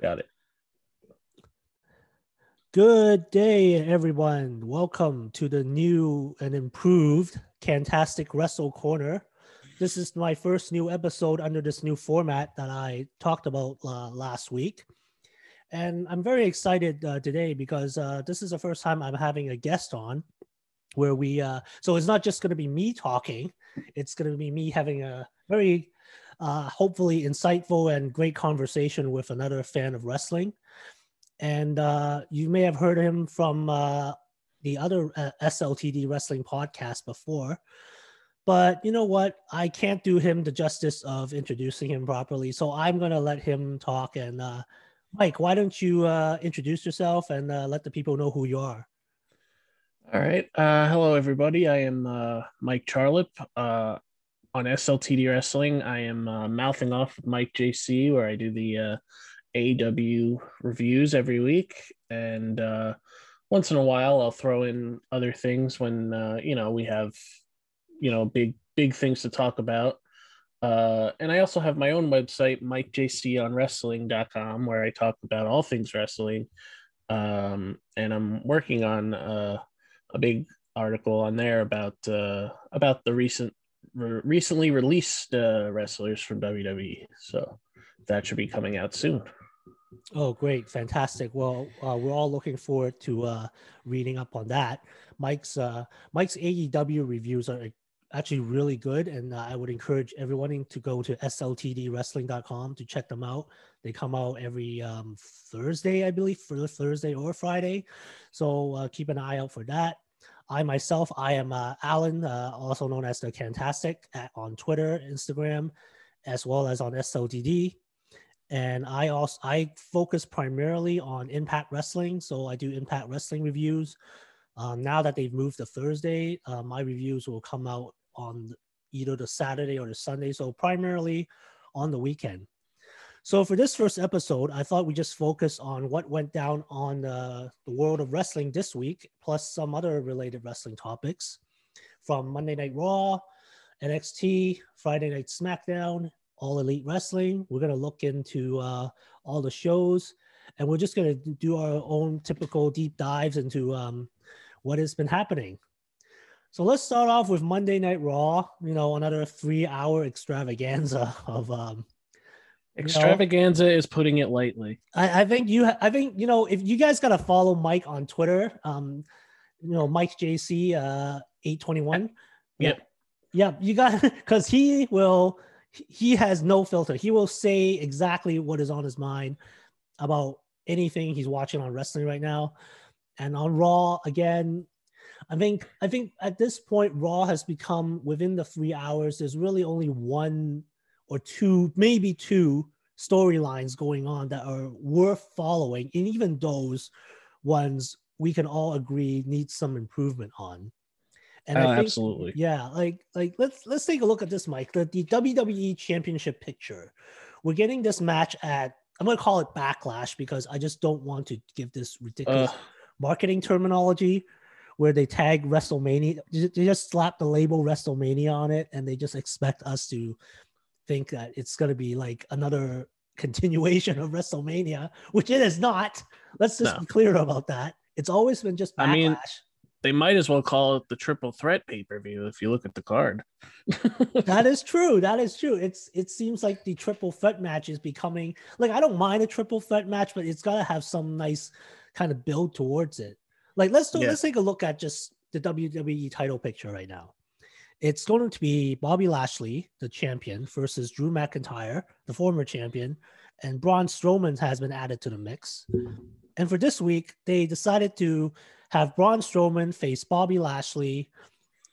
Got it. Good day, everyone. Welcome to the new and improved Kantastic Wrestle Korner. This is my first new episode under this new format that I talked about uh, last week. And I'm very excited uh, today because uh, this is the first time I'm having a guest on where we, uh, so it's not just going to be me talking, it's going to be me having a very uh, hopefully insightful and great conversation with another fan of wrestling. And uh, you may have heard him from uh, the other uh, SLTD wrestling podcast before. But you know what? I can't do him the justice of introducing him properly. So I'm going to let him talk. And uh, Mike, why don't you uh, introduce yourself and let the people know who you are? All right. Hello, everybody. I am Mike Charlip. On SLTD Wrestling, I am uh, mouthing off Mike JC, where I do the uh, AEW reviews every week. And uh, once in a while, I'll throw in other things when, uh, you know, we have, you know, big, big things to talk about. Uh, and I also have my own website, MikeJCOnWrestling.com, where I talk about all things wrestling. Um, and I'm working on uh, a big article on there about uh, about the recent re- recently released uh, wrestlers from WWE. So that should be coming out soon. Oh, great. Fantastic. Well, uh, we're all looking forward to uh, reading up on that. Mike's uh, Mike's AEW reviews are actually really good. And uh, I would encourage everyone to go to sltdwrestling.com to check them out. They come out every um, Thursday, I believe, for Thursday or Friday. So uh, keep an eye out for that. I myself, I am uh, Alan, uh, also known as the Kantastic at, on Twitter, Instagram, as well as on SLTD. And I also I focus primarily on Impact Wrestling, so I do Impact Wrestling reviews. Um, now that they've moved to Thursday, uh, my reviews will come out on either the Saturday or the Sunday, so primarily on the weekend. So for this first episode, I thought we just focus on what went down on the, the world of wrestling this week, plus some other related wrestling topics from Monday Night Raw, NXT, Friday Night SmackDown, All Elite Wrestling. We're going to look into uh, all the shows, and we're just going to do our own typical deep dives into um, what has been happening. So let's start off with Monday Night Raw. You know, another three-hour extravaganza of um, Extravaganza know, is putting it lightly. I, I think you. I think you know if you guys got to follow Mike on Twitter. Um, you know Mike JC uh eight twenty one. Yeah, yeah. You got because he will. He has no filter. He will say exactly what is on his mind about anything he's watching on wrestling right now. And on Raw again, I think I think at this point Raw has become within the three hours. There's really only one or two, maybe two storylines going on that are worth following. And even those ones we can all agree need some improvement on. And uh, think, absolutely. Yeah, like like let's let's take a look at this, Mike. The, the WWE championship picture. We're getting this match at I'm gonna call it backlash because I just don't want to give this ridiculous uh, marketing terminology where they tag WrestleMania. They just slap the label WrestleMania on it and they just expect us to think that it's going to be like another continuation of WrestleMania, which it is not. Let's just no. be clear about that. It's always been just backlash. I mean, they might as well call it the triple threat pay per view if you look at the card. that is true. That is true. It's it seems like the triple threat match is becoming like I don't mind a triple threat match, but it's got to have some nice kind of build towards it. Like let's do, yeah. let's take a look at just the WWE title picture right now. It's going to be Bobby Lashley, the champion, versus Drew McIntyre, the former champion, and Braun Strowman has been added to the mix. And for this week, they decided to have Braun Strowman face Bobby Lashley.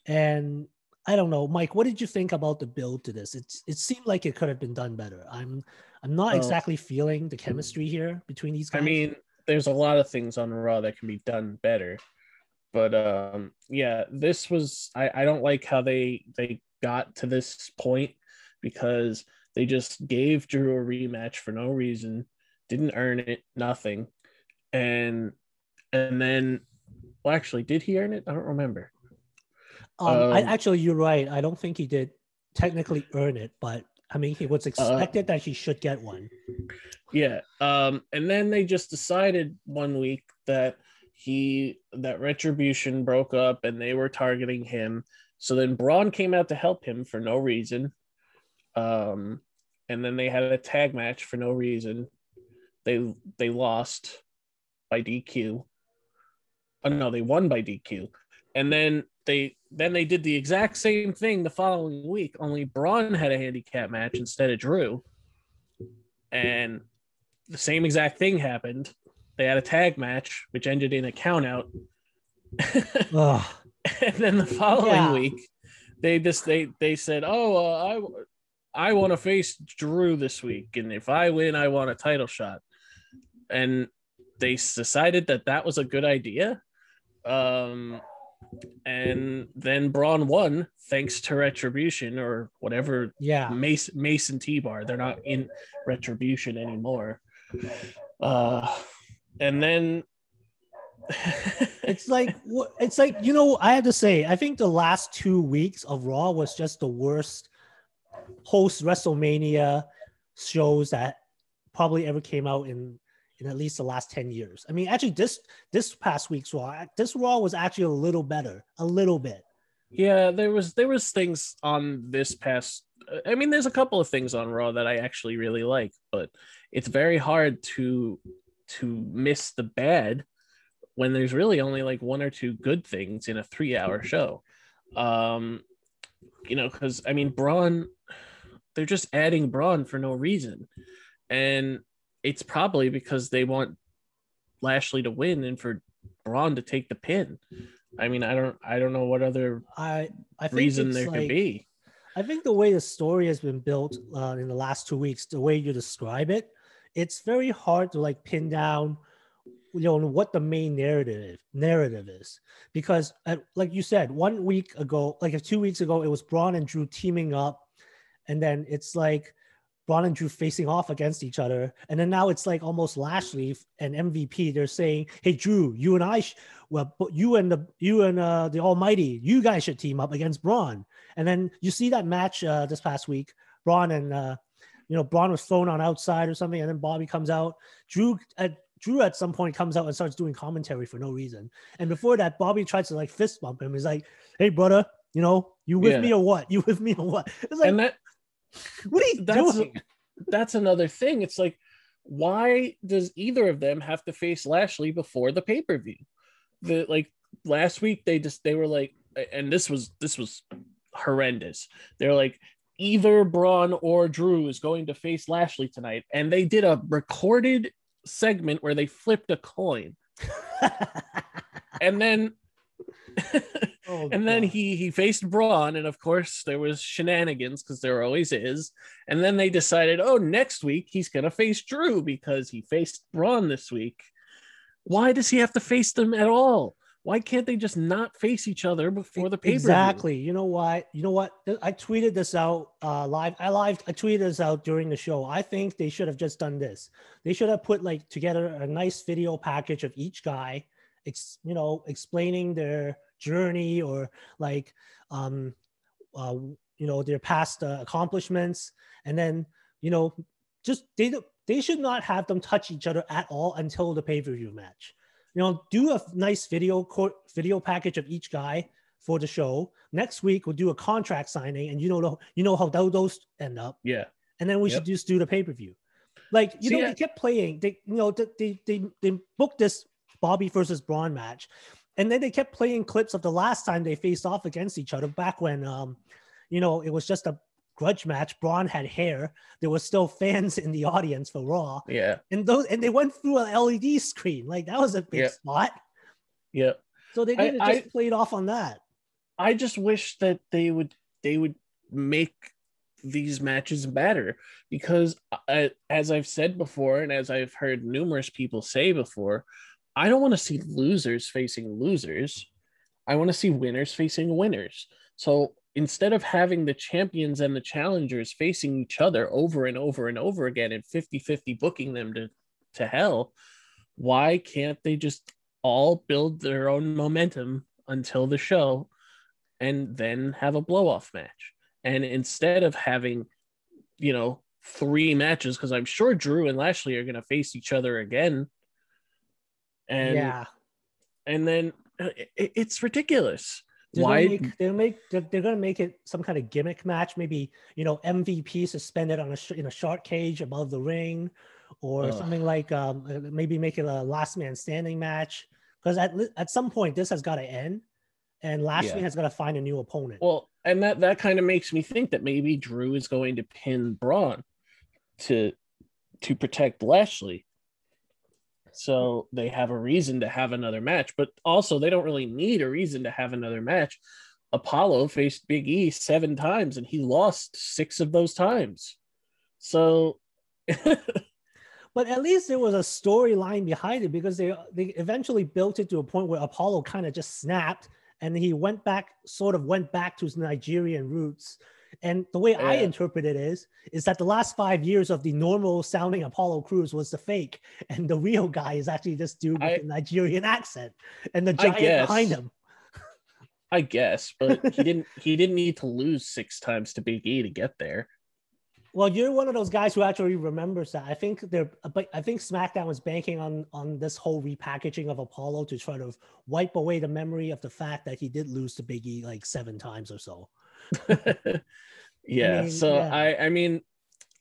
And I don't know, Mike, what did you think about the build to this? It it seemed like it could have been done better. I'm I'm not exactly feeling the chemistry here between these guys. I mean, there's a lot of things on Raw that can be done better but um yeah this was I, I don't like how they they got to this point because they just gave drew a rematch for no reason didn't earn it nothing. And and then well actually did he earn it? I don't remember. Um, um I, actually you're right. I don't think he did technically earn it but i mean he was uh, expected uh, that he should get one. Yeah. Um, and then they just decided one week that he that retribution broke up and they were targeting him. So then Braun came out to help him for no reason. Um, and then they had a tag match for no reason. They they lost by DQ. Oh no, they won by DQ. And then they then they did the exact same thing the following week, only Braun had a handicap match instead of Drew. And the same exact thing happened. They had a tag match, which ended in a countout. and then the following yeah. week, they just they they said, "Oh, uh, I I want to face Drew this week, and if I win, I want a title shot." And they decided that that was a good idea. Um, and then Braun won thanks to Retribution or whatever. Yeah, Mason Mace and T-Bar. They're not in Retribution anymore. Uh, and then it's like it's like you know I have to say I think the last two weeks of Raw was just the worst post WrestleMania shows that probably ever came out in in at least the last 10 years. I mean, actually, this this past week's Raw, this Raw was actually a little better, a little bit. Yeah, there was there was things on this past. I mean, there's a couple of things on Raw that I actually really like, but it's very hard to to miss the bad when there's really only like one or two good things in a three hour show. Um, you know, because I mean, Braun, they're just adding Braun for no reason, and it's probably because they want Lashley to win and for Braun to take the pin. I mean, I don't, I don't know what other I, I reason there like, could be. I think the way the story has been built uh, in the last two weeks, the way you describe it, it's very hard to like pin down, you know, what the main narrative narrative is because, uh, like you said, one week ago, like if two weeks ago, it was Braun and Drew teaming up, and then it's like Braun and Drew facing off against each other. And then now it's like almost Lashley and MVP. They're saying, "Hey, Drew, you and I, sh- well, you and the you and uh, the Almighty, you guys should team up against Braun." And then you see that match uh, this past week, Braun and uh, you know Braun was thrown on outside or something, and then Bobby comes out. Drew at Drew at some point comes out and starts doing commentary for no reason. And before that, Bobby tries to like fist bump him. He's like, "Hey, brother, you know, you with yeah. me or what? You with me or what?" It's like, and that what are you that's, doing? That's another thing. It's like, why does either of them have to face Lashley before the pay per view? The like last week they just they were like, and this was this was horrendous. They're like, either Braun or Drew is going to face Lashley tonight, and they did a recorded segment where they flipped a coin, and then oh, and then he he faced Braun, and of course there was shenanigans because there always is. And then they decided, oh, next week he's gonna face Drew because he faced Braun this week. Why does he have to face them at all? Why can't they just not face each other before the pay Exactly. You know what? You know what? I tweeted this out uh, live. I live. I tweeted this out during the show. I think they should have just done this. They should have put like together a nice video package of each guy, ex, you know, explaining their journey or like um uh, you know their past uh, accomplishments and then you know just they they should not have them touch each other at all until the pay-per-view match you know do a nice video court video package of each guy for the show next week we'll do a contract signing and you know you know how those end up yeah and then we yep. should just do the pay-per-view like you See, know, they kept playing. They, you know, they they they booked this Bobby versus Braun match, and then they kept playing clips of the last time they faced off against each other back when um you know it was just a grudge match braun had hair there were still fans in the audience for raw. Yeah. And those and they went through an led screen. Like that was a big spot. Yeah. So they did just played off on that. I just wish that they would they would make these matches better because uh, as i've said before and as i've heard numerous people say before I don't want to see losers facing losers. I want to see winners facing winners. So instead of having the champions and the challengers facing each other over and over and over again and 50 50 booking them to, to hell, why can't they just all build their own momentum until the show and then have a blow off match? And instead of having, you know, three matches because I'm sure Drew and Lashley are going to face each other again. And yeah, and then uh, it, it's ridiculous. They're Why? Gonna make, they'll make they're, they're gonna make it some kind of gimmick match. Maybe you know MVP suspended on a sh- in a shark cage above the ring, or Ugh. something like um, uh, maybe make it a last man standing match. Because at at some point this has got to end, and Lashley Yeah. has got to find a new opponent. Well, and that that kind of makes me think that maybe Drew is going to pin Braun to to protect Lashley. So they have a reason to have another match, but also they don't really need a reason to have another match. Apollo faced Big E seven times and he lost six of those times. So but at least there was a storyline behind it because they they eventually built it to a point where Apollo kind of just snapped and he went back, sort of went back to his Nigerian roots. And the way I interpret it is, is that the last five years of the normal sounding Apollo Crews was the fake, and the real guy is actually this dude with I- the Nigerian accent and the giant behind him. I guess, but he didn't he didn't need to lose six times to Big E to get there. Well, you're one of those guys who actually remembers that. I think they're, but I think SmackDown was banking on on this whole repackaging of Apollo to try to wipe away the memory of the fact that he did lose to Big E like seven times or so. yeah. mean, so yeah. I I mean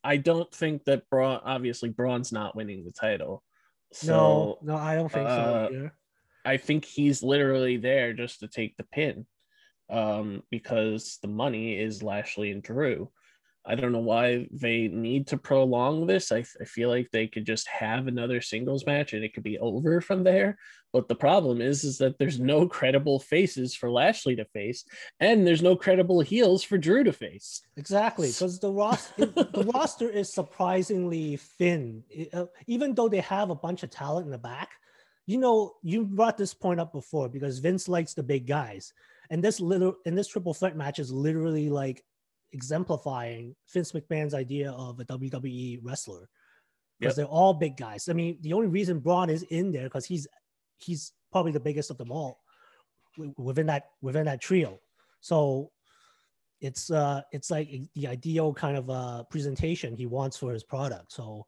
I don't think that Braun obviously Braun's not winning the title. So no, no, I don't think uh, so. Either. I think he's literally there just to take the pin. Um, because the money is Lashley and Drew. I don't know why they need to prolong this. I, I feel like they could just have another singles match and it could be over from there. But the problem is, is that there's no credible faces for Lashley to face, and there's no credible heels for Drew to face. Exactly, because the roster the roster is surprisingly thin. It- uh, even though they have a bunch of talent in the back, you know, you brought this point up before because Vince likes the big guys, and this little and this triple threat match is literally like exemplifying Vince McMahon's idea of a WWE wrestler because Yep. they're all big guys. I mean, the only reason Braun is in there because he's he's probably the biggest of them all within that within that trio. So it's uh it's like the ideal kind of uh presentation he wants for his product. So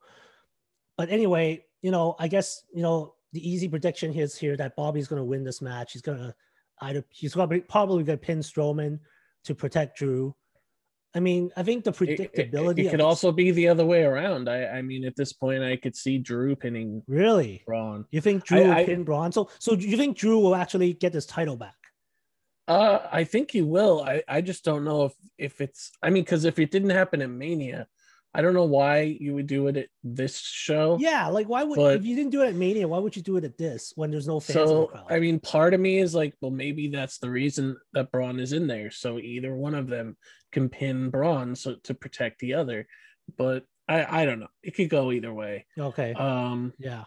but anyway, you know, I guess you know the easy prediction is here that Bobby's gonna win this match. He's gonna either he's probably probably gonna pin Strowman to protect Drew. I mean, I think the It, it- predictability it could also be the other way around. I, I mean, at this point, I could see Drew pinning really Braun. you think Drew I- will I- pin Braun? So so do you think Drew will actually get this title back? Uh, I think he will. I, I just don't know if if it's. I mean, because if it didn't happen in Mania, I don't know why you would do it at this show. Yeah, like why would But- if you didn't do it at Mania, why would you do it at this when there's no fans in the So? I mean, part of me is like, well, maybe that's the reason that Braun is in there. So either one of them can pin Braun so to protect the other. But I I don't know. It could go either way. okay, Um, yeah.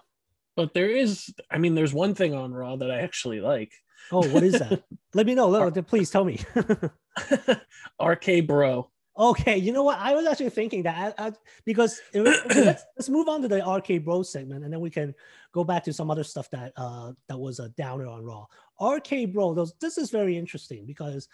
but there is. I mean, there's one thing on Raw that I actually like. Oh, what is that? Let me know. Let- Please tell me. RK Bro. Okay, you know what? I was actually thinking that I, I, because it let's, let's move on to the RK Bro segment, and then we can go back to some other stuff that uh that was a downer on Raw. RK Bro, those this is very interesting because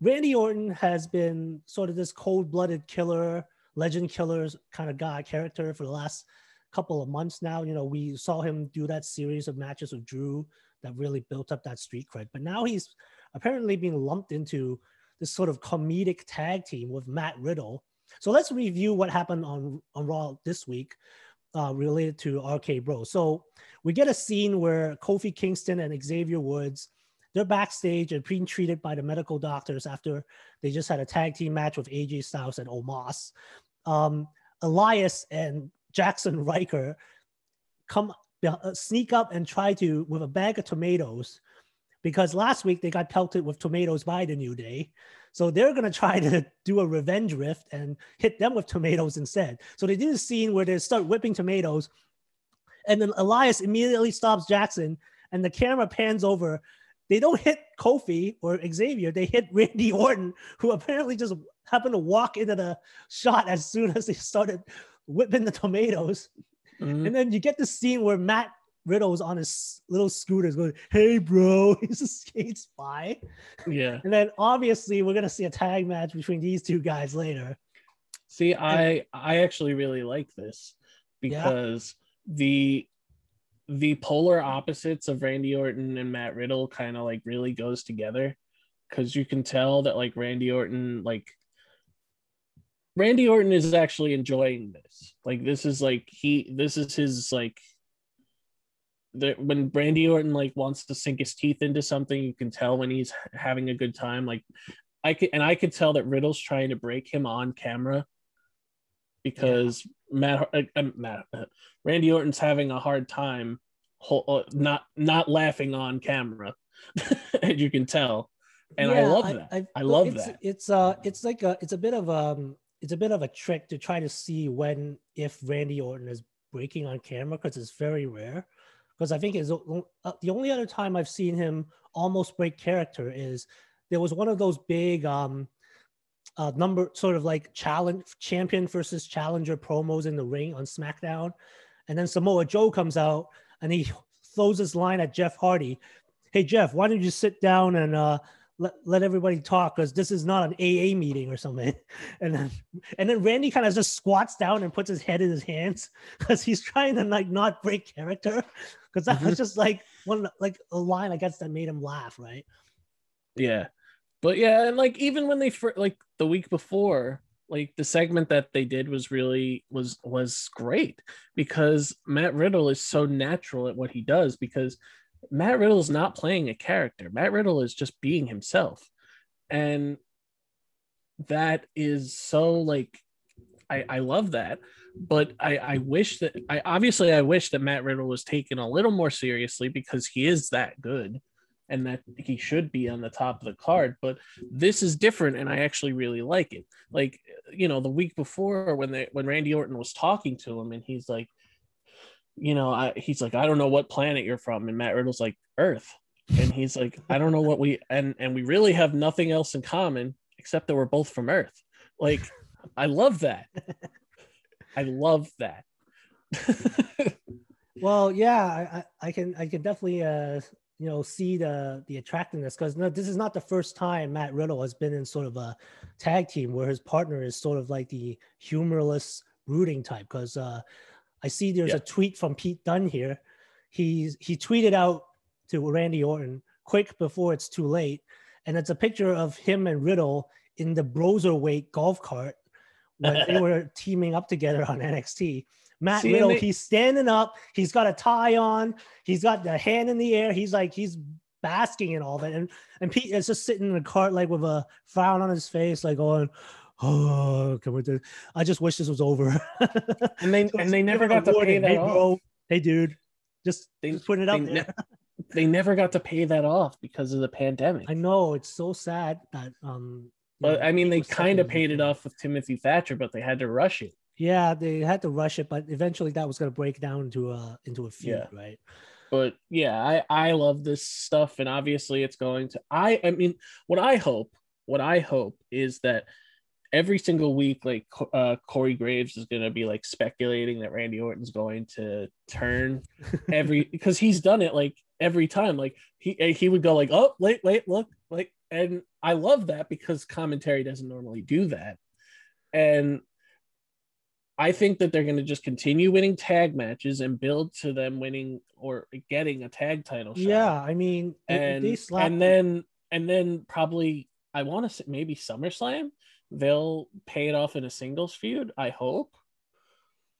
Randy Orton has been sort of this cold-blooded killer, legend killers kind of guy character for the last couple of months now. You know, we saw him do that series of matches with Drew that really built up that street cred, but now he's apparently being lumped into this sort of comedic tag team with Matt Riddle. So let's review what happened on, on Raw this week uh, related to RK Bro. So we get a scene where Kofi Kingston and Xavier Woods, they're backstage and being treated by the medical doctors after they just had a tag team match with AJ Styles and Omos. Um, Elias and Jaxson Ryker come uh, sneak up and try to with a bag of tomatoes because last week they got pelted with tomatoes by the New Day. So they're going to try to do a revenge rift and hit them with tomatoes instead. So they did a scene where they start whipping tomatoes. And then Elias immediately stops Jaxson and the camera pans over. They don't hit Kofi or Xavier, they hit Randy Orton, who apparently just happened to walk into the shot as soon as they started whipping the tomatoes. Mhm. And then you get the scene where Matt Riddle's on his little scooters going, Hey, bro, he just skates by. Yeah. And then obviously, we're going to see a tag match between these two guys later. See, I I actually really like this because yeah. the the polar opposites of Randy Orton and Matt Riddle kind of like really goes together because you can tell that like Randy Orton like Randy Orton is actually enjoying this. Like this is like he this is his like the when Randy Orton like wants to sink his teeth into something, you can tell when he's having a good time. Like I could and I could tell that Riddle's trying to break him on camera because yeah. Matt, uh, uh, Matt uh, Randy Orton's having a hard time uh, not not laughing on camera, and you can tell. And yeah, I love that. I, I, I love it's, that. It's uh, it's like a, it's a bit of um, it's a bit of a trick to try to see when if Randy Orton is breaking on camera because it's very rare. Because I think is uh, the only other time I've seen him almost break character is there was one of those big um uh, number sort of like challenge champion versus challenger promos in the ring on SmackDown, and then Samoa Joe comes out and he throws this line at Jeff Hardy. Hey Jeff, why don't you sit down and uh, let, let everybody talk because this is not an AA meeting or something. And then and then Randy kind of just squats down and puts his head in his hands because he's trying to like not break character. Because that mm-hmm. was just like one like a line I guess that made him laugh, right? Yeah. But yeah, and like even when they like the week before, like the segment that they did was really was was great because Matt Riddle is so natural at what he does because Matt Riddle is not playing a character. Matt Riddle is just being himself. And that is so like I, I love that. But I, I wish that I obviously I wish that Matt Riddle was taken a little more seriously because he is that good and that he should be on the top of the card. But this is different, and I actually really like it. Like you know, the week before when they when Randy Orton was talking to him, and he's like, you know, I, he's like, I don't know what planet you're from, and Matt Riddle's like Earth, and he's like, I don't know what we and and we really have nothing else in common except that we're both from Earth. Like, I love that. I love that. well, yeah, I, I can I can definitely uh you know see the the attractiveness because no, this is not the first time Matt Riddle has been in sort of a tag team where his partner is sort of like the humorless rooting type. Because uh, I see there's yeah. a tweet from Pete Dunne here. He's he tweeted out to Randy Orton quick before it's too late, and it's a picture of him and Riddle in the Broserweight golf cart when they were teaming up together on NXT. Matt See, Riddle, they, he's standing up. He's got a tie on. He's got the hand in the air. He's like he's basking in all of it. And and Pete is just sitting in the cart like with a frown on his face, like going, "Oh, can we do? I just wish this was over." and they so and they never got to pay that hey, off. Bro, hey, dude, just they just put it up they there. Ne- they never got to pay that off because of the pandemic. I know it's so sad that um. But know, I mean, they kind of paid it off with Timothy Thatcher, but they had to rush it. Yeah, they had to rush it, but eventually that was going to break down into a into a feud, yeah. right? But yeah, I I love this stuff, and obviously it's going to. I I mean, what I hope, what I hope is that every single week, like uh, Corey Graves is going to be like speculating that Randy Orton's going to turn every because he's done it like every time. Like he eh, he would go like, oh wait wait look like, and I love that because commentary doesn't normally do that, and I think that they're going to just continue winning tag matches and build to them winning or getting a tag title. Shot. Yeah, I mean, and and then and then probably I want to say maybe SummerSlam they'll pay it off in a singles feud. I hope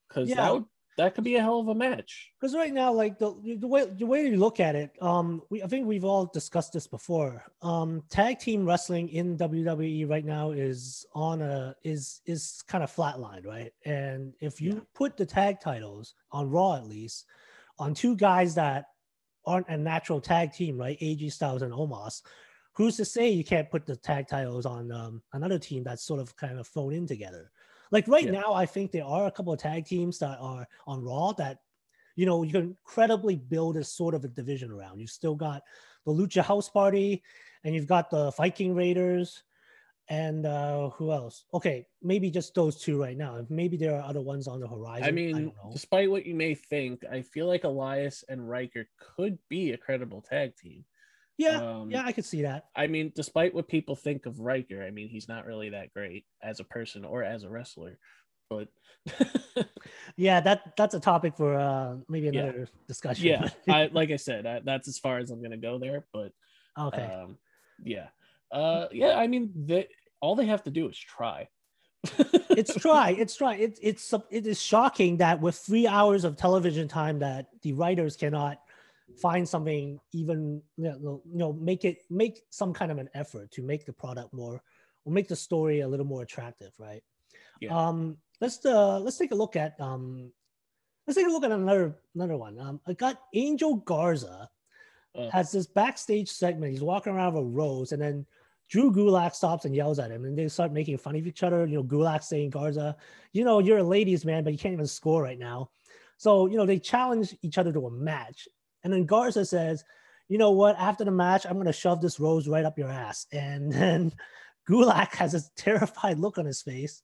because yeah. that would that could be a hell of a match. Because right now, like the the way the way you look at it, um, we I think we've all discussed this before. Um, tag team wrestling in WWE right now is on a is is kind of flatlined, right? And if you yeah. put the tag titles on Raw at least on two guys that aren't a natural tag team, right? AJ Styles and Omos. Who's to say you can't put the tag titles on um, another team that's sort of kind of thrown in together? Like right yeah. now, I think there are a couple of tag teams that are on Raw that, you know, you can credibly build a sort of a division around. You've still got the Lucha House Party, and you've got the Viking Raiders, and uh, who else? Okay, maybe just those two right now. Maybe there are other ones on the horizon. I mean, I despite what you may think, I feel like Elias and Ryker could be a credible tag team. Yeah, Um, yeah, I could see that. I mean, despite what people think of Ryker, I mean, he's not really that great as a person or as a wrestler. But Yeah, that that's a topic for uh maybe Yeah. another discussion. yeah, I like I said, I, that's as far as I'm gonna go there. But okay. um, yeah, uh, yeah. I mean, they, all they have to do is try. it's try it's try it's it's it is shocking that with three hours of television time that the writers cannot find something even you know, you know make it make some kind of an effort to make the product more or make the story a little more attractive right Yeah. um let's uh let's take a look at um let's take a look at another another one um i got angel garza Uh, has this backstage segment he's walking around with a rose and then Drew Gulak stops and yells at him, and they start making fun of each other. You know, Gulak saying, Garza, you know, you're a ladies' man, but you can't even score right now. So, you know, they challenge each other to a match. And then Garza says, you know what? After the match, I'm going to shove this rose right up your ass. And then Gulak has a terrified look on his face.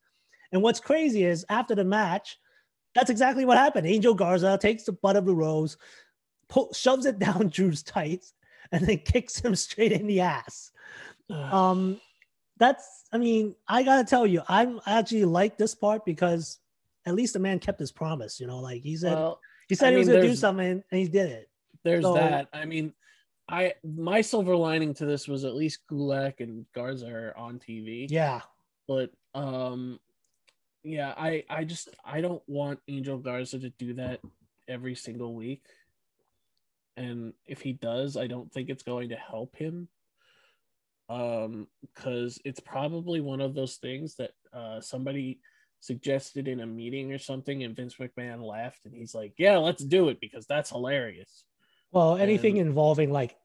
And what's crazy is after the match, that's exactly what happened. Angel Garza takes the butt of the rose, shoves it down Drew's tights, and then kicks him straight in the ass um that's i mean i gotta tell you i'm I actually like this part because at least the man kept his promise you know like he said well, he said I he was gonna do something and he did it there's So- that. I mean, I my silver lining to this was at least Gulak and Garza are on TV. yeah but um yeah i i just i don't want angel garza to do that every single week and if he does i don't think it's going to help him um because it's probably one of those things that uh somebody suggested in a meeting or something and vince mcmahon laughed and he's like yeah let's do it because that's hilarious well anything And- involving like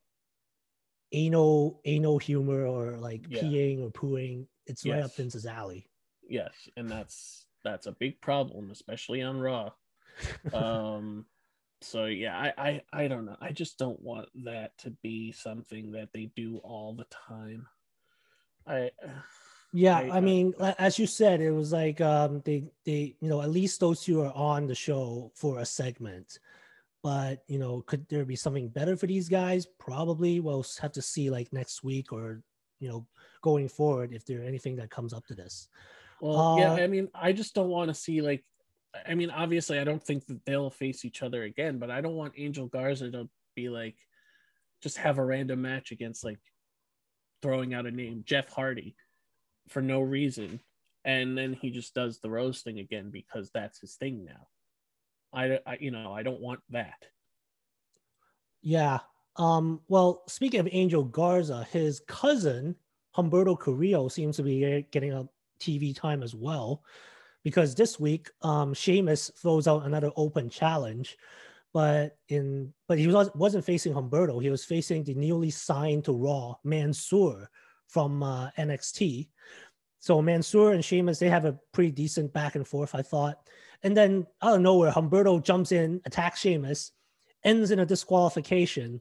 anal anal humor or like Yeah. peeing or pooing it's right up Yes. vince's alley. Yes and that's that's a big problem especially on raw. Um so yeah I, I i don't know. I just don't want that to be something that they do all the time. I Yeah, I- I, mean, a- as you said, it was like um, they they you know at least those two are on the show for a segment, but you know, could there be something better for these guys? Probably. We'll have to see like next week or you know going forward if there anything that comes up to this. well yeah Uh, i mean i just don't want to see like i mean obviously i don't think that they'll face each other again but i don't want angel garza to be like just have a random match against like throwing out a name jeff hardy for no reason and then he just does the rose thing again because that's his thing now i, I you know i don't want that Yeah. Um. Well, speaking of Angel Garza, his cousin Humberto Carrillo seems to be getting a TV time as well, because this week, um, Sheamus throws out another open challenge, but in but he was wasn't facing Humberto. He was facing the newly signed to Raw Mansoor from uh, NXT. So Mansoor and Sheamus they have a pretty decent back and forth, I thought. And then out of nowhere, Humberto jumps in, attacks Sheamus, ends in a disqualification.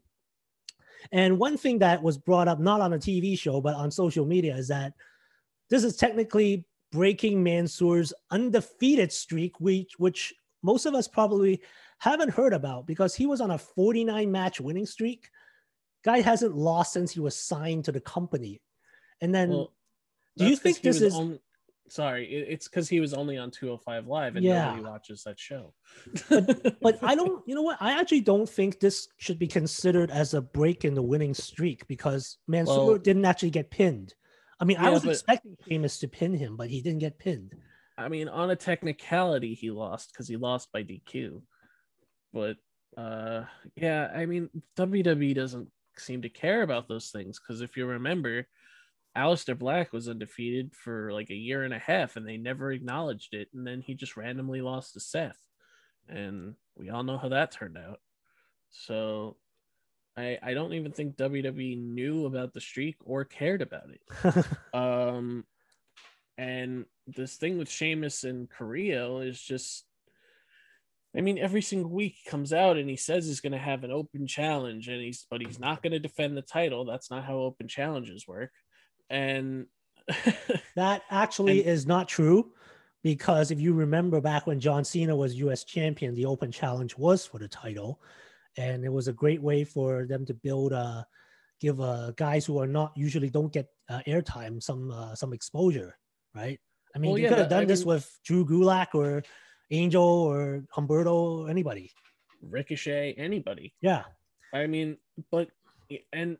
And one thing that was brought up not on a TV show but on social media is that this is technically breaking Mansoor's undefeated streak, which which most of us probably haven't heard about because he was on a 49 match winning streak. Guy hasn't lost since he was signed to the company. And then well, do you think this is- on- sorry it- it's because he was only on 205 live and Yeah. nobody watches that show but I don't, you know what? I actually don't think this should be considered as a break in the winning streak because Mansoor Well- didn't actually get pinned. I mean, I was but- expecting Sheamus to pin him, but he didn't get pinned. I mean, on a technicality, he lost because he lost by DQ. But uh, yeah, I mean, WWE doesn't seem to care about those things because if you remember, Aleister Black was undefeated for like a year and a half, and they never acknowledged it, and then he just randomly lost to Seth, and we all know how that turned out. So. I, I don't even think WWE knew about the streak or cared about it. Um, and this thing with Sheamus and Carrillo is just, I mean, every single week he comes out and he says he's going to have an open challenge, and he's but he's not going to defend the title. That's not how open challenges work. And that actually And- is not true because if you remember back when John Cena was US champion, the open challenge was for the title. And it was a great way for them to build, a give uh, guys who are not usually don't get uh, airtime some uh, some exposure, right? I mean, Well, you yeah, could have done I this mean- with Drew Gulak or Angel or Humberto or anybody. Ricochet, anybody. Yeah, I mean, but and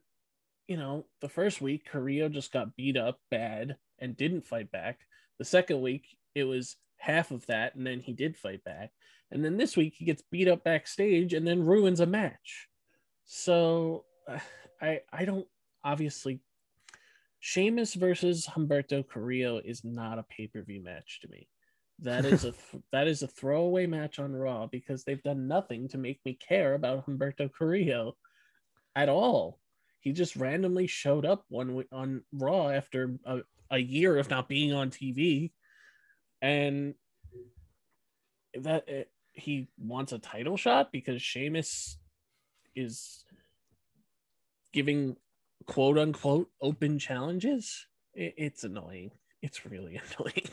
you know, the first week Carrillo just got beat up bad and didn't fight back. The second week it was half of that, and then he did fight back. And then this week he gets beat up backstage and then ruins a match. So uh, I I don't obviously Sheamus versus Humberto Carrillo is not a pay-per-view match to me. That is a th- that is a throwaway match on Raw because they've done nothing to make me care about Humberto Carrillo at all. He just randomly showed up one on Raw after a, a year of not being on TV, and that uh, he wants a title shot because Sheamus is giving quote unquote open challenges. It, it's annoying. It's really annoying.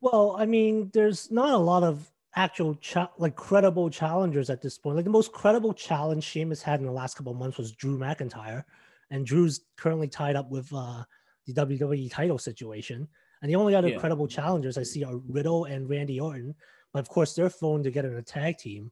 Well, I mean, there's not a lot of actual cha- like credible challengers at this point. Like the most credible challenge Sheamus had in the last couple of months was Drew McIntyre, and Drew's currently tied up with uh, the WWE title situation. And the only other Yeah. credible challengers I see are Riddle and Randy Orton, but of course they're thrown together in a tag team.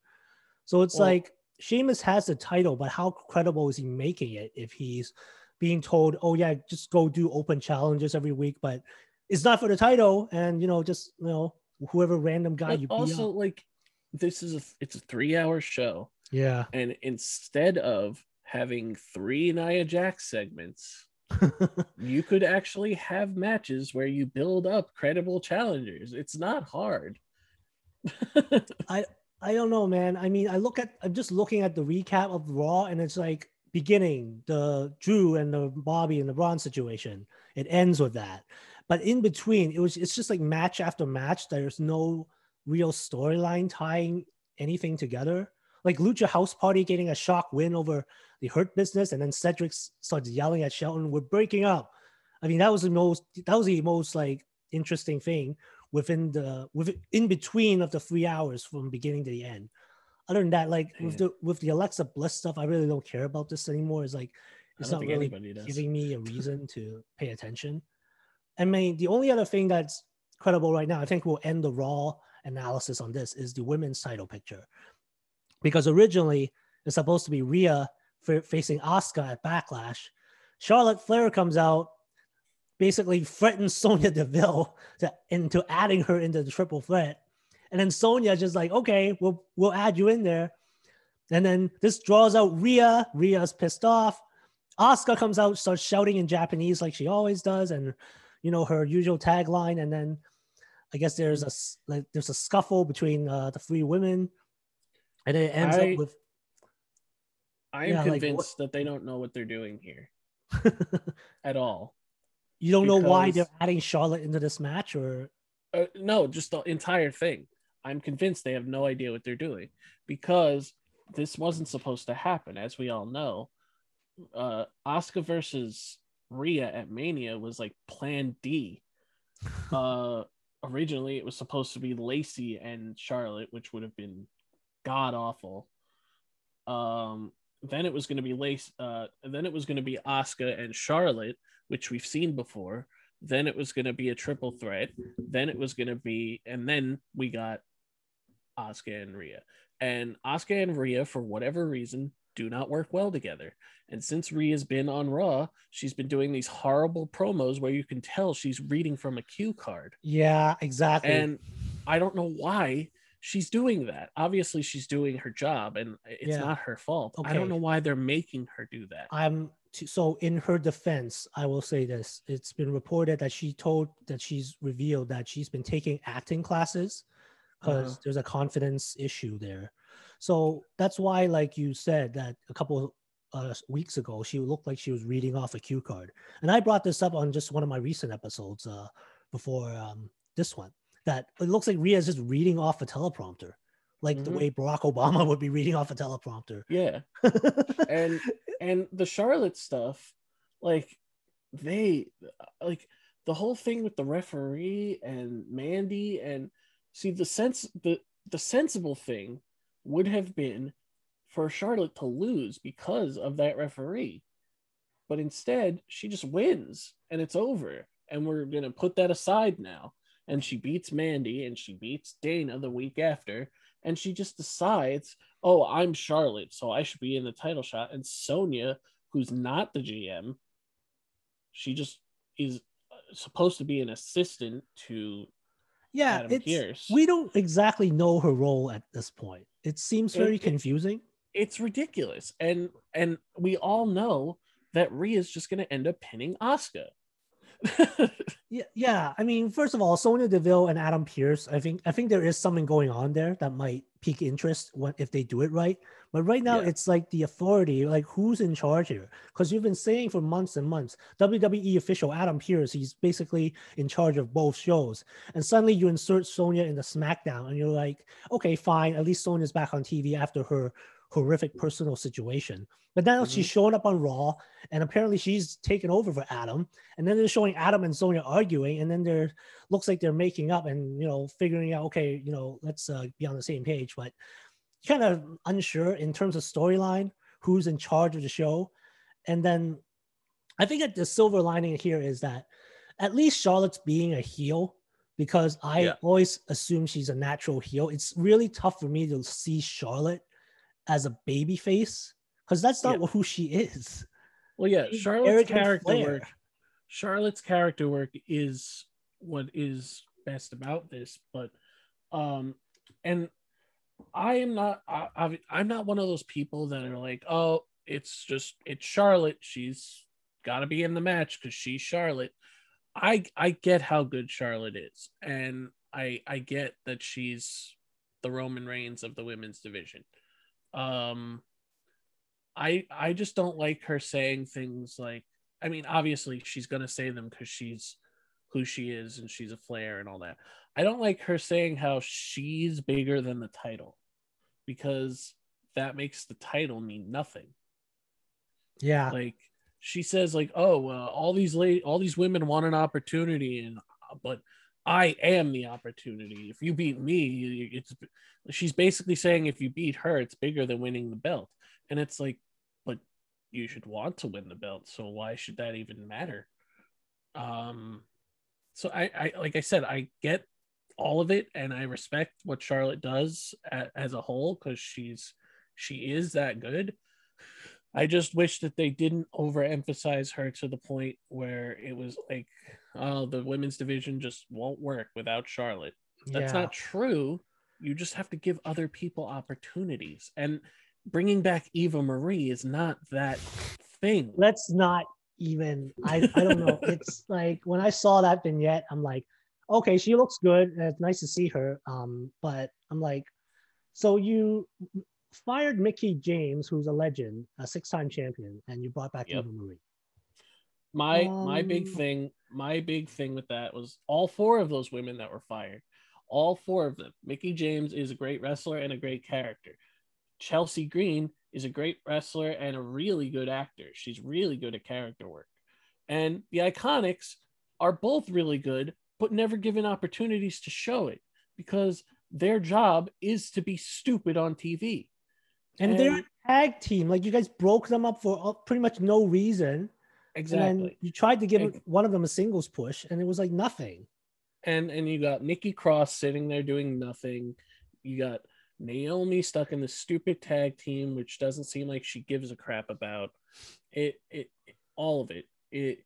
So it's Well- like Sheamus has the title, but how credible is he making it if he's being told, "Oh yeah, just go do open challenges every week," but it's not for the title, and you know, just you know, whoever random guy But you also, like, this is a it's a three hour show, Yeah, and instead of having three Nia Jax segments, you could actually have matches where you build up credible challengers. It's not hard. I i don't know, man. I mean, I look at I'm just looking at the recap of Raw, and it's like beginning the Drew and the Bobby and the Braun situation. It ends with that, but in between, it was it's just like match after match. There's no real storyline tying anything together. Like Lucha House Party getting a shock win over the Hurt Business, and then Cedric starts yelling at Shelton, "We're breaking up." I mean, that was the most that was the most like interesting thing within the with in between of the three hours from beginning to the end. Other than that, like with the with the Alexa Bliss stuff, I really don't care about this anymore. It's like it's don't really giving me a reason to pay attention. I mean, the only other thing that's credible right now, I think we'll end the raw analysis on this, is the women's title picture. Because originally it's supposed to be Rhea fa- facing Asuka at Backlash. Charlotte Flair comes out, basically threatens Sonya Deville to, into adding her into the triple threat. And then Sonya just like, okay, we'll we'll add you in there. And then this draws out Rhea. Rhea's pissed off. Asuka comes out, starts shouting in Japanese like she always does, and you know her usual tagline. And then I guess there's a like there's a scuffle between uh, the three women, and it ends I- up with I am Yeah, like, convinced that they don't know what they're doing here at all. you don't know why they're adding Charlotte into this match, or Uh, no, just the entire thing. I'm convinced they have no idea what they're doing because this wasn't supposed to happen, as we all know. Uh, Asuka versus Rhea at Mania was like Plan D. Uh, originally, it was supposed to be Lacey and Charlotte, which would have been god awful. Um, then it was going to be Lace. Uh, then it was going to be Asuka and Charlotte, which we've seen before. Then it was going to be a triple threat. Then it was going to be, and then we got Asuka and Rhea. And Asuka and Rhea, for whatever reason, do not work well together. And since Rhea's been on Raw, she's been doing these horrible promos where you can tell she's reading from a cue card. yeah, exactly. And I don't know why she's doing that. Obviously, she's doing her job and it's Yeah. not her fault. I don't know why they're making her do that. I'm t- so in her defense, I will say this: it's been reported that she told that she's revealed that she's been taking acting classes because Uh-huh. there's a confidence issue there. So that's why, like you said, that a couple uh, weeks ago, she looked like she was reading off a cue card. And I brought this up on just one of my recent episodes uh, before um, this one. That it looks like Rhea is just reading off a teleprompter, like the Mhm. way Barack Obama would be reading off a teleprompter. Yeah. and and the Charlotte stuff, like they like the whole thing with the referee and Mandy and see the sense the the sensible thing would have been for Charlotte to lose because of that referee. But instead, she just wins and it's over. And we're going to put that aside now. And she beats Mandy and she beats Dana the week after. And she just decides, oh, I'm Charlotte, so I should be in the title shot. And Sonya, who's not the GM, she just is supposed to be an assistant to yeah, Adam it's, Pearce. we don't exactly know her role at this point. It seems very it- confusing. it's ridiculous. And and we all know that Rhea's just gonna end up pinning Asuka. Yeah, yeah. I mean, first of all, Sonya Deville and Adam Pearce. I think I think there is something going on there that might pique interest when, if they do it right. But right now, Yeah. it's like the authority, like who's in charge here? Because you've been saying for months and months, WWE official Adam Pearce, he's basically in charge of both shows. And suddenly you insert Sonya in the SmackDown, and you're like, okay, fine. At least Sonya's back on TV after her horrific personal situation. But now Mhm. she's showing up on Raw, and apparently she's taken over for Adam. And then they're showing Adam and Sonya arguing, and then they're looks like they're making up and you know figuring out, okay, you know, let's uh, be on the same page. But kind of unsure in terms of storyline, who's in charge of the show. And then I think that the silver lining here is that at least Charlotte's being a heel because I Yeah. always assume she's a natural heel. It's really tough for me to see Charlotte as a baby face because that's not Yeah. who she is. Well, yeah, Charlotte's arrogant character work. Charlotte's character work is what is best about this, but um, and I am not. I, I, I'm not one of those people that are like, oh, it's just it's Charlotte. She's got to be in the match because she's Charlotte. I I get how good Charlotte is, and I I get that she's the Roman Reigns of the women's division. Um, I I just don't like her saying things like I mean obviously she's going to say them cuz she's who she is and she's a flair and all that. I don't like her saying how she's bigger than the title because that makes the title mean nothing. Yeah. Like she says like oh uh, all these late all these women want an opportunity and uh, but I am the opportunity. If you beat me, it's she's basically saying if you beat her, it's bigger than winning the belt. And it's like, but you should want to win the belt. So why should that even matter? Um, so I, I like I said, I get all of it, and I respect what Charlotte does as a whole because she's she is that good. I just wish that they didn't overemphasize her to the point where it was like, oh, the women's division just won't work without Charlotte. That's yeah. not true. You just have to give other people opportunities. And bringing back Eva Marie is not that thing. Let's not even. I I don't know. it's like when I saw that vignette, I'm like, okay, she looks good. It's nice to see her. Um, but I'm like, so you fired Mickie James, who's a legend, a six-time champion, and you brought back Yep. Eva Marie. My my big Um, thing, my big thing with that was all four of those women that were fired. All four of them. Mickie James is a great wrestler and a great character. Chelsea Green is a great wrestler and a really good actor. She's really good at character work. And the Iconics are both really good, but never given opportunities to show it because their job is to be stupid on TV. And, they're a tag team. Like you guys broke them up for uh, pretty much no reason. And Exactly. you tried to give Ex- one of them a singles push, and it was like nothing. and and you got Nikki Cross sitting there doing nothing. You got Naomi stuck in the stupid tag team, which doesn't seem like she gives a crap about it. It all of it. It.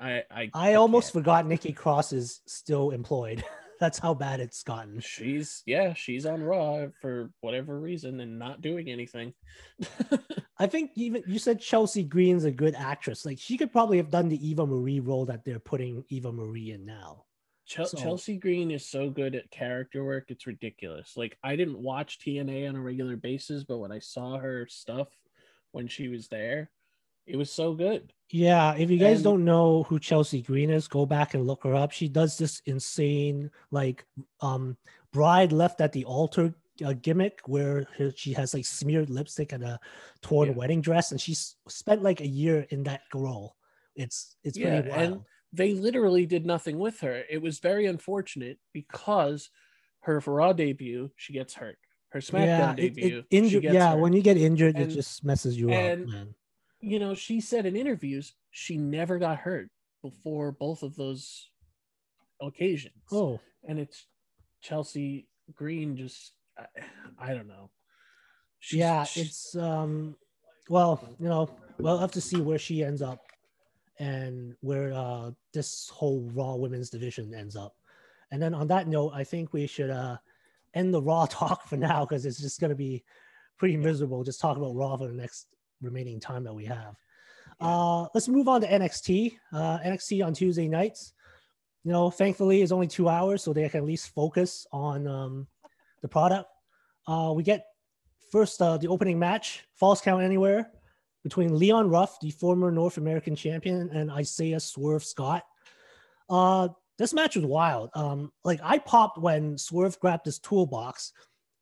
I I I almost forgot Nikki Cross is still employed. That's how bad it's gotten. She's yeah, she's on Raw for whatever reason and not doing anything. I think even you said Chelsea Green's a good actress. Like she could probably have done the Eva Marie role that they're putting Eva Marie in now. Chel- So- Chelsea Green is so good at character work, it's ridiculous. Like I didn't watch TNA on a regular basis, but when I saw her stuff when she was there, it was so good. Yeah, if you guys And- don't know who Chelsea Green is, go back and look her up. She does this insane like um bride left at the altar uh, gimmick where her, she has like smeared lipstick and a torn Yeah. wedding dress and she's spent like a year in that role. It's it's pretty Yeah, wild. and they literally did nothing with her. It was very unfortunate because her Raw debut, she gets hurt. her SmackDown yeah, it- it debut. she injured, yeah, hurt. when you get injured, And- it just messes you and- up, man. You know, she said in interviews she never got hurt before both of those occasions. Oh, and it's Chelsea Green. Just I, I don't know. She's- yeah, she's- it's um, well, you know, we'll have to see where she ends up, and where uh this whole Raw Women's division ends up. And then on that note, I think we should uh end the Raw talk for now because it's just gonna be pretty miserable just talking about Raw for the next remaining time that we have. Uh, let's move on to NXT. Uh, NXT on Tuesday nights. You know, thankfully, it's only two hours, so they can at least focus on um, the product. Uh, we get first uh, the opening match, Falls Count Anywhere, between Leon Ruff, the former North American champion, and Isaiah Swerve Scott. Uh, this match was wild. Um, like I popped when Swerve grabbed his toolbox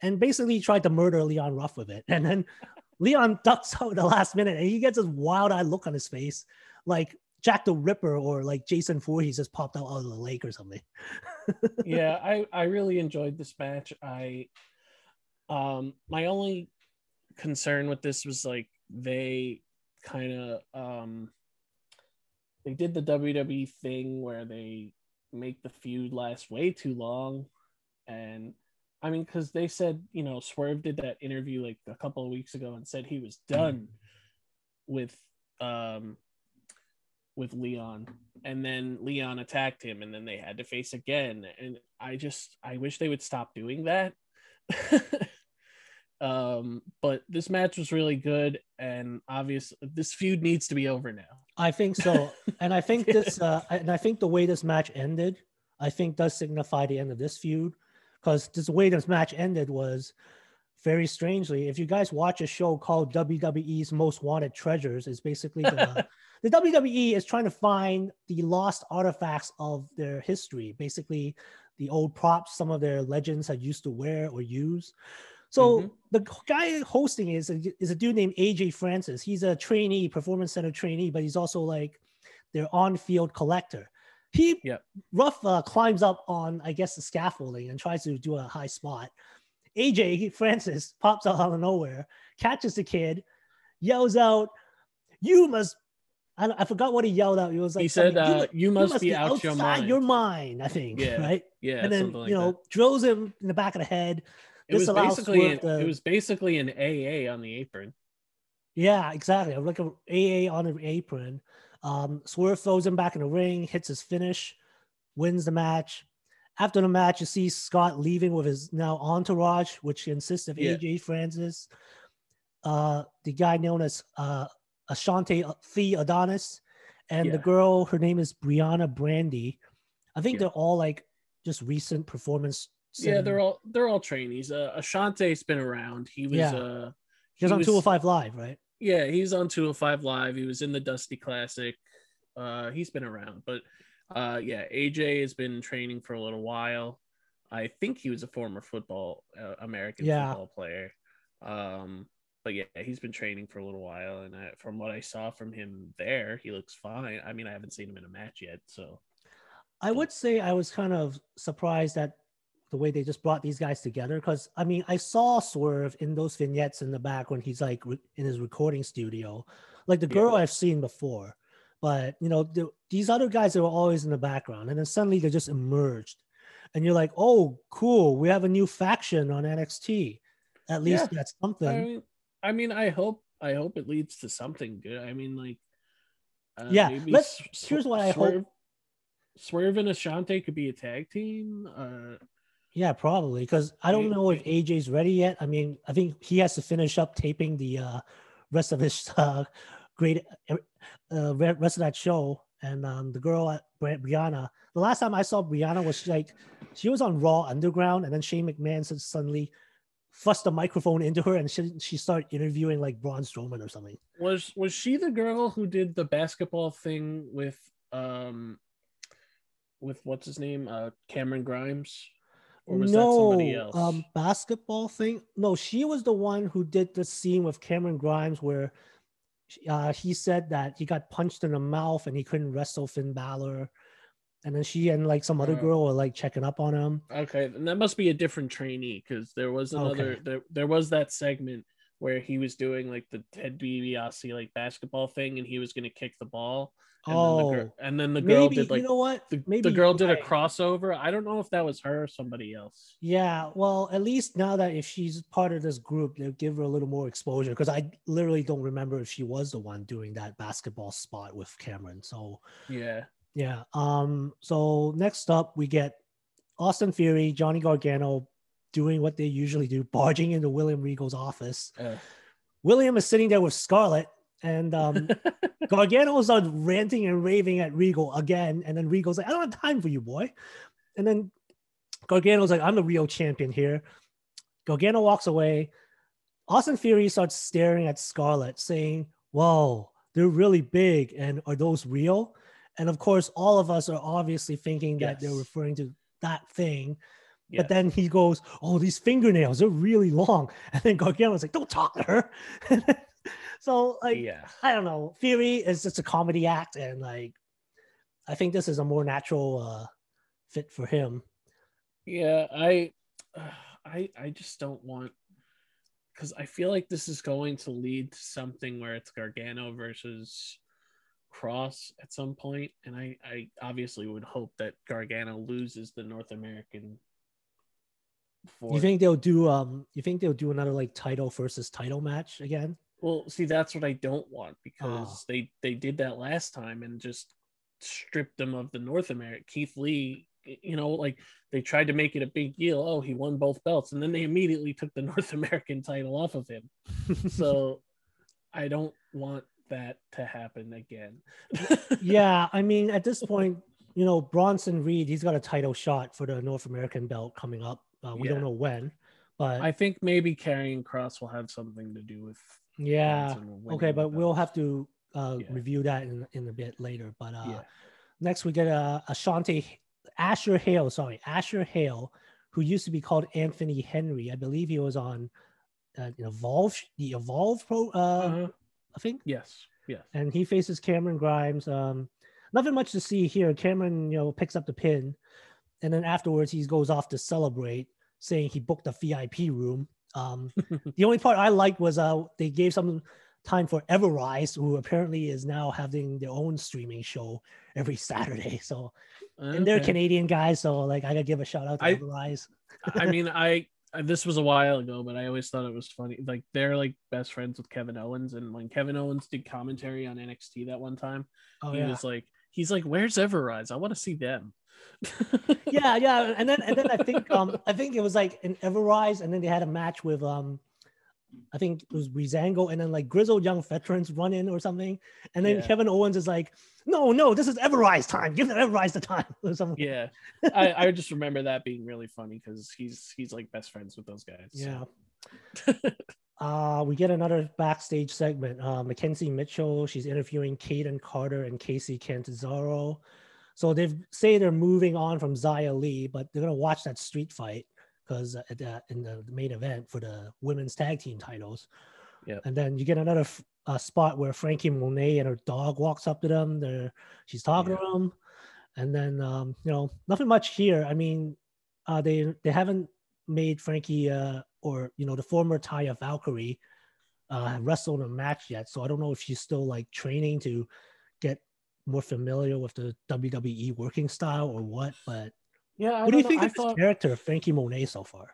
and basically tried to murder Leon Ruff with it, and then Leon ducks out the last minute, and he gets this wild-eyed look on his face, like Jack the Ripper or like Jason Voorhees just popped out of the lake or something. yeah, I I really enjoyed this match. I um my only concern with this was like they kind of um they did the WWE thing where they make the feud last way too long and I mean cuz they said, you know, Swerve did that interview like a couple of weeks ago and said he was done with um with Leon. And then Leon attacked him and then they had to face again. And I just I wish they would stop doing that. um but this match was really good and obviously this feud needs to be over now. I think so, and I think this, uh, and I think the way this match ended, I think does signify the end of this feud, because this way this match ended was very strangely. If you guys watch a show called WWE's Most Wanted Treasures, it's basically the, the WWE is trying to find the lost artifacts of their history, basically the old props some of their legends had used to wear or use. So Mhm. the guy hosting is a, is a dude named AJ Francis. He's a trainee, performance center trainee, but he's also like their on-field collector. He Yep. rough uh, climbs up on, I guess, the scaffolding and tries to do a high spot. AJ Francis pops out out of nowhere, catches the kid, yells out, "You must!" I, I forgot what he yelled out. He was like, he said something, uh, "You you mu- must, be, out your outside mind. your mind." I think, Yeah, right? yeah, and then like you know that. drills him in the back of the head. It was this basically an, to- it was basically an AA on the apron. Yeah, exactly. Like an AA on an apron. Um, Swerve throws him back in the ring, hits his finish, wins the match. After the match, you see Scott leaving with his now entourage, which consists of Yeah. AJ Francis, uh, the guy known as uh, Ashante Thee Adonis, and the girl, her name is Briana Brandy. I think Yeah. they're all like just recent performance. Yeah, they're all they're all trainees. Uh, Ashante's been around. He was Yeah. uh He was on was- 205 Live, right? Yeah, he's on 205 Live. He was in the Dusty Classic. Uh, he's been around, but uh, yeah, AJ has been training for a little while. I think he was a former football uh, American Yeah. football player. Um, but yeah, he's been training for a little while, and I, from what I saw from him there, he looks fine. I mean, I haven't seen him in a match yet, so I would say I was kind of surprised at the way they just brought these guys together because I mean I saw Swerve in those vignettes in the back when he's like re- in his recording studio, like the Yeah. girl I've seen before, but you know the, these other guys that were always in the background and then suddenly they just emerged, and you're like, oh cool, we have a new faction on NXT. At least Yeah. that's something. I mean, I mean, I hope I hope it leads to something good. I mean, like, uh, Yeah, let's- Sw- here's what I hope- Swerve, Swerve and Ashante could be a tag team. Uh, Yeah, probably because I don't know if AJ's ready yet. I mean, I think he has to finish up taping the uh, rest of his uh, great uh, rest of that show. And um, the girl at Briana, the last time I saw Briana was like she was on Raw Underground, and then Shane McMahon said suddenly fussed the microphone into her, and she she started interviewing like Braun Strowman or something. was was she the girl who did the basketball thing with um with what's his name uh Cameron Grimes or was that somebody else? um, basketball thing. No, she was the one who did the scene with Cameron Grimes where uh, he said that he got punched in the mouth and he couldn't wrestle Finn Balor. and then she and like some other Oh. girl were like checking up on him. Okay, and that must be a different trainee because there was another Okay. there, there was that segment where he was doing like the Ted DiBiase like basketball thing and he was gonna kick the ball. And then the oh, and then the girl maybe did like you know what? the, maybe the girl did a crossover. I don't know if that was her or somebody else. Yeah, well, at least now that if she's part of this group, they'll give her a little more exposure because I literally don't remember if she was the one doing that basketball spot with Cameron. So Yeah. yeah. Um. So next up, we get Austin Theory, Johnny Gargano, doing what they usually do, barging into William Regal's office. Uh, William is sitting there with Scarlett, and um, Gargano is on ranting and raving at Regal again, and then Regal's like, "I don't have time for you, boy," and then Gargano's like, "I'm the real champion here." Gargano walks away. Austin Theory starts staring at Scarlett, saying, "Whoa, they're really big, and are those real?" And of course, all of us are obviously thinking that they're referring to that thing. Yes. But then he goes, "Oh, these fingernails, they're really long." And then Gargano's like, "Don't talk to her." so like, yeah. I don't know. Theory is just a comedy act, and like, I think this is a more natural uh, fit for him. Yeah, I, I, I just don't want because I feel like this is going to lead to something where it's Gargano versus Kross at some point, and I, I obviously would hope that Gargano loses the North American. For You think they'll do? Um, you think they'll do another like title versus title match again? Well, see, that's what I don't want because Oh. they they did that last time and just stripped them of the North American. Keith Lee, you know, like they tried to make it a big deal. Oh, he won both belts, and then they immediately took the North American title off of him. So I don't want that to happen again. yeah, I mean, at this point, you know, Bronson Reed, he's got a title shot for the North American belt coming up. Uh, we don't know when, but I think maybe Karrion Kross will have something to do with. Yeah, okay, but we'll have to uh, Yeah. review that in, in a bit later. But uh, Yeah. next we get uh, Ashante Asher Hale, sorry, Asher Hale, who used to be called Anthony Henry. I believe he was on uh, Evolve, the Evolve Pro, uh, Uh-huh. I think, Yes. Yes. and he faces Cameron Grimes. Um, nothing much to see here. Cameron, you know, picks up the pin, and then afterwards he goes off to celebrate, saying he booked a VIP room. Um, the only part I liked was uh they gave some time for Ever-Rise, who apparently is now having their own streaming show every Saturday. So and they're Canadian guys, so like I gotta give a shout out to I- Ever-Rise. I mean, I I- this was a while ago, but I always thought it was funny. Like they're like best friends with Kevin Owens, and when Kevin Owens did commentary on NXT that one time, Oh he yeah. was like, he's like, "Where's Ever-Rise? I want to see them." Yeah, yeah. And then and then I think um I think it was like an Ever-Rise, and then they had a match with um I think it was Breezango, and then like grizzled young veterans run in or something. And then Yeah. Kevin Owens is like, No, no, this is Ever-Rise time. Give them Ever-Rise the time or something. yeah, I, I just remember that being really funny because he's he's like best friends with those guys. Yeah. so. Uh, we get another backstage segment. Uh, McKenzie Mitchell, she's interviewing Kayden Carter and Kacy Catanzaro. So they say they're moving on from Xia Li, but they're gonna watch that street fight because uh, at in the main event for the women's tag team titles. Yep. And then you get another f- uh, spot where Franky Monet and her dog walks up to them. They're she's talking to them, and then um, you know nothing much here. I mean, uh, they they haven't made Franky uh, or you know the former Taya Valkyrie uh, wrestled a match yet, so I don't know if she's still like training to get more familiar with the WWE working style or what. But yeah. I what do you know. think I of thought this character, Franky Monet, so far?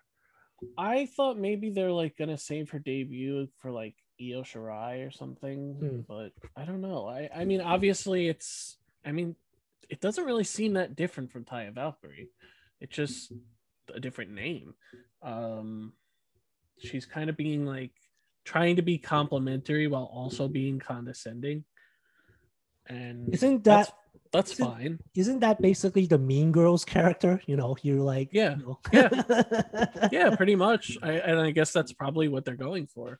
I thought maybe they're like gonna save her debut for like Io Shirai or something, Hmm. but I don't know. I I mean, obviously, it's. I mean, it doesn't really seem that different from Taya Valkyrie. It's just a different name. Um, she's kind of being like trying to be complimentary while also being condescending, and Isn't that that's isn't- fine? isn't that basically the Mean Girls character? You know, you're like, Yeah. you know. Yeah. yeah pretty much I, and i guess that's probably what they're going for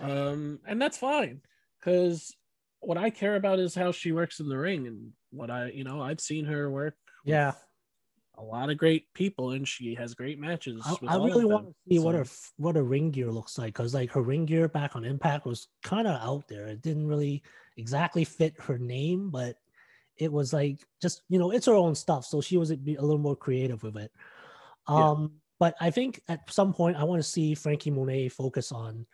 um and that's fine because what i care about is how she works in the ring and what i you know i've seen her work Yeah. a lot of great people and she has great matches I, with I all really want to see what So, her what her ring gear looks like because like her ring gear back on Impact was kind of out there. It didn't really exactly fit her name, but it was like just you know it's her own stuff, so she was a, a little more creative with it. Um, yeah. but I think at some point I want to see Franky Monet focus on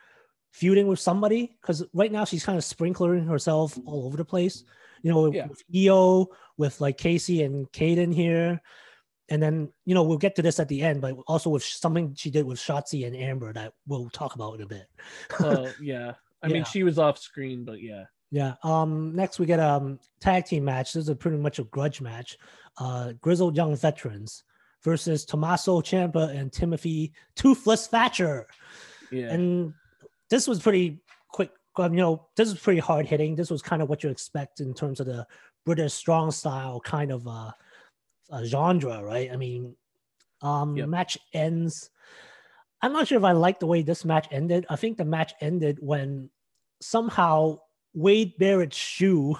feuding with somebody because right now she's kind of sprinkling herself all over the place. You know, yeah. with Io, with like Kacy and Kayden here. And then, you know, we'll get to this at the end, but also with something she did with Shotzi and Amber that we'll talk about in a bit. Oh, yeah. I yeah. mean, she was off screen, but yeah. Yeah. Um. Next, we get a um, tag team match. This is a pretty much a grudge match. Uh, grizzled young veterans versus Tommaso Ciampa and Timothy Toothless Thatcher. Yeah. And this was pretty quick. Um, you know, this was pretty hard hitting. This was kind of what you expect in terms of the British strong style kind of uh, uh genre, right? I mean, um, yep. match ends. I'm not sure if I like the way this match ended. I think the match ended when somehow Wade Barrett's shoe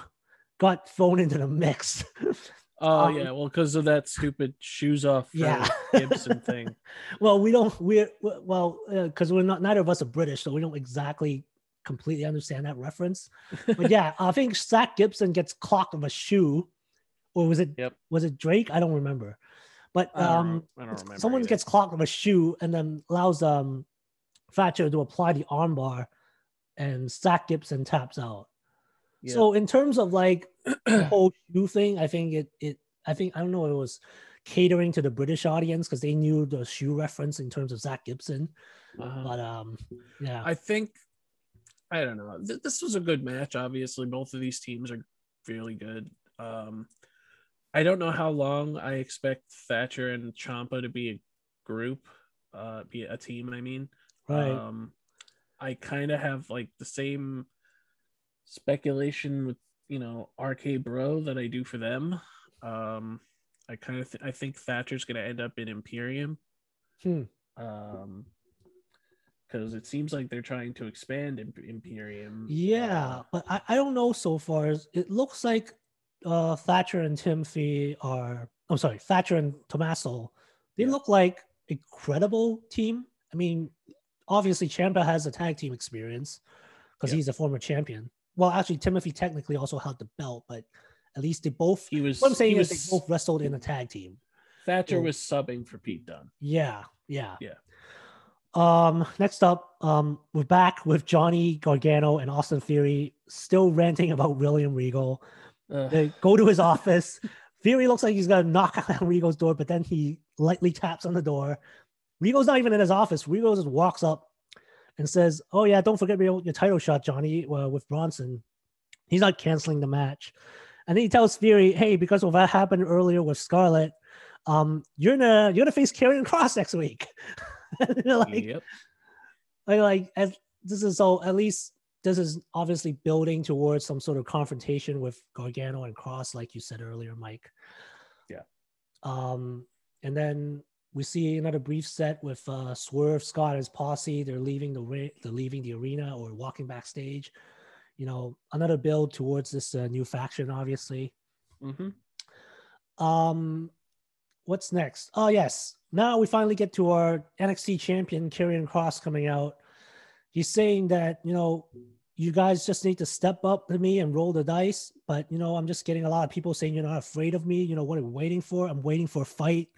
got thrown into the mix. Oh um, yeah, well, because of that stupid shoes off yeah. Gibson thing. well, we don't. We're well because uh, we're not. Neither of us are British, so we don't exactly completely understand that reference. But yeah, I think Zack Gibson gets clocked with a shoe, or was it? Yep. Was it Drake? I don't remember. But I don't, um, I don't remember someone either. gets clocked with a shoe and then allows um Thatcher to apply the armbar, and Zack Gibson taps out. Yeah. So in terms of like the whole shoe thing, I think it it I think I don't know it was catering to the British audience because they knew the shoe reference in terms of Zack Gibson. Uh-huh. But um, yeah, I think I don't know. Th- this was a good match. Obviously, both of these teams are fairly good. Um, I don't know how long I expect Thatcher and Ciampa to be a group, uh, be a team. I mean, right. Um, I kind of have like the same speculation with you know RK Bro that I do for them. Um, I kind of th- I think Thatcher's going to end up in Imperium. Hmm. Um, because it seems like they're trying to expand Imperium. Yeah, uh, but I, I don't know so far. It looks like uh, Thatcher and Timothy are. I'm sorry, Thatcher and Tommaso. They yeah. look like a credible team. I mean, obviously Ciampa has a tag team experience because he's a former champion well, actually, Timothy technically also held the belt, but at least they both. He was. What I'm saying is was, they both wrestled in a tag team. Thatcher so, was subbing for Pete Dunne. Yeah, yeah, yeah. Um, next up, um, we're back with Johnny Gargano and Austin Theory still ranting about William Regal. Uh, they go to his office. Theory looks like he's gonna knock on Regal's door, but then he lightly taps on the door. Regal's not even in his office. Regal just walks up, and says, "Oh yeah, don't forget your, your title shot, Johnny, uh, with Bronson." He's not canceling the match, and then he tells Theory, "Hey, because of what happened earlier with Scarlett, um, you're gonna you're gonna face Karrion Kross next week." like, yep. like, like as, this is so at least this is obviously building towards some sort of confrontation with Gargano and Kross, like you said earlier, Mike. Yeah. Um, and then we see another brief set with uh, Swerve Scott and his posse. They're leaving the they're leaving the arena or walking backstage. You know, another build towards this uh, new faction, obviously. Mm-hmm. Um, what's next? Oh yes, now we finally get to our NXT champion Karrion Kross coming out. He's saying that you know you guys just need to step up to me and roll the dice. But you know, I'm just getting a lot of people saying you're not afraid of me. You know, what are we waiting for? I'm waiting for a fight.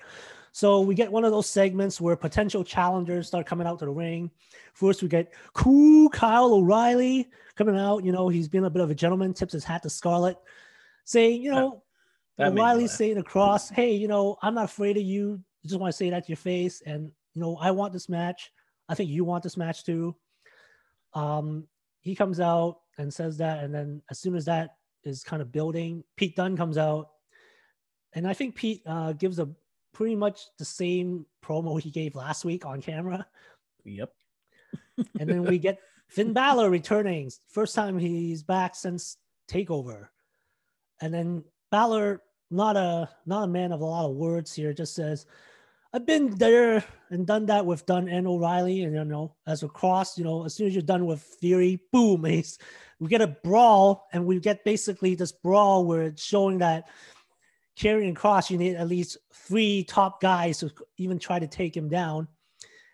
So we get one of those segments where potential challengers start coming out to the ring. First, we get cool Kyle O'Reilly coming out. You know, he's been a bit of a gentleman, tips his hat to Scarlett, saying, you know, that, that O'Reilly's saying across, hey, you know, I'm not afraid of you. I just want to say that to your face. And, you know, I want this match. I think you want this match too. Um, he comes out and says that. And then as soon as that is kind of building, Pete Dunne comes out. And I think Pete uh, gives a pretty much the same promo he gave last week on camera. Yep. and then we get Finn Balor returning. First time he's back since Takeover. And then Balor, not a not a man of a lot of words here, just says, I've been there and done that with Dunne and O'Reilly. And you know, as a cross, you know, as soon as you're done with Theory, boom, he's, we get a brawl, and we get basically this brawl where it's showing that Karrion Kross, you need at least three top guys to even try to take him down.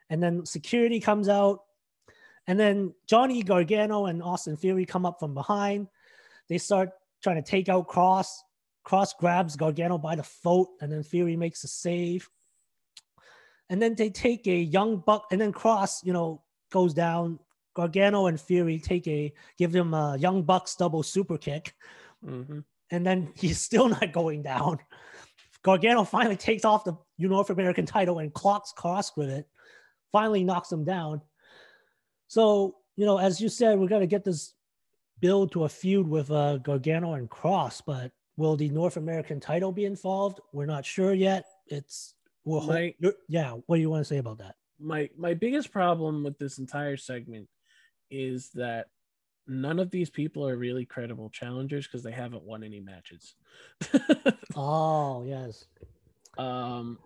And then security comes out. And then Johnny Gargano and Austin Theory come up from behind. They start trying to take out Kross. Kross grabs Gargano by the throat, and then Theory makes a save. And then they take a young buck, and then Kross, you know, goes down. Gargano and Theory take a give him a young bucks double super kick, Mhm. And then he's still not going down. Gargano finally takes off the North American title and clocks Kross with it. Finally knocks him down. So you know, as you said, we're gonna get this build to a feud with uh, Gargano and Kross, but will the North American title be involved? We're not sure yet. It's we'll My- yeah. What do you want to say about that? my my biggest problem with this entire segment is that none of these people are really credible challengers because they haven't won any matches. Oh yes, um,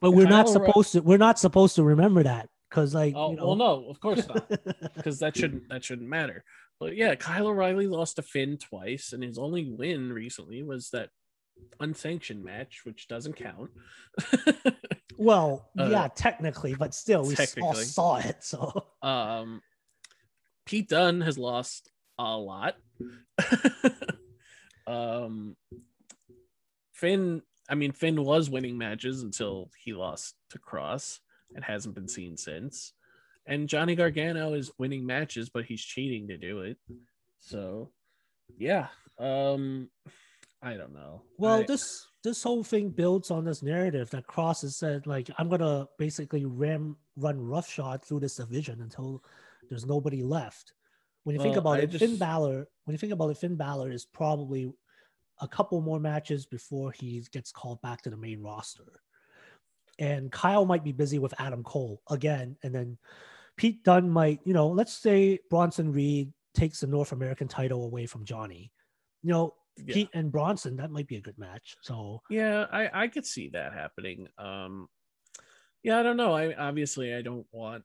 but we're not Kyle Ri- supposed to. We're not supposed to remember that because like oh you know, well, no, of course not, because that shouldn't that shouldn't matter. But yeah, Kyle O'Reilly lost to Finn twice, and his only win recently was that unsanctioned match, which doesn't count. well, Uh, yeah, technically, but still, we all saw it. So Um, Pete Dunne has lost a lot. um, Finn, I mean, Finn was winning matches until he lost to Kross and hasn't been seen since. And Johnny Gargano is winning matches, but he's cheating to do it. So, yeah. Um, I don't know. Well, I- this this whole thing builds on this narrative that Kross has said, like, I'm gonna basically ram run roughshod through this division until there's nobody left. When you think about I it, Finn just- Balor, when you think about it, Finn Balor is probably a couple more matches before he gets called back to the main roster. And Kyle might be busy with Adam Cole again, and then Pete Dunne might, you know, let's say Bronson Reed takes the North American title away from Johnny. You know, yeah. Pete and Bronson, that might be a good match. So Yeah, I I could see that happening. Um, yeah, I don't know. I obviously I don't want,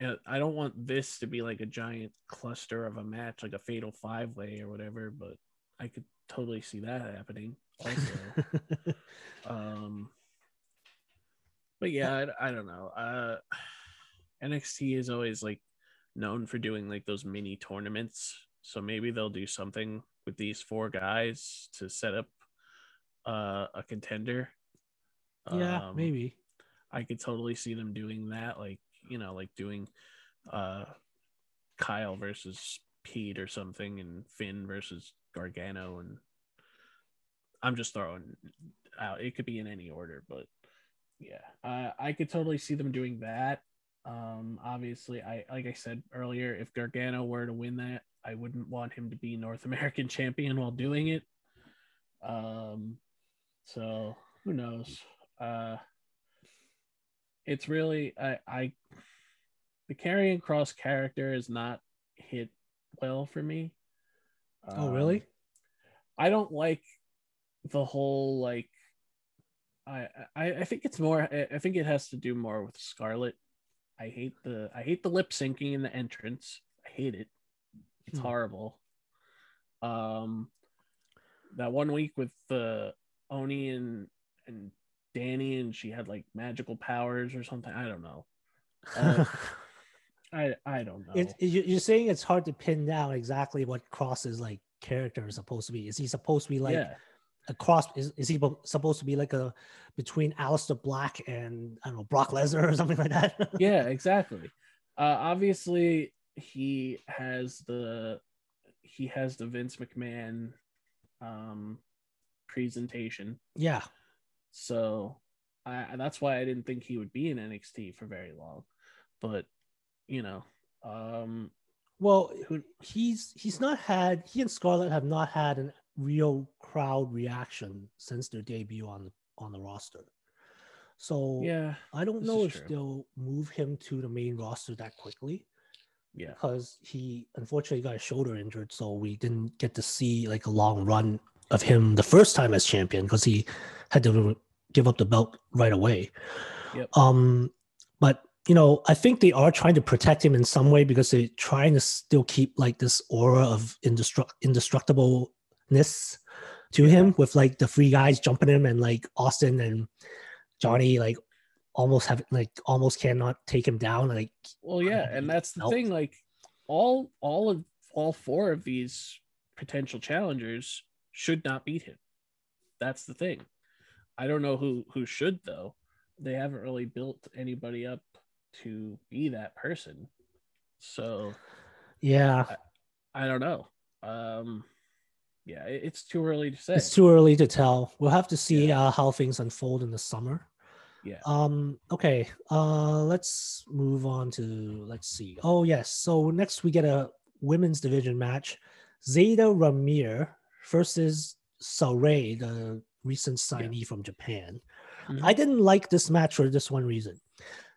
I don't want this to be like a giant cluster of a match, like a fatal five way or whatever. But I could totally see that happening. Also, um, but yeah, I, I don't know. Uh, NXT is always like known for doing like those mini tournaments, so maybe they'll do something with these four guys to set up uh, a contender. yeah, Um, maybe. I could totally see them doing that, like you know, like doing uh, Kyle versus Pete or something, and Finn versus Gargano, and I'm just throwing out. It could be in any order, but yeah, uh, I could totally see them doing that. Um, obviously, I like I said earlier, if Gargano were to win that, I wouldn't want him to be North American champion while doing it. Um, so who knows? Uh, it's really I I the Karrion Kross character is not hit well for me. oh, Um, really? I don't like the whole like I I, I think it's more I think it has to do more with Scarlet. I hate the I hate the lip syncing in the entrance. I hate it. It's Hmm. horrible. Um that one week with the Oni and and Danny and she had like magical powers or something. I don't know. Uh, I I don't know. It, it- you- you're saying it's hard to pin down exactly what Kross's like character is supposed to be. Is he supposed to be like yeah. a cross? Is, is he supposed to be like a between Aleister Black and I don't know Brock Lesnar or something like that? yeah, exactly. Uh, obviously, he has the he has the Vince McMahon um, presentation, yeah. So I that's why I didn't think he would be in NXT for very long. But you know, um, Well, he's he's not had he and Scarlett have not had a real crowd reaction since their debut on the on the roster. So yeah, I don't know if true. they'll move him to the main roster that quickly yeah, because he unfortunately got his shoulder injured, so we didn't get to see like a long run of him the first time as champion because he had to give up the belt right away. Yep. Um, but you know, I think they are trying to protect him in some way because they're trying to still keep like this aura of indestruct indestructibleness to him with like the three guys jumping him and like Austin and Johnny like almost have like almost cannot take him down. Like well, yeah, and that's the Nope. thing. Like all all of all four of these potential challengers should not beat him. that's the thing. I don't know who who should though. They haven't really built anybody up to be that person. So Yeah, I, I don't know. Um yeah, it- it's too early to say. it's too early to tell. We'll have to see uh, how things unfold in the summer. yeah. Um. Okay. Uh. Let's move on to. Let's see. Oh yes. So next we get a women's division match: Zayda Ramier versus Sarray, the recent signee from Japan. Mhm. I didn't like this match for this one reason.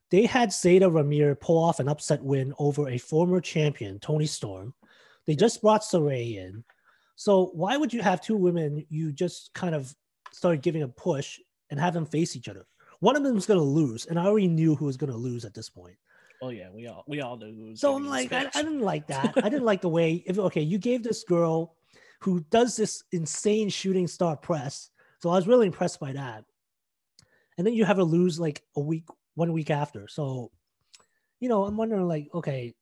They had Zayda Ramier pull off an upset win over a former champion, Toni Storm. They just brought Sarray in. So why would you have two women you just kind of started giving a push and have them face each other? One of them is going to lose, and I already knew who was going to lose at this point. Oh yeah, we all we all knew who was So I'm like, I. I didn't like that. I didn't like the way. If okay, you gave this girl who does this insane shooting star press, so I was really impressed by that. And then you have her lose like a week, one week after. So, you know, I'm wondering like, okay,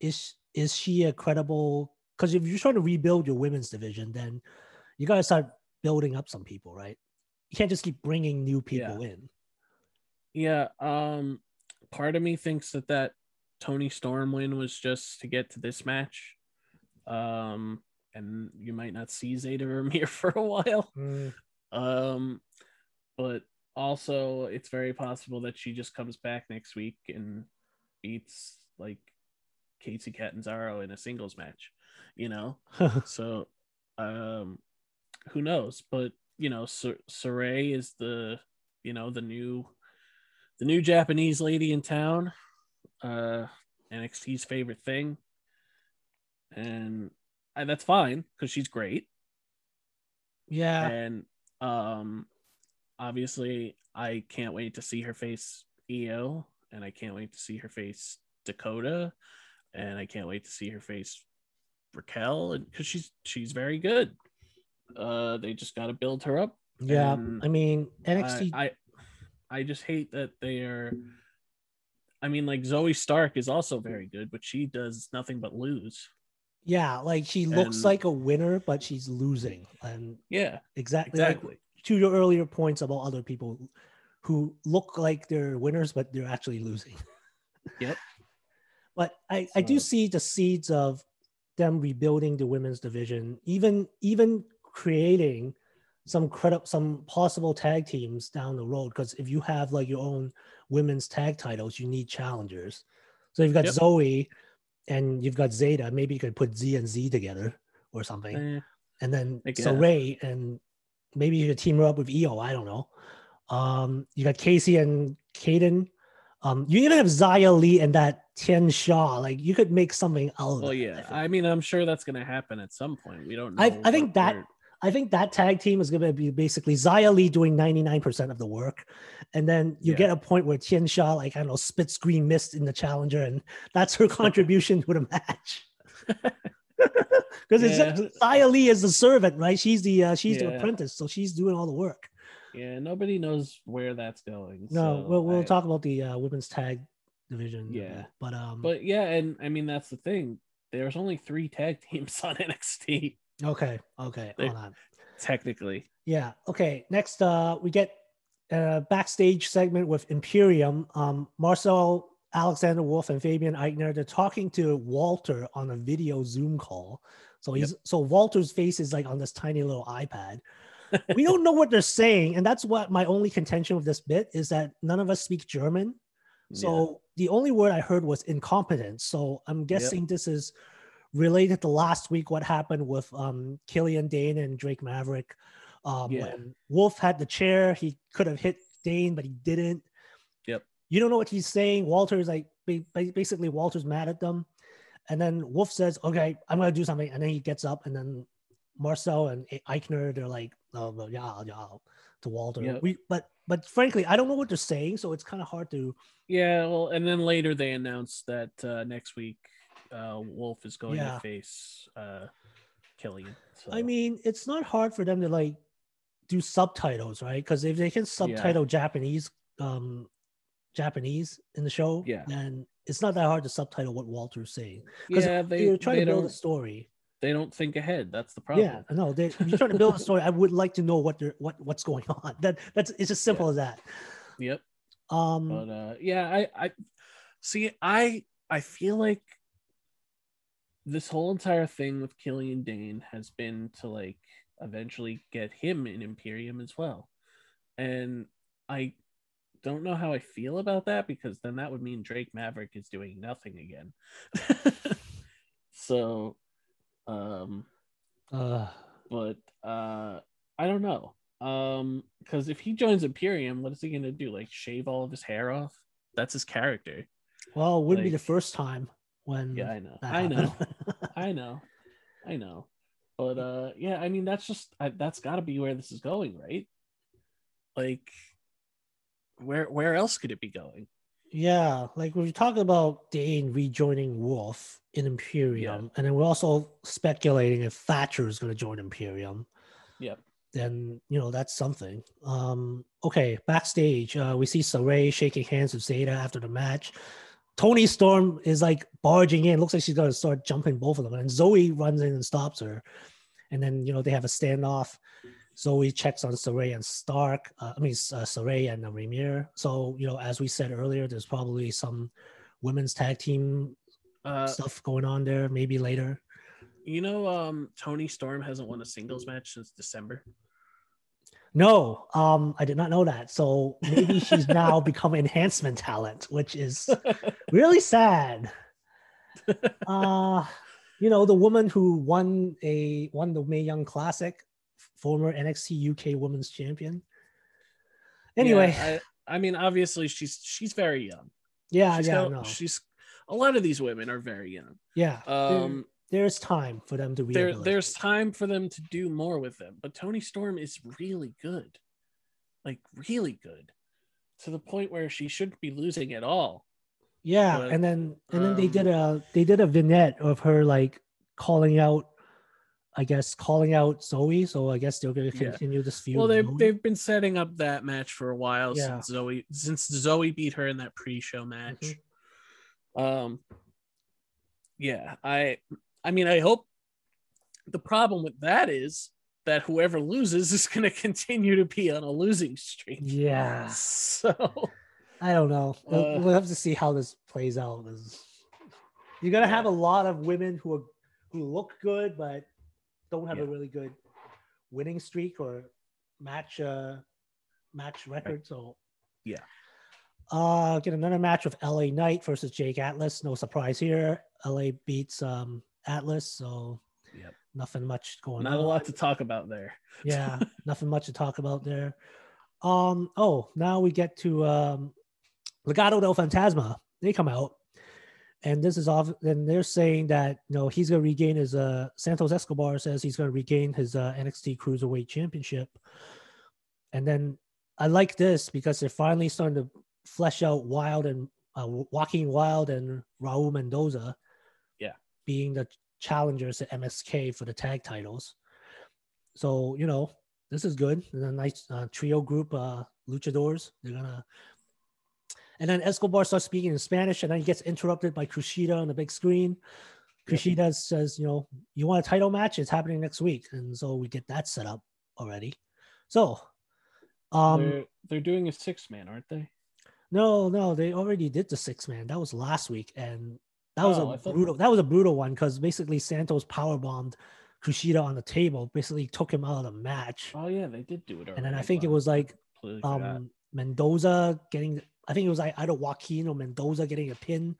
is is she a credible? Because if you're trying to rebuild your women's division, then you got to start building up some people, right? You can't just keep bringing new people in. Yeah, um part of me thinks that that Toni Storm win was just to get to this match. Um and you might not see Zayda Ramier for a while. Mm, Um but also it's very possible that she just comes back next week and beats like Kacy Catanzaro in a singles match, you know? so um who knows but you know Sar- Sarray is the you know the new the new japanese lady in town uh nxt's favorite thing and I, that's fine because she's great yeah. and um obviously i can't wait to see her face Io and i can't wait to see her face dakota and i can't wait to see her face raquel and because she's she's very good uh they just got to build her up Yeah. I mean, NXT. I, I i just hate that they are i mean like zoey stark is also very good but she does nothing but lose Yeah, like she looks And- like a winner, but she's losing. And yeah exactly, like, exactly to your earlier points about other people who look like they're winners, but they're actually losing. Yep. But I, I do see the seeds of them rebuilding the women's division, even even creating some credit some possible tag teams down the road. Because if you have like your own women's tag titles, you need challengers. So you've got Yep. Zoey and you've got Zayda. Maybe you could put Z and Z together or something. Eh, And then so. Ray and maybe you could team her up with Io. I don't know. Um, you got Kacy and Kayden. Um, you even have Xia Li and that Tian Sha. Like you could make something out of well it, yeah I, i mean i'm sure that's gonna happen at some point we don't know I- I think that- I think that tag team is going to be basically Xia Li doing 99% of the work. And then you Yeah. get a point where Tian Sha, like, I don't know, spits green mist in the challenger, and that's her contribution to the match. Because Yeah. it's Xia Li is the servant, right? She's the uh, she's the apprentice, so she's doing all the work. yeah nobody knows where that's going No, so we'll we'll I- talk about the uh, women's tag division. Yeah. but um, but yeah and i mean that's the thing there's only three tag teams on nxt okay, okay, They- hold on. technically Yeah. Okay. Next, uh, we get a backstage segment with Imperium. Um, Marcel, Alexander Wolf, and Fabian Aichner. They're talking to Walter on a video Zoom call. So he's so Walter's face is like on this tiny little iPad. we don't know what they're saying, and that's what my only contention with this bit is that none of us speak German. So the only word I heard was incompetence. So I'm guessing this is related to last week what happened with um Killian Dain and Drake Maverick. Um Yeah. when Wolf had the chair, he could have hit Dain, but he didn't. Yep. You don't know what he's saying. Walter's like ba- ba- basically Walter's mad at them. And then Wolf says, Okay, I'm gonna do something. And then he gets up and then Marcel and Aichner, they're like, oh yeah, yeah, to Walter. Yep. We but but frankly, I don't know what they're saying, so it's kind of hard to Yeah, well, and then later they announced that uh, next week uh, Wolf is going Yeah. to face uh, Killian. So. I mean, it's not hard for them to like do subtitles, right? Because if they can subtitle Japanese, um, Japanese in the show, Yeah. then it's not that hard to subtitle what Walter's saying. yeah, Because they you're trying they to build a story. they don't think ahead. That's the problem. Yeah, no, they, you're trying to build a story. I would like to know what they're what what's going on. That that's it's as simple as that. Yep. Um, But uh yeah, I I see I I feel like this whole entire thing with Killian Dain has been to like eventually get him in Imperium as well. And I don't know how I feel about that because then that would mean Drake Maverick is doing nothing again. so um uh, but uh I don't know. Um because if he joins Imperium, what is he gonna do? Like shave all of his hair off? That's his character. well, it wouldn't be the first time when Yeah, I know. I know. I know. I know. But uh yeah, I mean that's just I, that's got to be where this is going, right? Like where where else could it be going? Yeah, like we were talking about Dain rejoining Wolfe in Imperium, and then we're also speculating if Thatcher is going to join Imperium. Yep. Then you know that's something. Um, okay, backstage, uh, we see Sarray shaking hands with Zayda after the match. Toni Storm is like barging in. Looks like she's going to start jumping both of them, and Zoey runs in and stops her. And then you know they have a standoff. Zoey checks on Sarray and Stark. Uh, I mean, uh, Sarray and uh, Ramier. So, you know, as we said earlier, there's probably some women's tag team Uh stuff going on there, maybe later. you know um Toni Storm hasn't won a singles match since December. No, um, I did not know that. So maybe she's now become enhancement talent, which is really sad. Uh, you know, the woman who won a won the Mae Young Classic, former NXT UK Women's Champion. Anyway, Yeah, I, I mean obviously she's she's very young. yeah, She's yeah, no, she's a lot of these women are very young. yeah. there- Um there's time for them to there there's time for them to do more with them but toni storm is really good like really good to the point where she shouldn't be losing at all Yeah, But, and then and then they did um, a they did a vignette of her like calling out, I guess calling out Zoey. So I guess they're gonna Yeah. continue this feud. well they've, they've been setting up that match for a while Yeah. since zoey since zoey beat her in that pre-show match um yeah i i mean i hope the problem with that is that whoever loses is going to continue to be on a losing streak yeah. so I don't know. We'll, Uh, we'll have to see how this plays out. You're gonna have a lot of women who are who look good but don't have a really good winning streak or match uh match record. So Yeah. Uh get another match with LA Knight versus Jake Atlas. No surprise here. LA beats um Atlas, so Yep. nothing much going not on a lot to talk about there yeah nothing much to talk about there um oh now we get to um legado del fantasma they come out and this is off and they're saying that you know he's going to regain his uh santos escobar says he's going to regain his uh nxt cruiserweight championship and then i like this because they're finally starting to flesh out Wilde and uh, Joaquin Wilde and Raul Mendoza, Yeah. being the challengers at MSK for the tag titles. So you know this is good. And a nice uh, trio group, uh, luchadors. They're gonna. And then Escobar starts speaking in Spanish, and then he gets interrupted by Kushida on the big screen. Yep. Kushida says, "You know, you want a title match? It's happening next week." And so we get that set up already. So, um, they're they're doing a six man, aren't they? no, no, they already did the six man. That was last week, and that was Oh, I a brutal. That was a brutal one because basically Santos power bombed Kushida on the table, basically took him out of the match. Oh yeah, they did do it. and then I already. think it was like um Mendoza getting. I think it was like either Joaquin or Mendoza getting a pin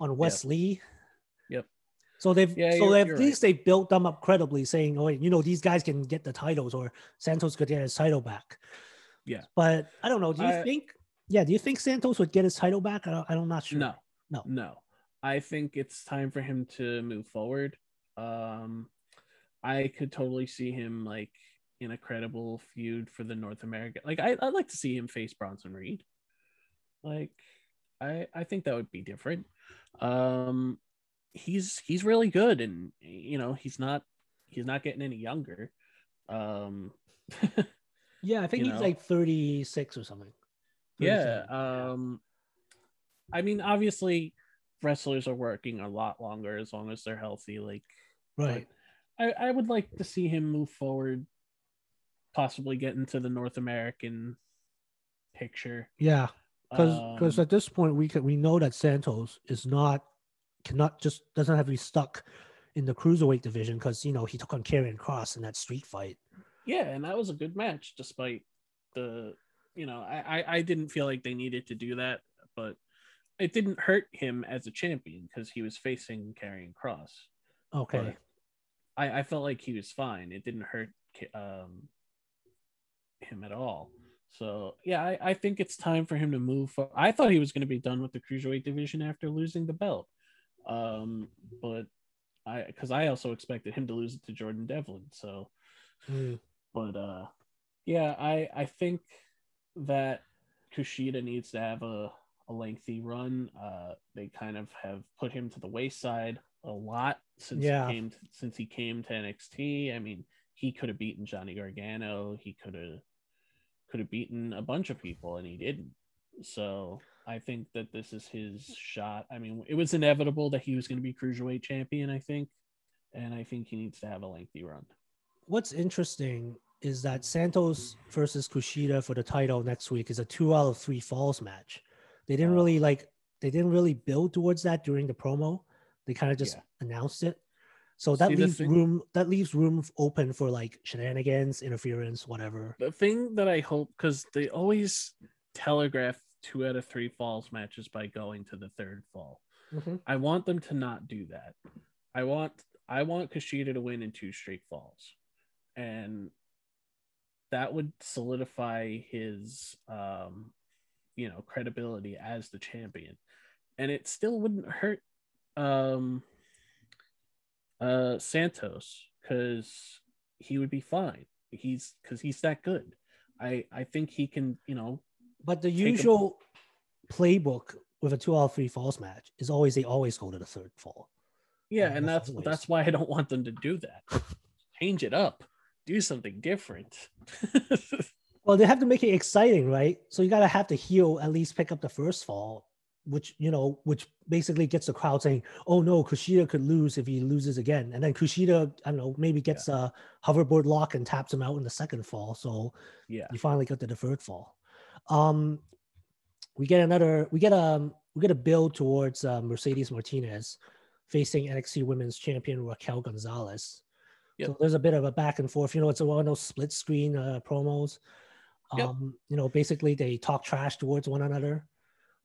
on Wes Lee. Yep. So they've Yeah, so at least they built them up credibly, saying, "Oh, you know, these guys can get the titles, or Santos could get his title back." Yeah. But I don't know. Do you I- think? Yeah. Do you think Santos would get his title back? I don't, I'm not sure. No, No. no. I think it's time for him to move forward. Um, I could totally see him like in a credible feud for the North American. Like I, I'd like to see him face Bronson Reed. Like I, I think that would be different. Um, he's he's really good, and you know he's not he's not getting any younger. Um, Yeah, I think he's know? like 36 or something. yeah 37, yeah. um i mean obviously wrestlers are working a lot longer as long as they're healthy like right. I, I would like to see him move forward, possibly get into the North American picture. Yeah, because because Um, at this point we can we know that Santos is not cannot just doesn't have to be stuck in the cruiserweight division because you know he took on Karrion Kross in that street fight. yeah, and that was a good match, despite the, you know, I, I, I didn't feel like they needed to do that, but it didn't hurt him as a champion because he was facing Karrion Kross. Okay, But I, I felt like he was fine. It didn't hurt um, him at all. So yeah, I, I think it's time for him to move. I thought he was going to be done with the cruiserweight division after losing the belt, um, but I because I also expected him to lose it to Jordan Devlin. So, Mm, but uh, yeah, I I think that Kushida needs to have a a lengthy run. Uh, they kind of have put him to the wayside a lot since Yeah. he came since he came to NXT. I mean, he could have beaten Johnny Gargano. He could have could have beaten a bunch of people, and he didn't. So I think that this is his shot. I mean, it was inevitable that he was going to be cruiserweight champion. I think, and I think he needs to have a lengthy run. what's interesting is that Santos versus Kushida for the title next week is a two out of three falls match. They didn't really like they didn't really build towards that during the promo. They kind of just Yeah. announced it. So that See, leaves thing- room that leaves room open for like shenanigans, interference, whatever. the thing that I hope because they always telegraph two out of three falls matches by going to the third fall. I want them to not do that. I want I want Kushida to win in two straight falls, and that would solidify his um, you know credibility as the champion, and it still wouldn't hurt um, uh, Santos because he would be fine. He's because he's that good. I I think he can you know But the Take a- usual playbook with a two out of three falls match is always they always go to the third fall. Yeah, and that's that's always- that's why I don't want them to do that. Change it up. Do something different. Well, they have to make it exciting, right? So you gotta have the heel at least pick up the first fall, which you know, which basically gets the crowd saying, "Oh no, Kushida could lose if he loses again," and then Kushida, I don't know, maybe gets a hoverboard lock and taps him out in the second fall. So yeah. you finally to the third fall. Um, we get another, we get a, we get a build towards uh, Mercedes Martinez facing NXT Women's Champion Raquel Gonzalez. Yep. So there's a bit of a back and forth. You know, it's one of those split screen uh, promos. Yep. Um, you know, basically they talk trash towards one another.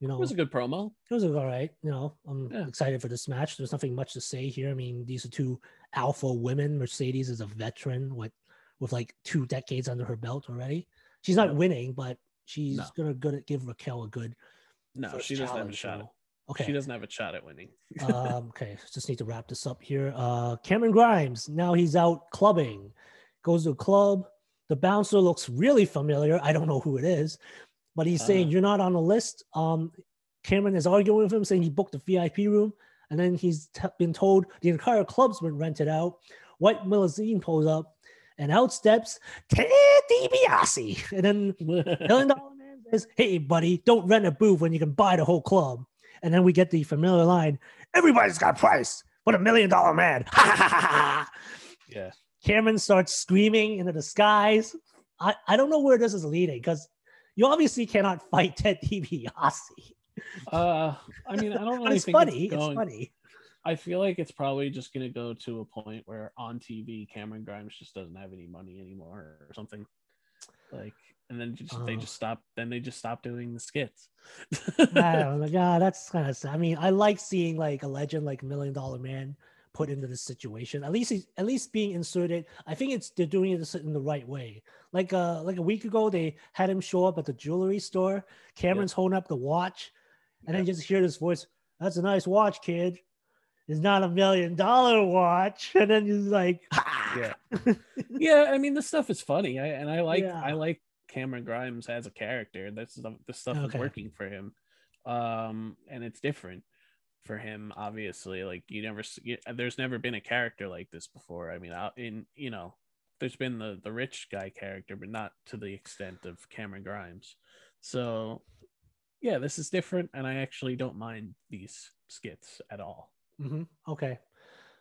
You know, It was a good promo. it was all right. You know, I'm Yeah. excited for this match. There's nothing much to say here. I mean, these are two alpha women. Mercedes is a veteran with with like two decades under her belt already. She's not winning, but she's No. gonna good at give Raquel a good. No, she doesn't have a shot. At, Okay. She doesn't have a shot at winning. um, okay, just need to wrap this up here. Uh, Cameron Grimes, now he's out clubbing, goes to a club. The bouncer looks really familiar. I don't know who it is, but he's saying Uh. you're not on the list. Um, Cameron is arguing with him, saying he booked the VIP room, and then he's t- been told the entire club's been rented out. White limousine pulls up, and out steps Ted DiBiase, and then Million Dollar Man says, "Hey, buddy, don't rent a booth when you can buy the whole club." And then we get the familiar line: "Everybody's got a price, but a million dollar man." Ha ha ha ha ha. yeah. Cameron starts screaming into the skies. I, I don't know where this is leading because you obviously cannot fight Ted DiBiase. Uh, I mean, I don't really it's think funny. It's, It's, funny. I feel like it's probably just gonna go to a point where on TV, Cameron Grimes just doesn't have any money anymore or something. Like, and then just they Oh. just stop. Then they just stop doing the skits. I don't know. God, that's kind of. I mean, I like seeing like a legend like Million Dollar Man put into this situation. At least he's at least being inserted. I think it's they're doing it in the right way. Like uh like a week ago, they had him show up at the jewelry store. Cameron's holding up the watch, and then you just hear this voice. That's a nice watch, kid. It's not a million dollar watch. And then he's like, Yeah. yeah, I mean the stuff is funny, I, and I like Yeah. I like Cameron Grimes as a character. This the, the stuff Okay. is working for him, um, and it's different for him. Obviously, like you never, you, there's never been a character like this before. I mean, out in you know, there's been the the rich guy character, but not to the extent of Cameron Grimes. So, yeah, this is different, and I actually don't mind these skits at all. Mhm. Okay.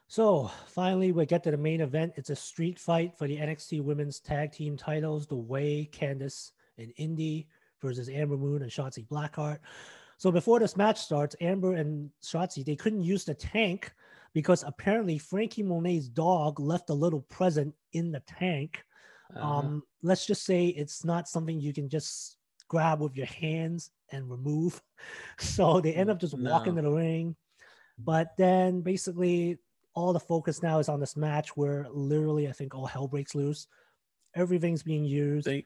So finally, we get to the main event. It's a street fight for the NXT Women's Tag Team titles. The Way, Candice, and Indi versus Ember Moon and Shotzi Blackheart. So before this match starts, Ember and Shotzi they couldn't use the tank because apparently Franky Monet's dog left a little present in the tank. Uh-huh. Um, let's just say it's not something you can just grab with your hands and remove. So they end up just no. walking to the ring. But then basically all the focus now is on this match where literally I think all hell breaks loose. Everything's being used. They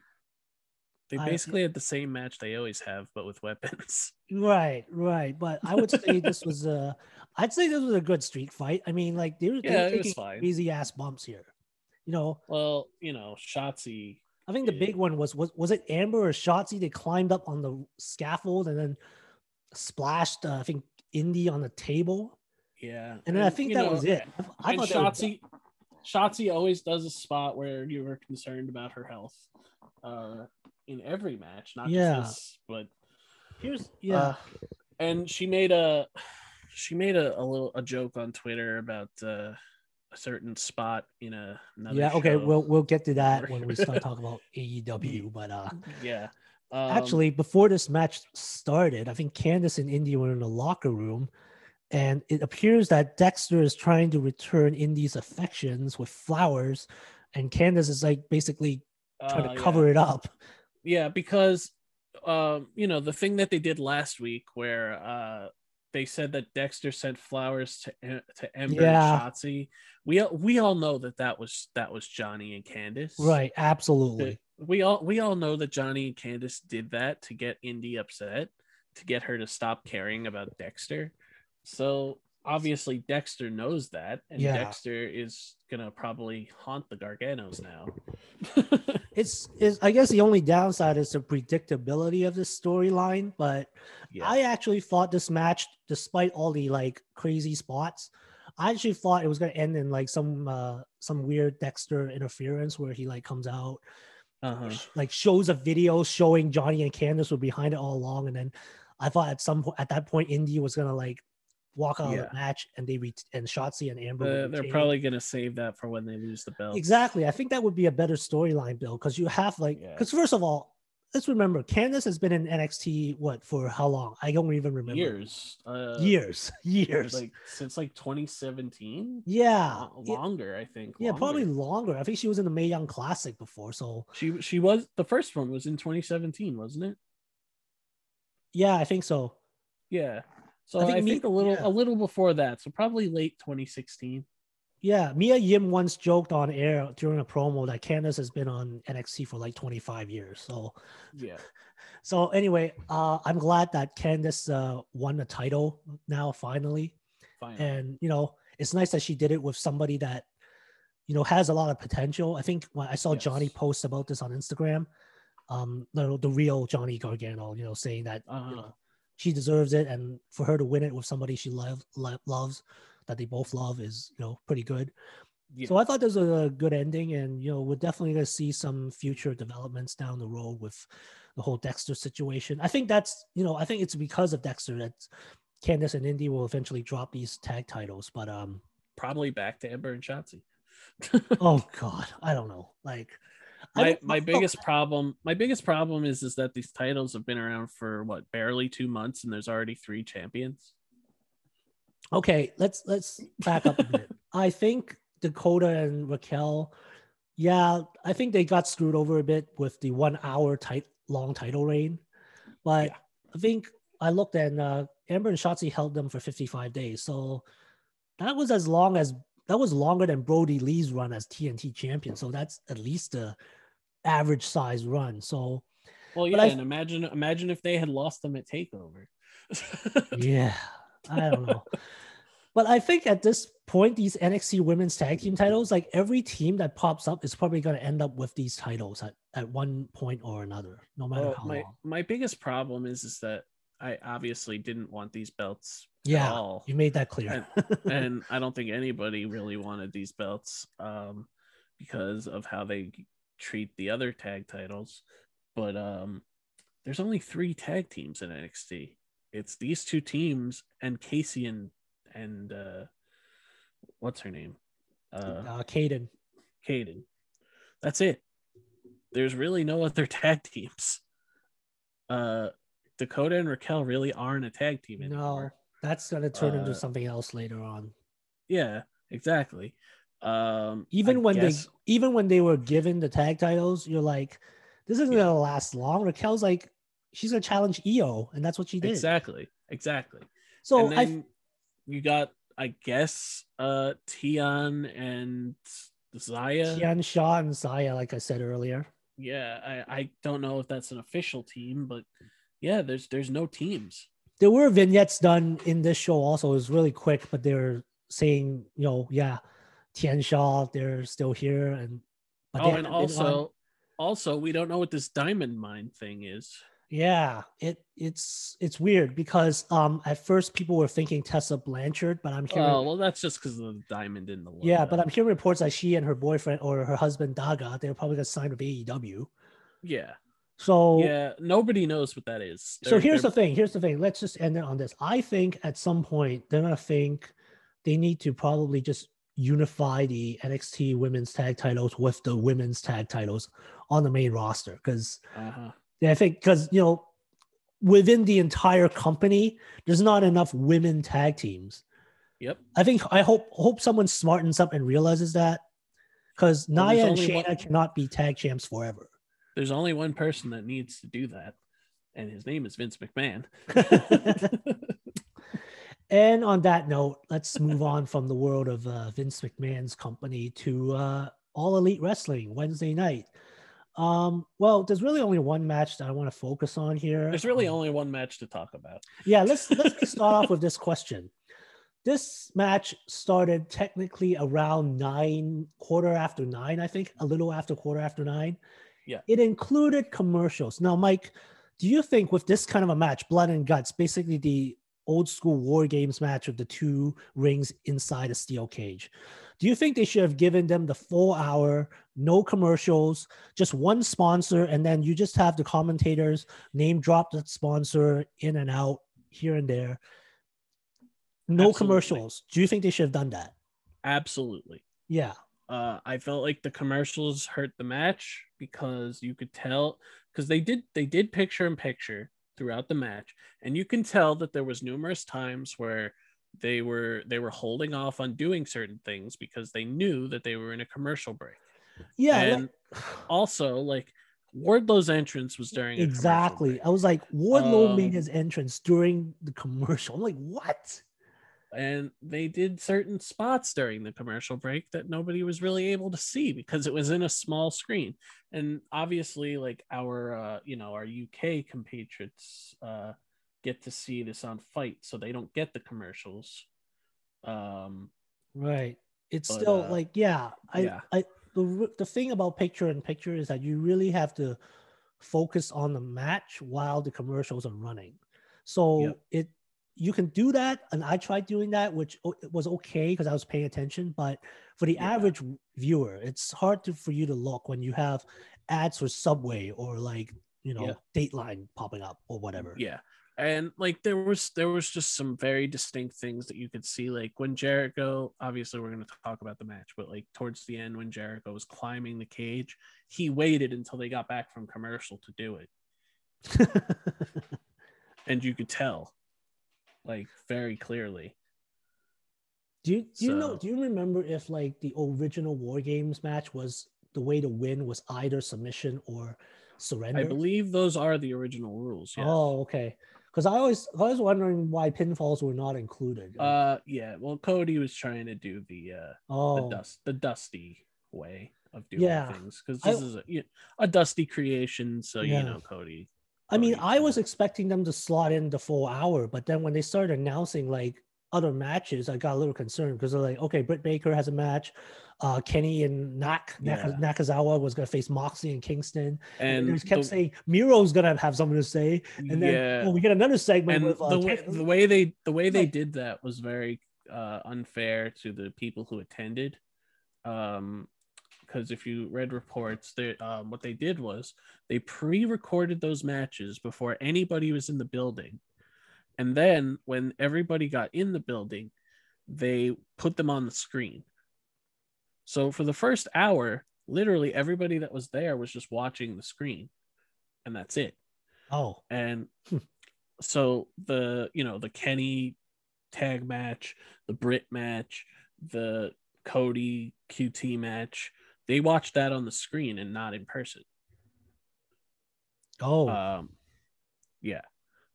they basically I, had the same match they always have, but with weapons. Right, right. But I would say this was a, I'd say this was a good street fight. I mean, like they were, they were taking crazy ass bumps here. You know. Well, you know, Shotzi. I think the big one was was was it Ember or Shotzi? They climbed up on the scaffold and then splashed. Uh, I think Indi on the table. Yeah, and then I think that know, was it. I, I thought Shotzi. Shotzi always does a spot where you were concerned about her health. Uh, in every match, not yeah. just this, but here's yeah. Uh, and she made a she made a, a little a joke on Twitter about uh, a certain spot in a yeah. Okay, show. we'll we'll get to that when we start talking about AEW. But uh, yeah. Um, Actually, before this match started, I think Candice and Indi were in the locker room, and it appears that Dexter is trying to return Indi's affections with flowers, and Candice is like basically trying uh, to cover yeah. it up yeah, because um, you know, the thing that they did last week where uh they said that Dexter sent flowers to to Ember yeah. and Shotzi. We we all know that that was that was Johnny and Candice. Right, absolutely. We all we all know that Johnny and Candice did that to get Indi upset, to get her to stop caring about Dexter. So obviously Dexter knows that, and yeah. Dexter is gonna probably haunt the Garganos now. it's is I guess the only downside is the predictability of this storyline, but yeah. I actually thought this match, despite all the like crazy spots, I actually thought it was gonna end in like some uh some weird Dexter interference where he like comes out. Uh-huh. Like shows a video showing Johnny and Candice were behind it all along, and then I thought at some point at that point Indi was gonna like walk out yeah. of the match and they re- and Shotzi and Ember. Uh, they're probably gonna save that for when they lose the belt. Exactly. I think that would be a better storyline, Bill, because you have like because yeah. first of all, let's remember Candice has been in NXT what for how long? I don't even remember. Years. Uh, years. Years. Like since like 2017. Yeah. longer, I think. Yeah, probably longer. I think she was in the Mae Young Classic before. So she she was the first one was in 2017, wasn't it? Yeah, I think so. Yeah. So I think, I think a little yeah. a little before that, so probably late 2016. Yeah, Mia Yim once joked on air during a promo that Candice has been on NXT for like 25 years. So yeah. So anyway, uh, I'm glad that Candice uh, won the title now finally. finally, and you know it's nice that she did it with somebody that you know has a lot of potential. I think when I saw yes. Johnny post about this on Instagram, um, the, the real Johnny Gargano, you know, saying that uh-huh. you know, she deserves it, and for her to win it with somebody she love, lo- loves, that they both love, is you know pretty good. Yeah. So I thought this was a good ending, and you know we're definitely going to see some future developments down the road with the whole Dexter situation. I think that's you know I think it's because of Dexter that Candice and Indi will eventually drop these tag titles, but um probably back to Ember and Shotzi. oh God, I don't know. Like my my biggest problem my biggest problem is is that these titles have been around for what barely two months and there's already three champions? Okay let's let's back up a bit. I think dakota and raquel yeah i think they got screwed over a bit with the one hour tight long title reign. But yeah. i think i looked and uh ember and shotzi held them for 55 days. So that was as long as that was longer than brodie Lee's run as TNT champion. So that's at least a average size run. So well, yeah, I, and imagine imagine if they had lost them at Takeover. yeah, I don't know. But I think at this point, these NXT women's tag team titles, like every team that pops up is probably going to end up with these titles at, at one point or another, no matter well, how my, long. My biggest problem is is that I obviously didn't want these belts yeah, you made that clear. and, and, I don't think anybody really wanted these belts um, because of how they treat the other tag titles. But um, there's only three tag teams in NXT. It's these two teams and Kacy and and uh, what's her name? Uh, Uh, Kayden. Kayden. That's it. There's really no other tag teams. Uh, Dakota and Raquel really aren't a tag team No, anymore. that's gonna turn Uh, into something else later on. Yeah, exactly. Um, Even I when guess- they even when they were given the tag titles, you're like, this isn't Yeah. gonna last long. Raquel's like, she's gonna challenge Io, and that's what she did. exactly, exactly. So I you got, I guess, uh, Tian and Zayda. Tian Sha and Zayda, like I said earlier. Yeah, I, I don't know if that's an official team, but yeah, there's there's no teams. There were vignettes done in this show also. It was really quick, but they were saying, you know, yeah, Tian Sha, they're still here, and but oh, and on- also, also we don't know what this diamond mine thing is. Yeah, it it's it's weird because um at first people were thinking Tessa Blanchard, but I'm hearing Oh, well, that's just because of the diamond in the logo. yeah, but I'm hearing reports that she and her boyfriend or her husband Daga, they're probably gonna sign with AEW. yeah, So yeah, nobody knows what that is. so They're- here's the thing. Here's the thing. Let's just end it on this. I think at some point they're gonna think they need to probably just unify the NXT women's tag titles with the women's tag titles on the main roster because uh-huh. I think because you know, within the entire company, there's not enough women tag teams. Yep. I think I hope hope someone smartens up and realizes that because Well, Nia and only Shayna one- cannot be tag champs forever. There's only one person that needs to do that, and his name is Vince McMahon. and on that note, let's move on from the world of uh, Vince McMahon's company to uh, All Elite Wrestling Wednesday night. Um, well, there's really only one match that I want to focus on here. There's really Um, only one match to talk about. Yeah, let's let's start off with this question. This match started technically around nine, quarter after nine, I think, a little after quarter after nine. Yeah. It included commercials. Now, Mike, do you think with this kind of a match, blood and guts, basically the old school war games match with the two rings inside a steel cage, do you think they should have given them the full hour, no commercials, just one sponsor, and then you just have the commentators name drop that sponsor in and out here and there? No Absolutely. commercials. Do you think they should have done that? Absolutely. Yeah. Uh, I felt like the commercials hurt the match because you could tell because they did they did picture in picture throughout the match, and you can tell that there was numerous times where they were they were holding off on doing certain things because they knew that they were in a commercial break. Yeah. like- and also like Wardlow's entrance was during exactly. I was like, Wardlow Um, made his entrance during the commercial. I'm like, what? And they did certain spots during the commercial break that nobody was really able to see because it was in a small screen and obviously like our uh you know our uk compatriots uh get to see this on fight so they don't get the commercials um Right. It's But, still uh, like, yeah. I, yeah. I, the, the thing about picture in picture is that you really have to focus on the match while the commercials are running. So Yep. it, you can do that. And I tried doing that, which was okay because I was paying attention. But for the Yeah. average viewer, it's hard to, for you to look when you have ads for Subway or like, you know, Yeah. Dateline popping up or mm, whatever. yeah and like there was there was just some very distinct things that you could see like when jericho obviously we're going to talk about the match but like towards the end when jericho was climbing the cage he waited until they got back from commercial to do it and you could tell like very clearly Do you do you know do you remember if like the original War Games match was the way to win was either submission or surrender? i believe those are the original rules yes. Oh, okay. Because I always I was wondering why pinfalls were not included. uh yeah well cody was trying to do the uh oh, the dust the dusty way of doing Yeah. things because I- this is a, you know, a dusty creation so Yeah. you know cody I mean, I was expecting them to slot in the full hour, but then when they started announcing like other matches, I got a little concerned because they're like, okay, Britt Baker has a match. Uh, Kenny and Nak, Nak- Yeah. Nakazawa was gonna face Moxley and Kingston. And, and they kept the- saying Miro's gonna have something to say. And then yeah oh, we get another segment and with uh, the, way, Ken- the way they the way they did that was very uh unfair to the people who attended um because if you read reports they um what they did was they pre-recorded those matches before anybody was in the building and then when everybody got in the building they put them on the screen. So for the first hour, literally everybody that was there was just watching the screen, and that's it. Oh, And so the you know the Kenny tag match, the Britt match, the Cody QT match, they watched that on the screen and not in person. oh, Um, yeah.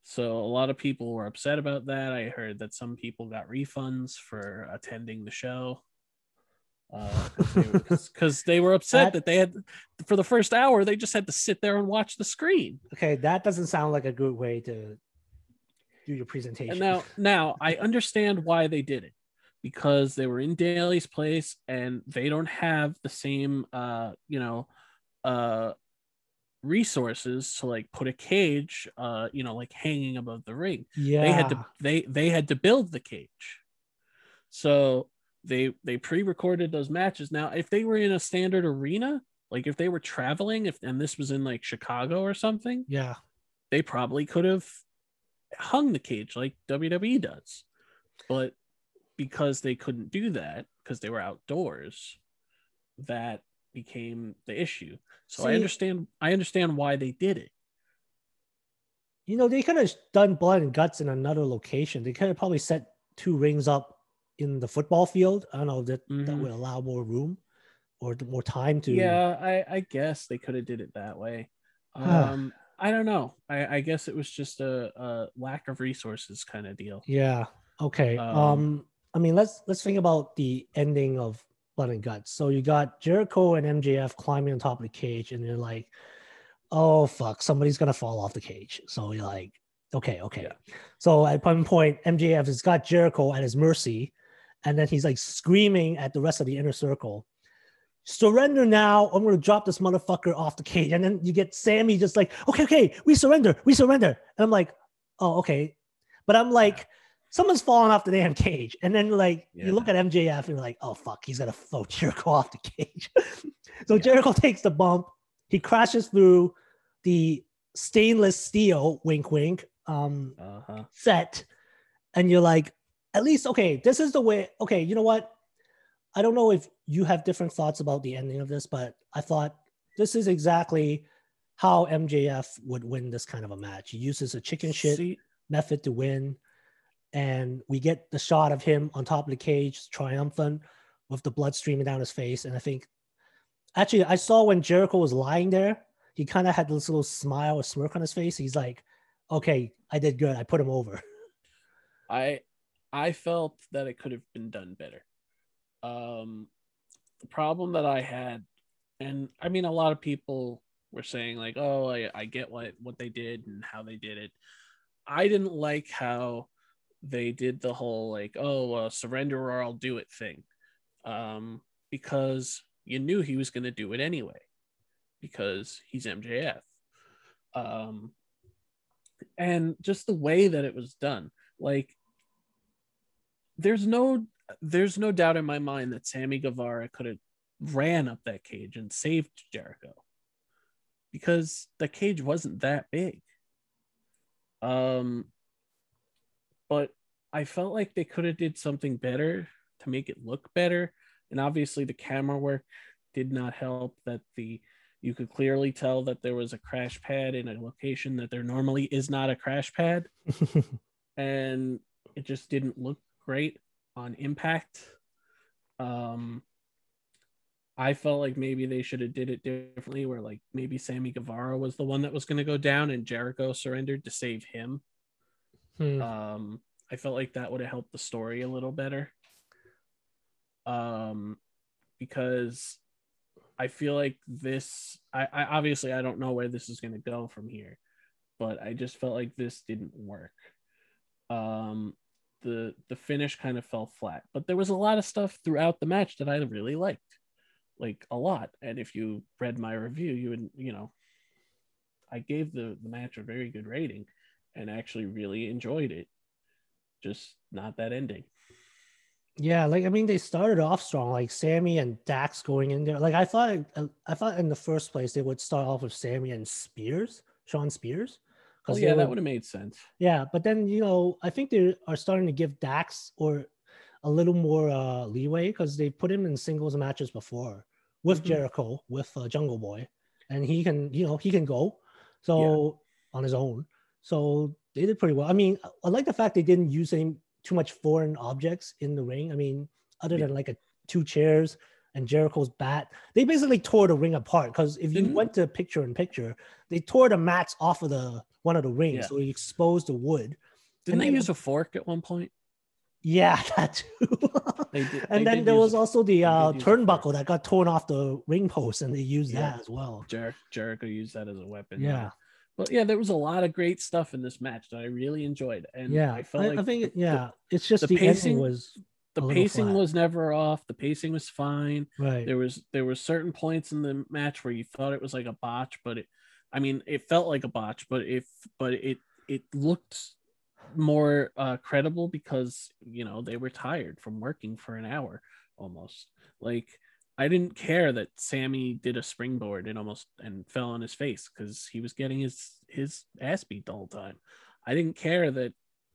So a lot of people were upset about that. I heard that some people got refunds for attending the show. Because they were upset That- that they had, for the first hour, they just had to sit there and watch the screen. okay. That doesn't sound like a good way to do your presentation. And now, now I understand why they did it because they were in Daily's place and they don't have the same, uh, you know, uh, resources to like put a cage, uh, you know, like hanging above the ring. yeah, They had to, they they had to build the cage, so they they pre-recorded those matches. Now, if they were in a standard arena, like if they were traveling, if and this was in like Chicago or something, yeah. they probably could have hung the cage like WWE does. But because they couldn't do that because they were outdoors, that became the issue. So I understand I understand why they did it. You know, they could have done blood and guts in another location. They could have probably set two rings up in the football field. I don't know that that Mhm. would allow more room or more time to. Yeah, I, I guess they could have did it that way. Um I don't know. I, I guess it was just a, a lack of resources kind of deal. Yeah. Okay. Um, Um, I mean, let's let's think about the ending of Blood and Guts. So you got Jericho and MJF climbing on top of the cage, and you're like, "Oh fuck, somebody's gonna fall off the cage." So you're like, "Okay, okay." Yeah. So at one point, MJF has got Jericho at his mercy, and then he's like screaming at the rest of the inner circle. Surrender now! I'm gonna drop this motherfucker off the cage, and then you get Sammy just like, "Okay, okay, we surrender, we surrender," and I'm like, "Oh, okay," but I'm like, someone's falling off the damn cage. And then like you look at MJF and you're like, oh fuck, he's gonna throw Jericho off the cage. so Yeah. Jericho takes the bump, he crashes through the stainless steel wink wink um Uh-huh. set, and you're like, at least okay, this is the way. Okay, you know what? I don't know if you have different thoughts about the ending of this, but I thought this is exactly how MJF would win this kind of a match. He uses a chicken shit See, method to win. And we get the shot of him on top of the cage, triumphant, with the blood streaming down his face. And I think, actually, I saw when Jericho was lying there, he kind of had this little smile or smirk on his face. He's like, okay, I did good. I put him over. I I felt that it could have been done better. Um the problem that I had and I mean a lot of people were saying like, "Oh, I, I get what what they did and how they did it." I didn't like how they did the whole like, "Oh, uh, surrender or I'll do it" thing. Um because you knew he was going to do it anyway because he's MJF. Um and just the way that it was done like there's no there's no doubt in my mind that Sammy Guevara could have ran up that cage and saved Jericho because the cage wasn't that big. Um but I felt like they could have did something better to make it look better. And obviously the camera work did not help that the you could clearly tell that there was a crash pad in a location that there normally is not a crash pad. And it just didn't look great on impact. Um i felt like maybe they should have did it differently where like maybe sammy guevara was the one that was going to go down and jericho surrendered to save him Hmm. um i felt like that would have helped the story a little better. Um because i feel like this i, I obviously i don't know where this is going to go from here but i just felt like this didn't work. Um the the finish kind of fell flat but there was a lot of stuff throughout the match that i really liked like a lot. And if you read my review you would you know i gave the the match a very good rating and actually really enjoyed it just not that ending Yeah, like I mean, they started off strong, like Sammy and Dax going in there. Like I thought, I thought in the first place they would start off with Sammy and Spears, Shawn Spears. oh yeah that would have made sense Yeah, but then you know, I think they are starting to give Dax or a little more uh, leeway because they put him in singles matches before with Mhm. Jericho, with uh, Jungle Boy, and he can, you know, he can go so on his own. So they did pretty well. I mean, I- like the fact they didn't use any too much foreign objects in the ring. I mean, other than like a two chairs and Jericho's bat, they basically tore the ring apart. Because if you Didn't- went to picture in picture, they tore the mats off of the one of the rings, Yeah. so they exposed the wood. Didn't And they use a fork at one point? Yeah, that too. They did. and they then did there was a- also the uh, use a fork. turnbuckle that got torn off the ring post, and they used Yeah. that as well. Jer- Jericho used that as a weapon. Yeah, But yeah, there was a lot of great stuff in this match that I really enjoyed, and yeah. I I, like I think the- yeah, it's just the the, pacing- was the pacing was never off. The pacing was fine. right. There was there were certain points in the match where you thought it was like a botch, but it, I mean, it felt like a botch, but if but it it looked more uh, credible because you know they were tired from working for an hour almost. Like I didn't care that Sammy did a springboard and almost and fell on his face because he was getting his his ass beat the whole time. I didn't care that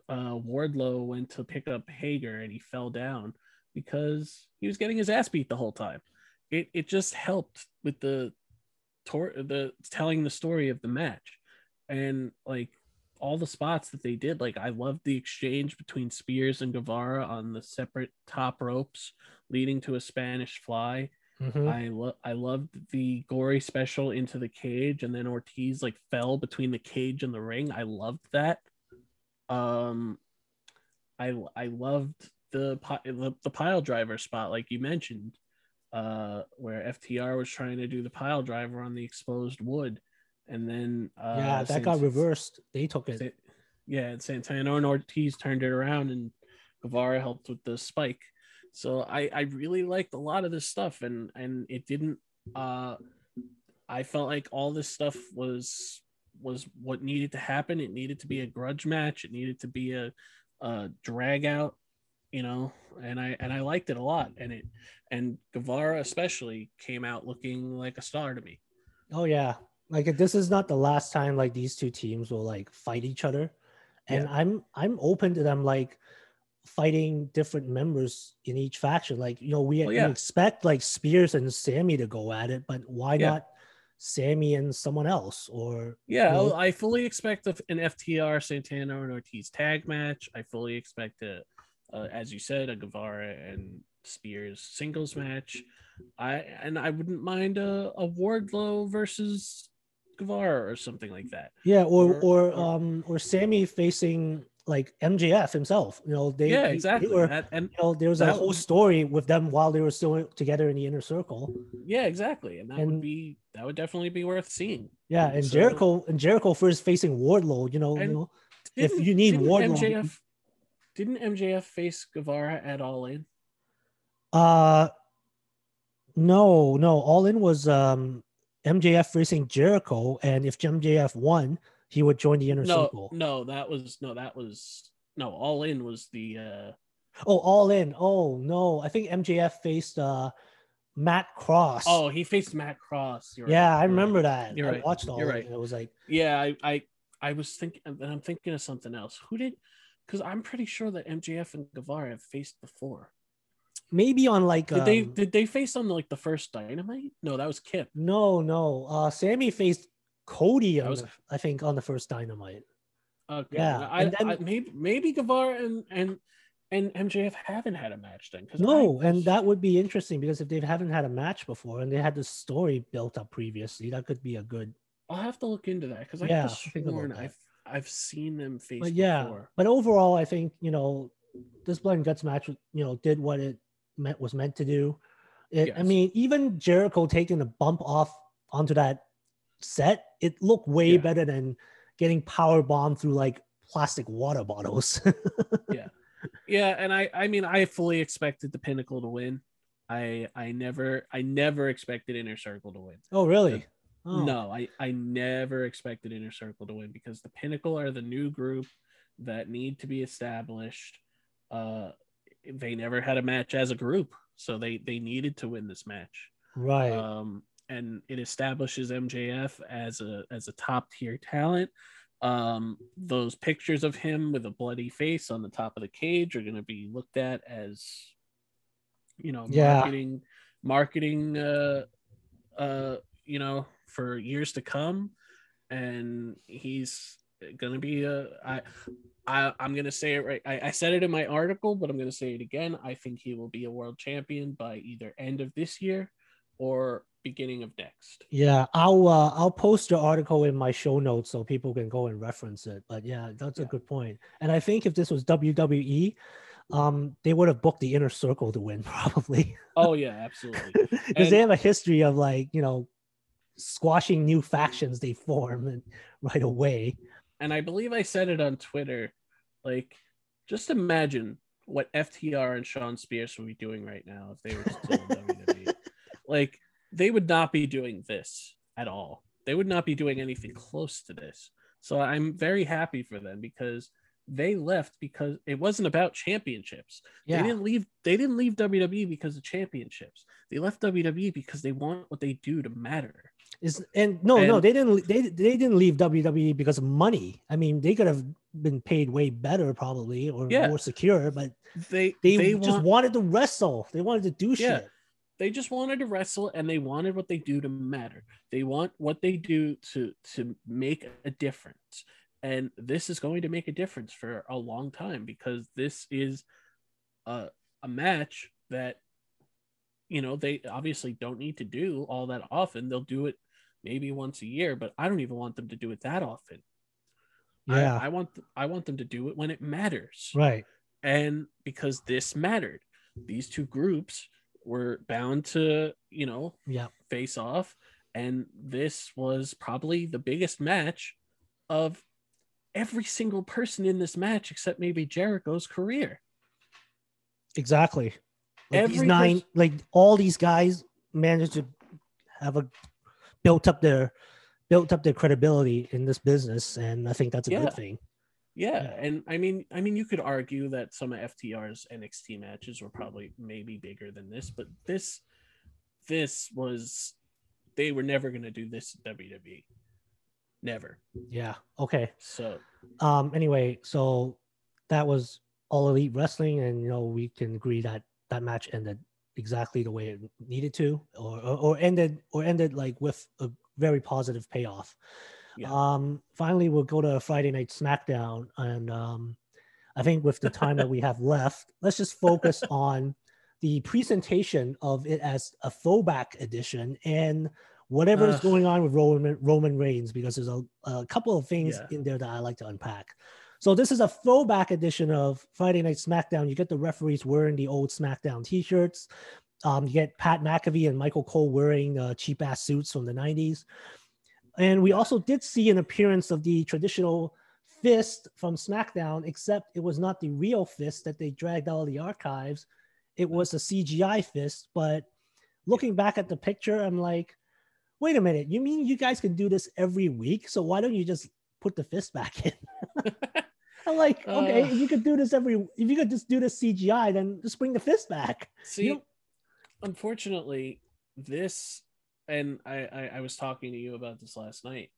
uh, Wardlow went to pick up Hager and he fell down because he was getting his ass beat the whole time. It it just helped with the tor- the telling the story of the match, and like all the spots that they did. Like I loved the exchange between Spears and Guevara on the separate top ropes, leading to a Spanish fly. Mhm. I lo- I loved the gory special into the cage, and then Ortiz like fell between the cage and the ring. I loved that. Um, I I loved the the, the pile driver spot, like you mentioned, uh, where FTR was trying to do the pile driver on the exposed wood, and then uh, yeah, that got reversed. They took it. Yeah, and Santana and Ortiz turned it around, and Guevara helped with the spike. So I I really liked a lot of this stuff, and and it didn't. Uh, I felt like all this stuff was was what needed to happen. It needed to be a grudge match. It needed to be a, a drag out, you know. And I and I liked it a lot. And it and Guevara especially came out looking like a star to me. Oh yeah, like this is not the last time like these two teams will like fight each other, and Yeah. I'm I'm open to them like fighting different members in each faction. Like you know we, Well, we expect like Spears and Sammy to go at it, but why Yeah. not Sammy and someone else or Yeah, No. I fully expect an FTR Santana and Ortiz tag match. I fully expect a, uh, as you said, a Guevara and Spears singles match. I and I wouldn't mind a, a Wardlow versus Guevara or something like that. yeah or Or- or, or- um or Sammy facing like MJF himself. You know they yeah, they- they exactly. were- That- and you know, there was a that whole story with them while they were still together in the inner circle. yeah, exactly. And that would be that would definitely be worth seeing. Yeah, and So- Jericho and Jericho first facing Wardlow. You know, you know if you need didn't Wardlow, MJF, didn't MJF face Guevara at All In? uh, no, no, All In was um MJF facing Jericho, and if MJF won, he would join the inner No, circle. no, that was no, that was no. All In was the. uh Oh, All In. Oh no, I think MJF faced uh Matt Cross. Oh, he faced Matt Cross. You're yeah, right, I remember that. You're I right, watched All you're In. right. It was like Yeah, I, I, I was thinking, and I'm thinking of something else. Who did? Because I'm pretty sure that MJF and Guevara have faced before. Maybe on like Did they? um, Did they face on like the first Dynamite? No, that was Kip. no, no. Uh, Sammy faced Cody. Was- the, I think on the first Dynamite. Okay. Yeah, I, then- I, maybe maybe Guevara and and and MJF haven't had a match then. No, I- and that would be interesting because if they haven't had a match before and they had the story built up previously, that could be a good. I'll have to look into that because I Yeah, sworn. I've I've seen them face But yeah, before. but overall, I think you know this blood and guts match, you know, did what it meant was meant to do. It, I mean, even Jericho taking a bump off onto that set, it looked way Yeah. better than getting power bombed through like plastic water bottles. Yeah, yeah, and I I mean I fully expected the Pinnacle to win. I I never I never expected Inner Circle to win. oh, really? Oh. No, I I never expected Inner Circle to win because the Pinnacle are the new group that need to be established. Uh they never had a match as a group, so they they needed to win this match. Right. Um and it establishes MJF as a as a top tier talent Um, those pictures of him with a bloody face on the top of the cage are going to be looked at as, you know, Yeah. marketing, marketing, uh, uh, you know, for years to come. And he's to be a, I, I, I'm to say it right. I, I said it in my article, but I'm to say it again. I think he will be a world champion by either end of this year or beginning of next. Yeah, I'll uh, I'll post the article in my show notes so people can go and reference it. But yeah, that's a good point. And I think if this was WWE, um, they would have booked the inner circle to win probably Oh yeah, absolutely. because they have a history of like you know squashing new factions they form and right away. And I believe I said it on Twitter. Like, just imagine what FTR and Shawn Spears would be doing right now if they were still in WWE. Like, they would not be doing this at all. They would not be doing anything close to this. So I'm very happy for them because they left because it wasn't about championships. Yeah, They didn't leave. They didn't leave WWE because of championships. They left WWE because they want what they do to matter. Is and no, no, they didn't. They they didn't leave WWE because of money. I mean, they could have been paid way better probably or Yeah. more secure, but They they, they just want, wanted to wrestle. They wanted to do Yeah. shit. they just wanted to wrestle and they wanted what they do to matter they want what they do to to make a difference and this is going to make a difference for a long time because this is a, a match that you know they obviously don't need to do all that often. They'll do it maybe once a year but i don't even want them to do it that often. I- Yeah, I, want i want them to do it when it matters. Right. and because this mattered these two groups were bound to you know Yeah. face off. And this was probably the biggest match of every single person in this match except maybe jericho's career Exactly. Like these nine, like all these guys managed to have a built up their built up their credibility in this business, and I think that's a Yeah. good thing. yeah, Yeah. and i mean i mean you could argue that some of ftr's nxt matches were probably maybe bigger than this but this this was they were never going to do this at wwe never Yeah. Okay. so Um. Anyway, so that was all elite wrestling, and you know we can agree that that match ended exactly the way it needed to, or or, or ended or ended like with a very positive payoff. Yeah. Um. Finally, we'll go to Friday Night SmackDown, and um, I think with the time that we have left, let's just focus on the presentation of it as a throwback edition and whatever is going on with Roman Roman Reigns because there's a, a couple of things Yeah. in there that I like to unpack. So this is a throwback edition of Friday Night SmackDown. You get the referees wearing the old SmackDown T-shirts. Um, you get Pat McAfee and Michael Cole wearing uh, cheap ass suits from the '90s, and we also did see an appearance of the traditional fist from SmackDown, except it was not the real fist that they dragged out of the archives. It was a CGI fist. But looking back at the picture, I'm like, wait a minute, you mean you guys can do this every week? So why don't you just put the fist back in? I'm like, okay, Uh. if you could do this every, if you could just do this CGI, then just bring the fist back. See, know- unfortunately, this, and I, I, I was talking to you about this last night.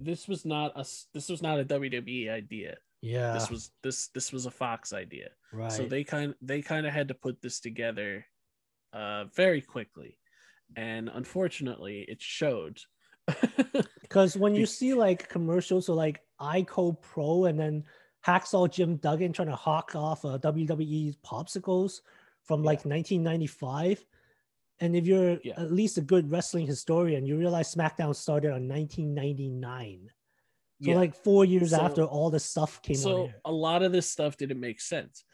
This was not a, this was not a WWE idea. Yeah, This was this this was a Fox idea. right. So they kind they kind of had to put this together, uh, very quickly, and unfortunately, it showed. Because when you see like commercials or like ICO Pro and then Hacksaw Jim Duggan trying to hawk off uh, WWE popsicles from Yeah. like 1995, and if you're Yeah. at least a good wrestling historian, you realize SmackDown started on 1999. So Yeah. like four years So- after all this stuff came so a lot of this stuff didn't make sense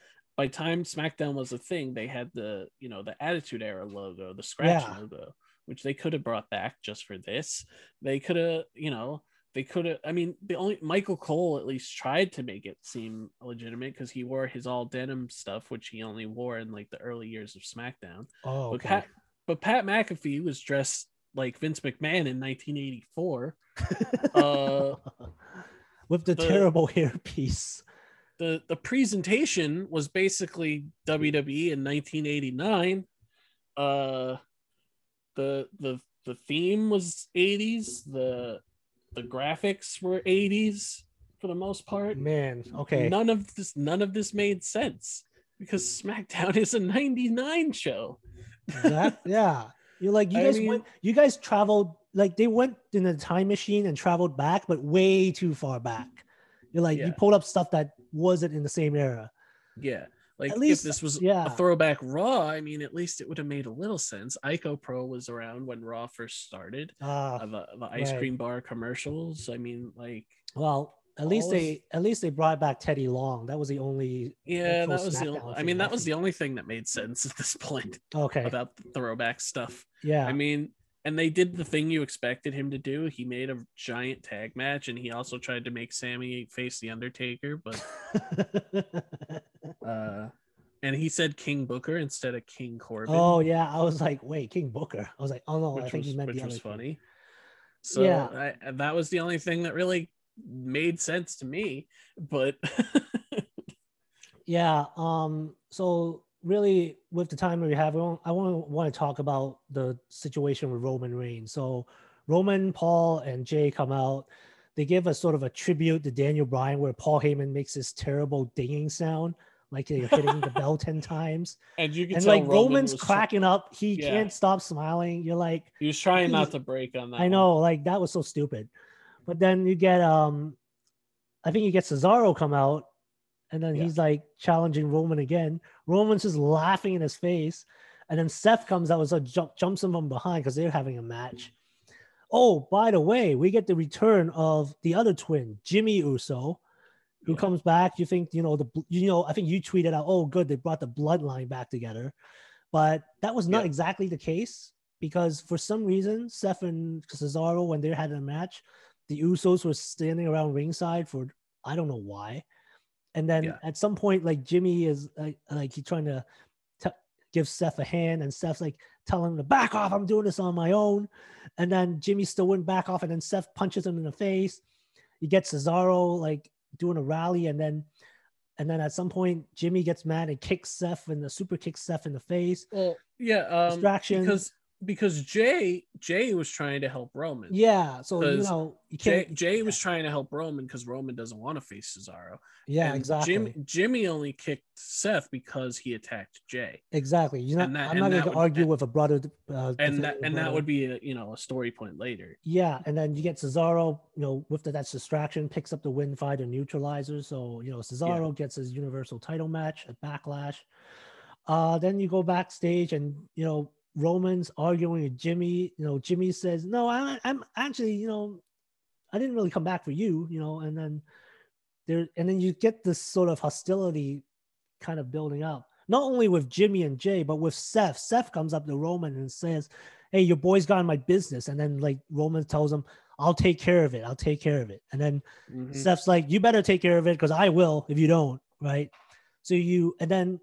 by time smackdown was a thing they had the you know the attitude era logo the scratch Yeah. logo which they could have brought back just for this they could have you know they could have i mean the only michael cole at least tried to make it seem legitimate because he wore his all denim stuff which he only wore in like the early years of smackdown Oh, but okay. pat but pat mcafee was dressed like vince mcmahon in 1984 uh with the, the- terrible hairpiece. The the presentation was basically WWE in 1989. Uh, the the the theme was 80s. The the graphics were 80s for the most part. Man, okay. None of this none of this made sense because SmackDown is a 99 show. that, yeah. You're like you I guys mean- went you guys traveled like they went in a time machine and traveled back, but way too far back. You're like you pulled up stuff that wasn't in the same era. Yeah. Like At least- if this was yeah. a throwback Raw, I mean, at least it would have made a little sense. Ico Pro was around when Raw first started. Uh, the, the ice right. cream bar commercials. I mean, like, well, at least all they at least they brought back Teddy Long. That was the only yeah, that was the. Only, I mean, that was the only thing that made sense at this point okay. about the throwback stuff. yeah. I mean, and they did the thing you expected him to do. He made a giant tag match, and he also tried to make Sammy face the Undertaker, but uh, and he said King Booker instead of King Corbin. oh yeah, I was like, wait, King Booker. I was like, oh no, I think was, he meant which the was funny. So Yeah. I, that was the only thing that really made sense to me. But Yeah. Um. So really, with the time we have, I want to want to talk about the situation with Roman Reigns. So Roman, Paul, and Jay come out. They give a sort of a tribute to Daniel Bryan, where Paul Heyman makes this terrible dinging sound, like they're hitting the bell ten times, and you can and tell like Roman Roman's cracking up. He Yeah. can't stop smiling. You're like, He was trying not to break on that. I one. know, like that was so stupid. But then you get um I think you get Cesaro come out and then Yeah. he's like challenging Roman again. Roman's just laughing in his face. And then Seth comes out and so jump, jumps him from behind because they're having a match. Oh, by the way, we get the return of the other twin, Jimmy Uso, who Yeah. comes back. You think, you know, the you know, I think you tweeted out, oh, good, they brought the bloodline back together. But that was not Yeah. exactly the case because for some reason, Seth and Cesaro, when they had a match, the Usos were standing around ringside for I don't know why. And then Yeah. at some point, like Jimmy is like, like he's trying to t- give Seth a hand, and Seth's like telling him to back off. I'm doing this on my own. And then Jimmy still wouldn't back off, and then Seth punches him in the face. You get Cesaro like doing a rally, and then and then at some point Jimmy gets mad and kicks Seth and the super kicks Seth in the face. Well, yeah, um, Distraction. because because Jay Jay was trying to help Roman. Yeah, so you know you Jay. Jay was trying to help Roman because Roman doesn't want to face Cesaro. yeah, And exactly. Jimmy Jimmy only kicked Seth because he attacked Jay, Exactly. You know, And I'm not going to argue and- with a brother. Uh, and that and that would be a you know a story point later. Yeah, and then you get Cesaro, you know, with the, that's distraction, picks up the win fighter neutralizer. So, you know, Cesaro gets his universal title match at Backlash. Uh, then you go backstage and, you know, Roman's arguing with Jimmy. You know, Jimmy says, No, I, I'm actually, you know, I didn't really come back for you, you know, and then there, and then you get this sort of hostility kind of building up, not only with Jimmy and Jay, but with Seth. Seth comes up to Roman and says, Hey, your boy's got in my business. And then, like, Roman tells him, I'll take care of it. I'll take care of it. And then Mhm. Seth's like, you better take care of it because I will if you don't, right? So you and then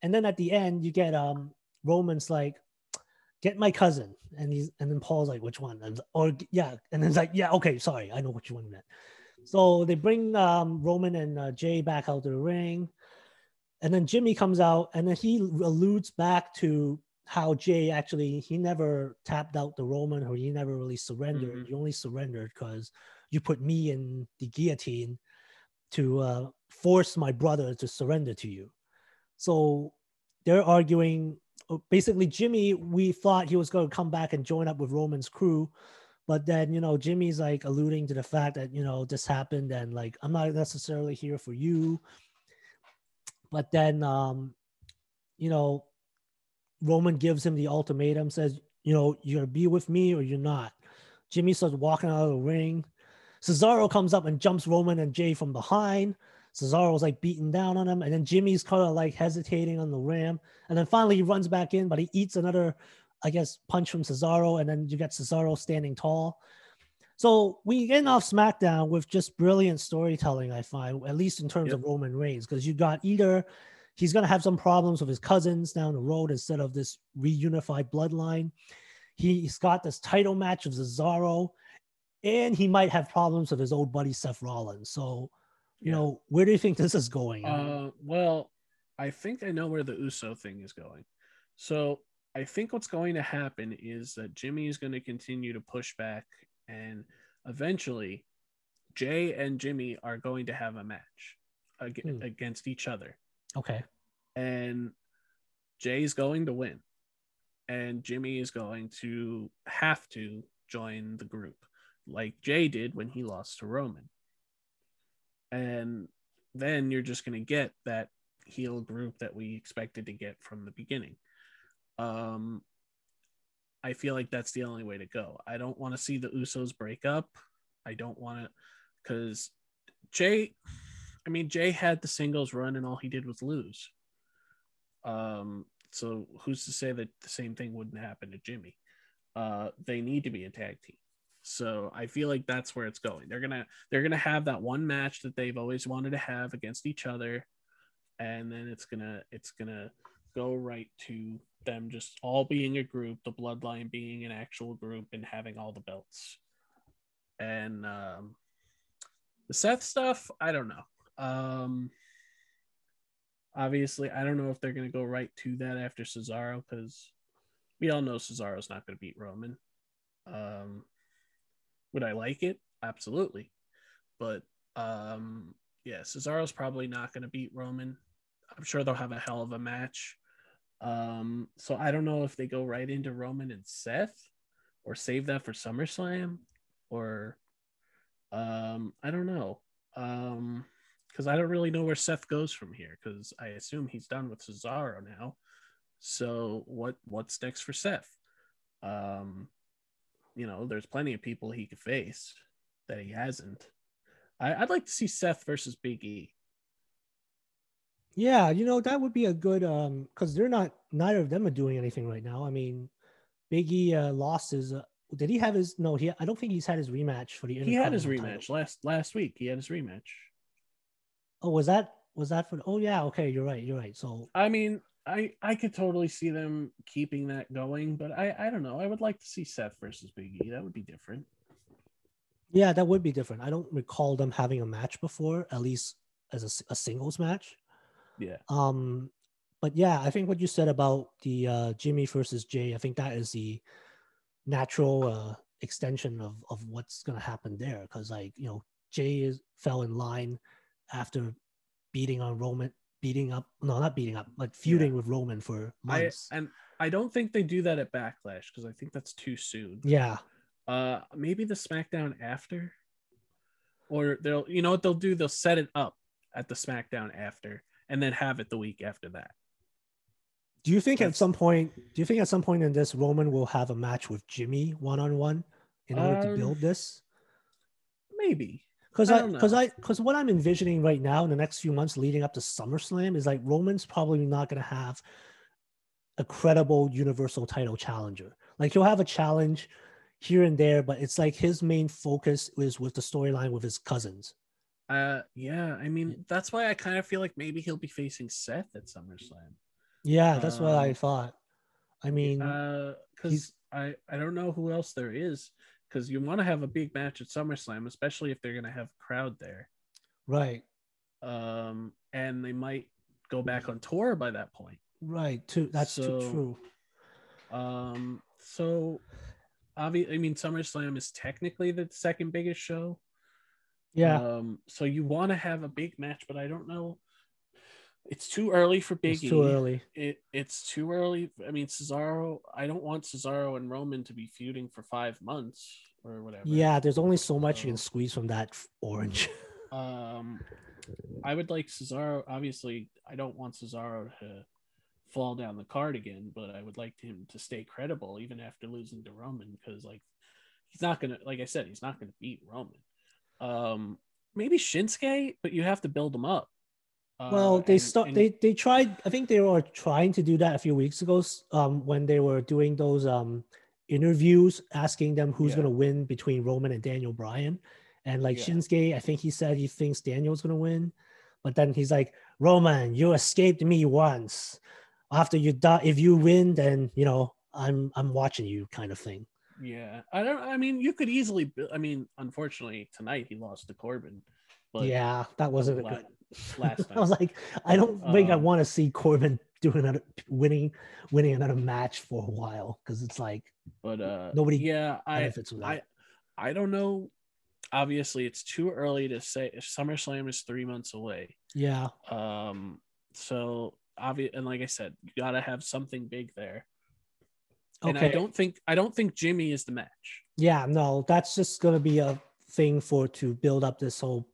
and then at the end you get um Roman's like, get my cousin, and he's and then Paul's like, which one? And or yeah, and then it's like, yeah, okay, sorry, I know what you meant. So they bring um Roman and uh, Jay back out to the ring, and then Jimmy comes out, and then he alludes back to how Jay actually he never tapped out the Roman or he never really surrendered. Mhm. He only surrendered because you put me in the guillotine to uh, force my brother to surrender to you. So they're arguing. Uh, Basically, Jimmy, we thought he was going to come back and join up with Roman's crew, but then you know Jimmy's like alluding to the fact that you know this happened and like I'm not necessarily here for you. But then, um, you know, Roman gives him the ultimatum, says, you know, you're gonna be with me or you're not. Jimmy starts walking out of the ring. Cesaro comes up and jumps Roman and Jay from behind. Cesaro's like beating down on him, and then Jimmy's kind of like hesitating on the ram, and then finally he runs back in, but he eats another, I guess, punch from Cesaro, and then you get Cesaro standing tall. So we end off SmackDown with just brilliant storytelling, I find, at least in terms Yep. of Roman Reigns, because you got either he's going to have some problems with his cousins down the road instead of this reunified bloodline. He's got this title match of Cesaro, and he might have problems with his old buddy Seth Rollins. So, you Yeah. know, where do you think this is going? Uh, well, I think I know where the USO thing is going. So I think what's going to happen is that Jimmy is going to continue to push back, and eventually Jay and Jimmy are going to have a match ag- Hmm. against each other. Okay. And Jay's going to win. And Jimmy is going to have to join the group like Jay did when he lost to Roman. And then you're just going to get that heel group that we expected to get from the beginning. Um, I feel like that's the only way to go. I don't want to see the Usos break up. I don't want to, because Jay, I mean, Jay had the singles run and all he did was lose. Um, so who's to say that the same thing wouldn't happen to Jimmy? Uh, they need to be a tag team. So I feel like that's where it's going. They're gonna they're gonna have that one match that they've always wanted to have against each other, and then it's gonna it's gonna go right to them just all being a group, the bloodline being an actual group and having all the belts. And um, the Seth stuff, I don't know. Um, obviously, I don't know if they're gonna go right to that after Cesaro because we all know Cesaro's not gonna beat Roman. Um, would I like it? Absolutely. But um, yeah, Cesaro's probably not going to beat Roman. I'm sure they'll have a hell of a match. Um, so I don't know if they go right into Roman and Seth or save that for SummerSlam or um, I don't know. Um, because I don't really know where Seth goes from here because I assume he's done with Cesaro now. So what what's next for Seth? Um, you know, there's plenty of people he could face that he hasn't. I, would like to see Seth versus Big E. Yeah, you know that would be a good um because they're not neither of them are doing anything right now. I mean, Big E uh, lost his. Uh, did he have his? No, he. I don't think he's had his rematch for the. He had his rematch title. last last week. He had his rematch. Oh, was that was that for? Oh yeah, okay, you're right, you're right. So I mean, I I could totally see them keeping that going, but I I don't know. I would like to see Seth versus Big E. That would be different. yeah, that would be different. I don't recall them having a match before, at least as a, a singles match. Yeah. Um, but yeah, I think what you said about the uh, Jimmy versus Jay, I think that is the natural uh, extension of of what's gonna happen there. Because like you know, Jay is fell in line after beating on Roman, beating up no, not beating up, like feuding with Roman for months I and I don't think they do that at Backlash because I think that's too soon. yeah, Uh, maybe the SmackDown after, or they'll you know what they'll do? They'll set it up at the SmackDown after, and then have it the week after that. Do you think at some point? Do you think at some point in this, Roman will have a match with Jimmy one on one in order to Um, build this? Maybe. Because I because. I, because what I'm envisioning right now in the next few months leading up to SummerSlam is like Roman's probably not going to have a credible Universal Title challenger. Like he'll have a challenge here and there, but it's like his main focus is with the storyline with his cousins. Uh, yeah. I mean, that's why I kind of feel like maybe he'll be facing Seth at SummerSlam. Yeah, that's what I Um, thought. I mean, Uh, because he's- I I don't know who else there is. Because you want to have a big match at SummerSlam, especially if they're gonna have a crowd there. right, Um, and they might go back on tour by that point. right. Too. That's too true. Um, so obviously, I mean, SummerSlam is technically the second biggest show. Yeah, Um, so you want to have a big match, but I don't know. It's too early for Biggie. it's E. too early. It it's too early. I mean, Cesaro. I don't want Cesaro and Roman to be feuding for five months or whatever. Yeah, there's only so much you can squeeze from that orange. Um, I would like Cesaro. Obviously, I don't want Cesaro to fall down the card again, but I would like him to stay credible even after losing to Roman because, like, he's not gonna. Like I said, he's not gonna beat Roman. Um, maybe Shinsuke, but you have to build him up. Uh, Well, they and- start. and- They they tried. I think they were trying to do that a few weeks ago. Um, when they were doing those um interviews, asking them who's Yeah. gonna win between Roman and Daniel Bryan, and like Yeah. Shinsuke, I think he said he thinks Daniel's gonna win, but then he's like, Roman, you escaped me once. After you die, if you win, then you know I'm I'm watching you, kind of thing. Yeah, I don't. I mean, you could easily. I mean, unfortunately, tonight he lost to Corbin. But yeah, that wasn't a good. Last I was like, I don't think I Um, want to see Corbin doing another winning winning another match for a while because it's like But uh, Nobody Yeah, I. I. I don't know obviously it's too early to say if SummerSlam is three months away. Yeah. Um, so obvious, and like I said, you gotta have something big there. And I don't think I don't think Jimmy is the match. Yeah, no, that's just gonna be a thing for to build up this whole.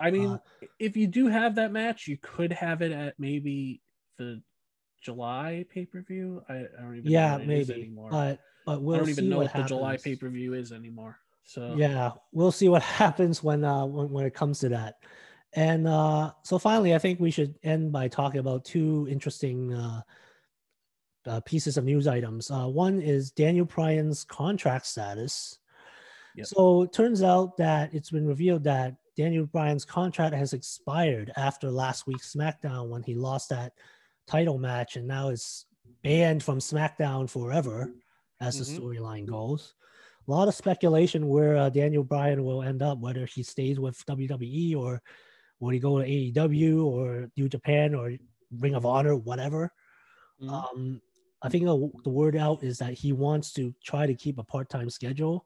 I mean, uh, if you do have that match, you could have it at maybe the July pay per view. I, I don't even yeah, know what it is maybe, anymore. but but we'll I don't see even know what, what, the July pay per view is anymore. So Yeah, we'll see what happens when uh when, when it comes to that. And uh so finally, I think we should end by talking about two interesting uh, uh pieces of news items. Uh one is Daniel Bryan's contract status. Yep. So it turns out that it's been revealed that Daniel Bryan's contract has expired after last week's SmackDown when he lost that title match and now is banned from SmackDown forever as the Mhm. storyline goes a lot of speculation where uh, Daniel Bryan will end up, whether he stays with WWE or will he go to AEW or New Japan or Ring of Honor, whatever. Mhm. Um, I think the, the word out is that he wants to try to keep a part time schedule.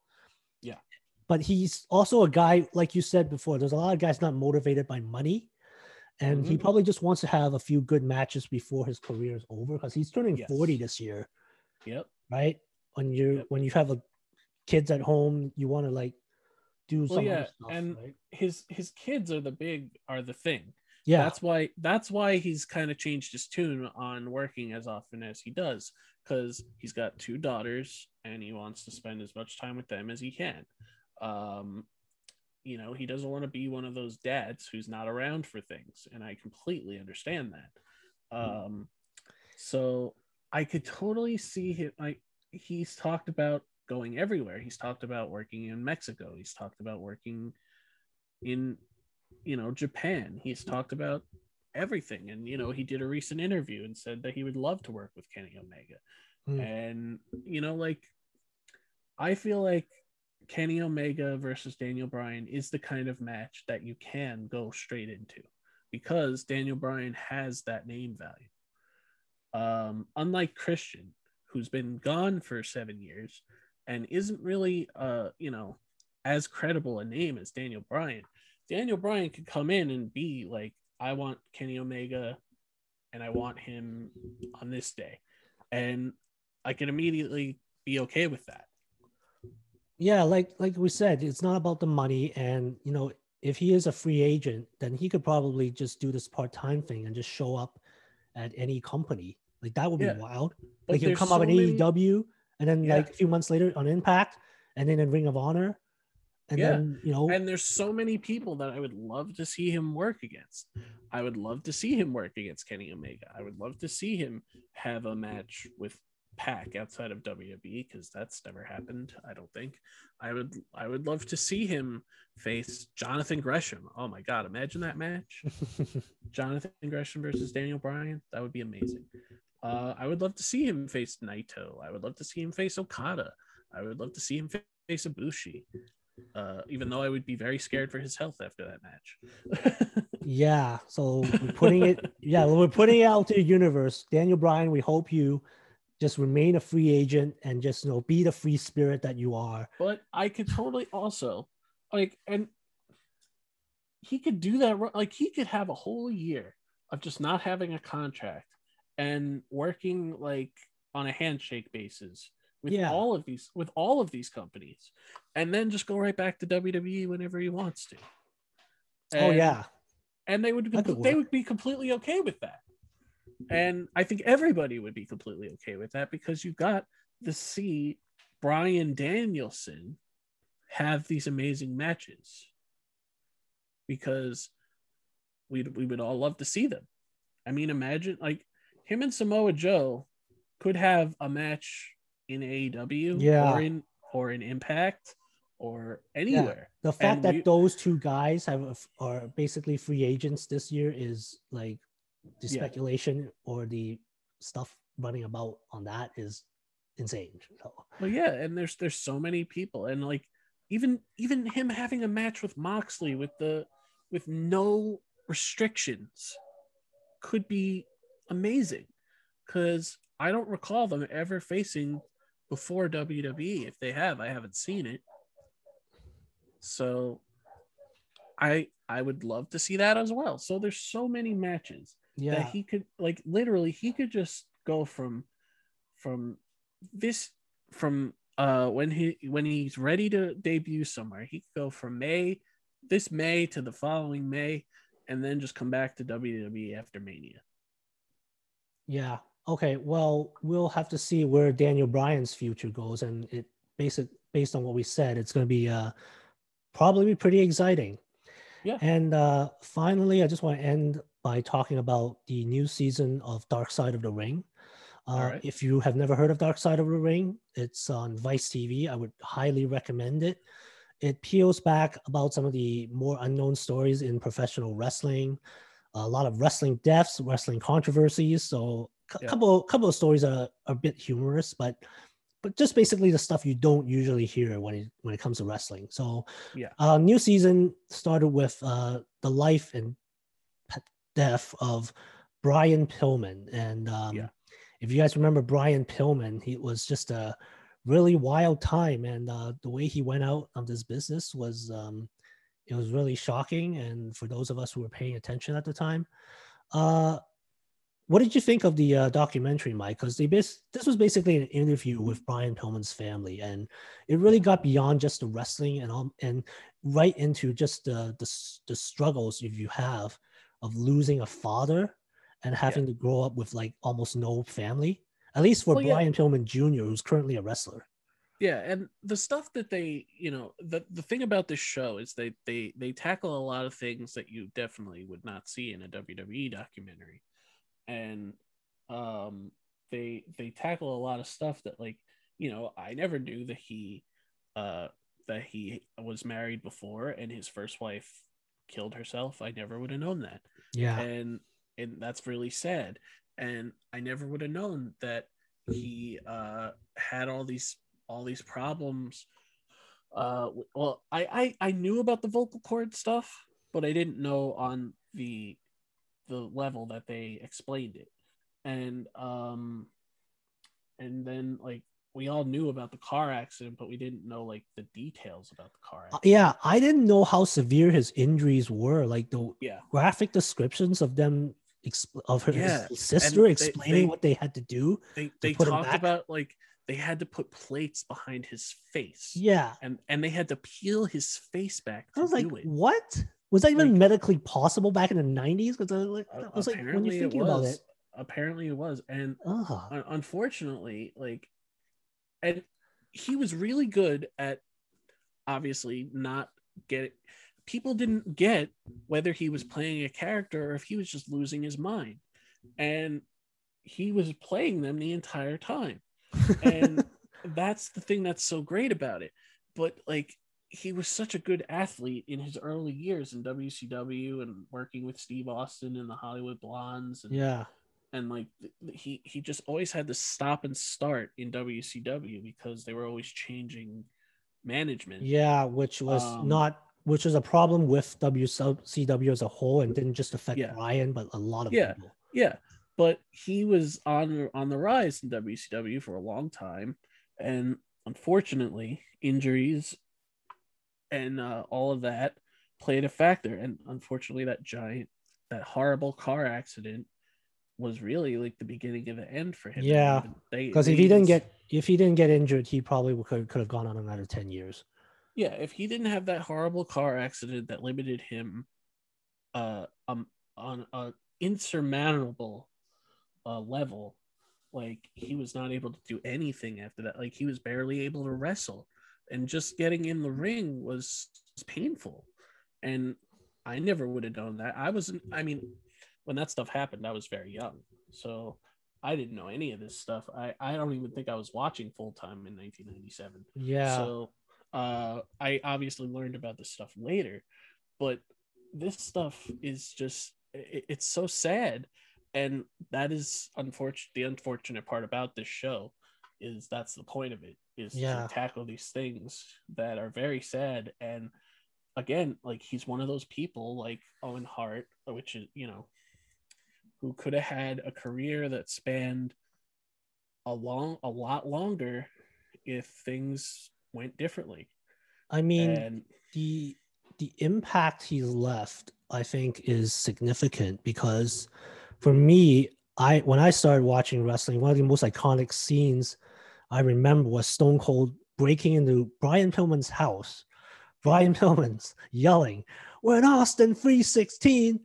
But he's also a guy, like you said before, there's a lot of guys not motivated by money. And he Mhm. probably just wants to have a few good matches before his career is over because he's turning Yes. 40 this year Yep. right? When you Yep. when you have a kids at home, you want to like do Well, some yeah, stuff, and- right? His his kids are the big are the thing. Yeah, That's why that's why he's kind of changed his tune on working as often as he does because he's got two daughters and he wants to spend as much time with them as he can. Um, you know, he doesn't want to be one of those dads who's not around for things, and I completely understand that. Um, so I could totally see him like he's talked about going everywhere. He's talked about working in Mexico. He's talked about working in you know Japan. He's talked about everything and you know he did a recent interview and said that he would love to work with Kenny Omega. Hmm. And you know like I feel like Kenny Omega versus Daniel Bryan is the kind of match that you can go straight into because Daniel Bryan has that name value. Um, unlike Christian, who's been gone for seven years and isn't really, uh, you know, as credible a name as Daniel Bryan. Daniel Bryan could come in and be like, I want Kenny Omega and I want him on this day. And I can immediately be okay with that. Yeah, like like we said, it's not about the money, and you know, if he is a free agent, then he could probably just do this part time thing and just show up at any company. Like that would Yeah, be wild. But Like he'll come up so in many- AEW, and then Yeah. like a few months later on Impact, and then in Ring of Honor, and Yeah, then you know, and there's so many people that I would love to see him work against. I would love to see him work against Kenny Omega. I would love to see him have a match with Pac outside of WWE because that's never happened. I don't think. I would. I would love to see him face Jonathan Gresham. Oh my God! Imagine that match. Jonathan Gresham versus Daniel Bryan. That would be amazing. Uh, I would love to see him face Naito. I would love to see him face Okada. I would love to see him face Ibushi. Uh, even though I would be very scared for his health after that match. Yeah. So we're putting it, yeah, we're putting it out to the universe. Daniel Bryan, we hope you just remain a free agent and just you know be the free spirit that you are. but I could totally also like, and he could do that. Like he could have a whole year of just not having a contract and working like on a handshake basis with Yeah. all of these with all of these companies, and then just go right back to WWE whenever he wants to. oh yeah. and they would could they work. would be completely okay with that and i think everybody would be completely okay with that because you got to see bryan danielson have these amazing matches because we we would all love to see them. I mean imagine like him and samoa joe could have a match in aew Yeah. or in or in impact or anywhere. The fact And that we- those two guys have a are basically free agents this year is like the Yeah. speculation or the stuff running about on that is insane. So Well, yeah, and there's there's so many people, and like even even him having a match with Moxley with the with no restrictions could be amazing, because I don't recall them ever facing before WWE. If they have, I haven't seen it. So I I would love to see that as well. So there's so many matches Yeah. that he could like literally he could just go from from this from uh when he when he's ready to debut somewhere he could go from may this may to the following may and then just come back to wwe after mania Yeah. Okay. Well, we'll have to see where Daniel Bryan's future goes, and it basic based on what we said, it's going to be uh, probably be pretty exciting. Yeah. And uh, finally, I just want to end by talking about the new season of Dark Side of the Ring. Uh, right. If you have never heard of Dark Side of the Ring, it's on Vice TV. I would highly recommend it. It peels back about some of the more unknown stories in professional wrestling, a lot of wrestling deaths, wrestling controversies. So a Yeah. couple couple of stories are, are a bit humorous, but but just basically the stuff you don't usually hear when it when it comes to wrestling. So Yeah. uh, new season started with uh, the life and death of Brian Pillman, and um, Yeah. if you guys remember Brian Pillman, he was just a really wild time, and uh, the way he went out of this business was um, it was really shocking. And for those of us who were paying attention at the time, uh, what did you think of the uh, documentary, Mike? Because they bas- this was basically an interview with Brian Pillman's family, and it really got beyond just the wrestling and all, and right into just the, the the struggles if you have of losing a father and having to grow up with like almost no family. At least for Well, yeah. Brian Pillman Jr., who's currently a wrestler. yeah and the stuff that they you know the, the thing about this show is they they they tackle a lot of things that you definitely would not see in a wwe documentary and um they they tackle a lot of stuff that like you know i never knew that he uh that he was married before and his first wife killed herself i never would have known that. Yeah, and and that's really sad. And i never would have known that he uh had all these all these problems uh well I, I i knew about the vocal cord stuff but i didn't know on the the level that they explained it. And um and then like we all knew about the car accident but we didn't know like the details about the car Uh, accident yeah. I didn't know how severe his injuries were. Like the yeah graphic descriptions of them exp- of her Yeah, sister they- explaining they- what they had to do. they they talked about like they had to put plates behind his face Yeah, and and they had to peel his face back I was like, it what was that even Like- medically possible back in the nineties? Because I was like, Uh, I was like, when apparently you're it thinking about it, apparently it was and un- unfortunately like and he was really good at obviously not get people didn't get whether he was playing a character or if he was just losing his mind. And he was playing them the entire time. And that's the thing that's so great about it. But like he was such a good athlete in his early years in WCW and working with Steve Austin and the Hollywood Blondes and yeah, and like he he just always had to stop and start in WCW because they were always changing management. yeah, which was Um, not, which was a problem with WCW as a whole, and didn't just affect Yeah. Brian, but a lot of Yeah. people. Yeah, but he was on on the rise in WCW for a long time, and unfortunately, injuries and uh, all of that played a factor. And unfortunately, that giant, that horrible car accident was really like the beginning of the end for him. Yeah, Because if he didn't get if he didn't get injured, he probably could could have gone on another ten years. yeah, if he didn't have that horrible car accident that limited him, uh, um, on a insurmountable, uh, level, like he was not able to do anything after that. Like he was barely able to wrestle, and just getting in the ring was, was painful, and I never would have known that. I wasn't. I mean, when that stuff happened, I was very young, so. I didn't know any of this stuff. I, I don't even think I was watching full time in 1997. Yeah, So uh, I obviously learned about this stuff later, but this stuff is just it, it's so sad, and that is unfortunate. The unfortunate part about this show is that's the point of it is Yeah. to tackle these things that are very sad and again like he's one of those people like owen hart which is you know who could have had a career that spanned a long a lot longer if things went differently I mean and the the impact he's left, I think, is significant because for me, I when I started watching wrestling, one of the most iconic scenes I remember was Stone Cold breaking into Brian Pillman's house. Brian Pillman's yelling, "When Austin 316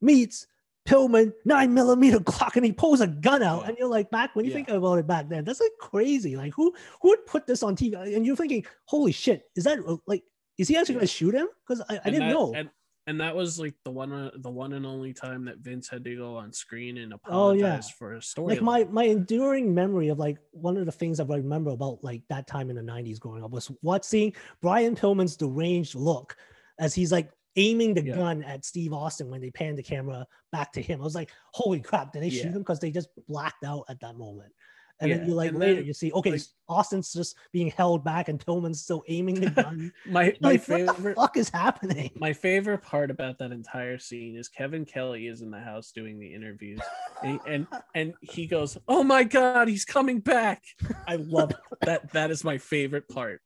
meets Pillman nine millimeter Glock and he pulls a gun out Yeah. and you're like back when you Yeah. think about it back then that's like crazy like who who would put this on TV and you're thinking holy shit is that like is he actually Yeah. gonna shoot him because I, I didn't that- know And, and that was like the one, uh, the one and only time that Vince had to go on screen and Oh, yeah. for a story. like my my enduring memory of like one of the things that I remember about like that time in the 90s growing up was what seeing Brian Pillman's deranged look as he's like aiming the Yeah. gun at Steve Austin when they panned the camera back to him. I was like, holy crap, did they shoot him? Because they just blacked out at that moment. And Yeah, then you like and later then, you see, okay, like- Austin's just being held back and Pillman's still aiming the gun. my my like, what the favorite fuck is happening? my favorite part about that entire scene is Kevin Kelly is in the house doing the interviews, and and, and he goes, "Oh my god, he's coming back!" I love that. That is my favorite part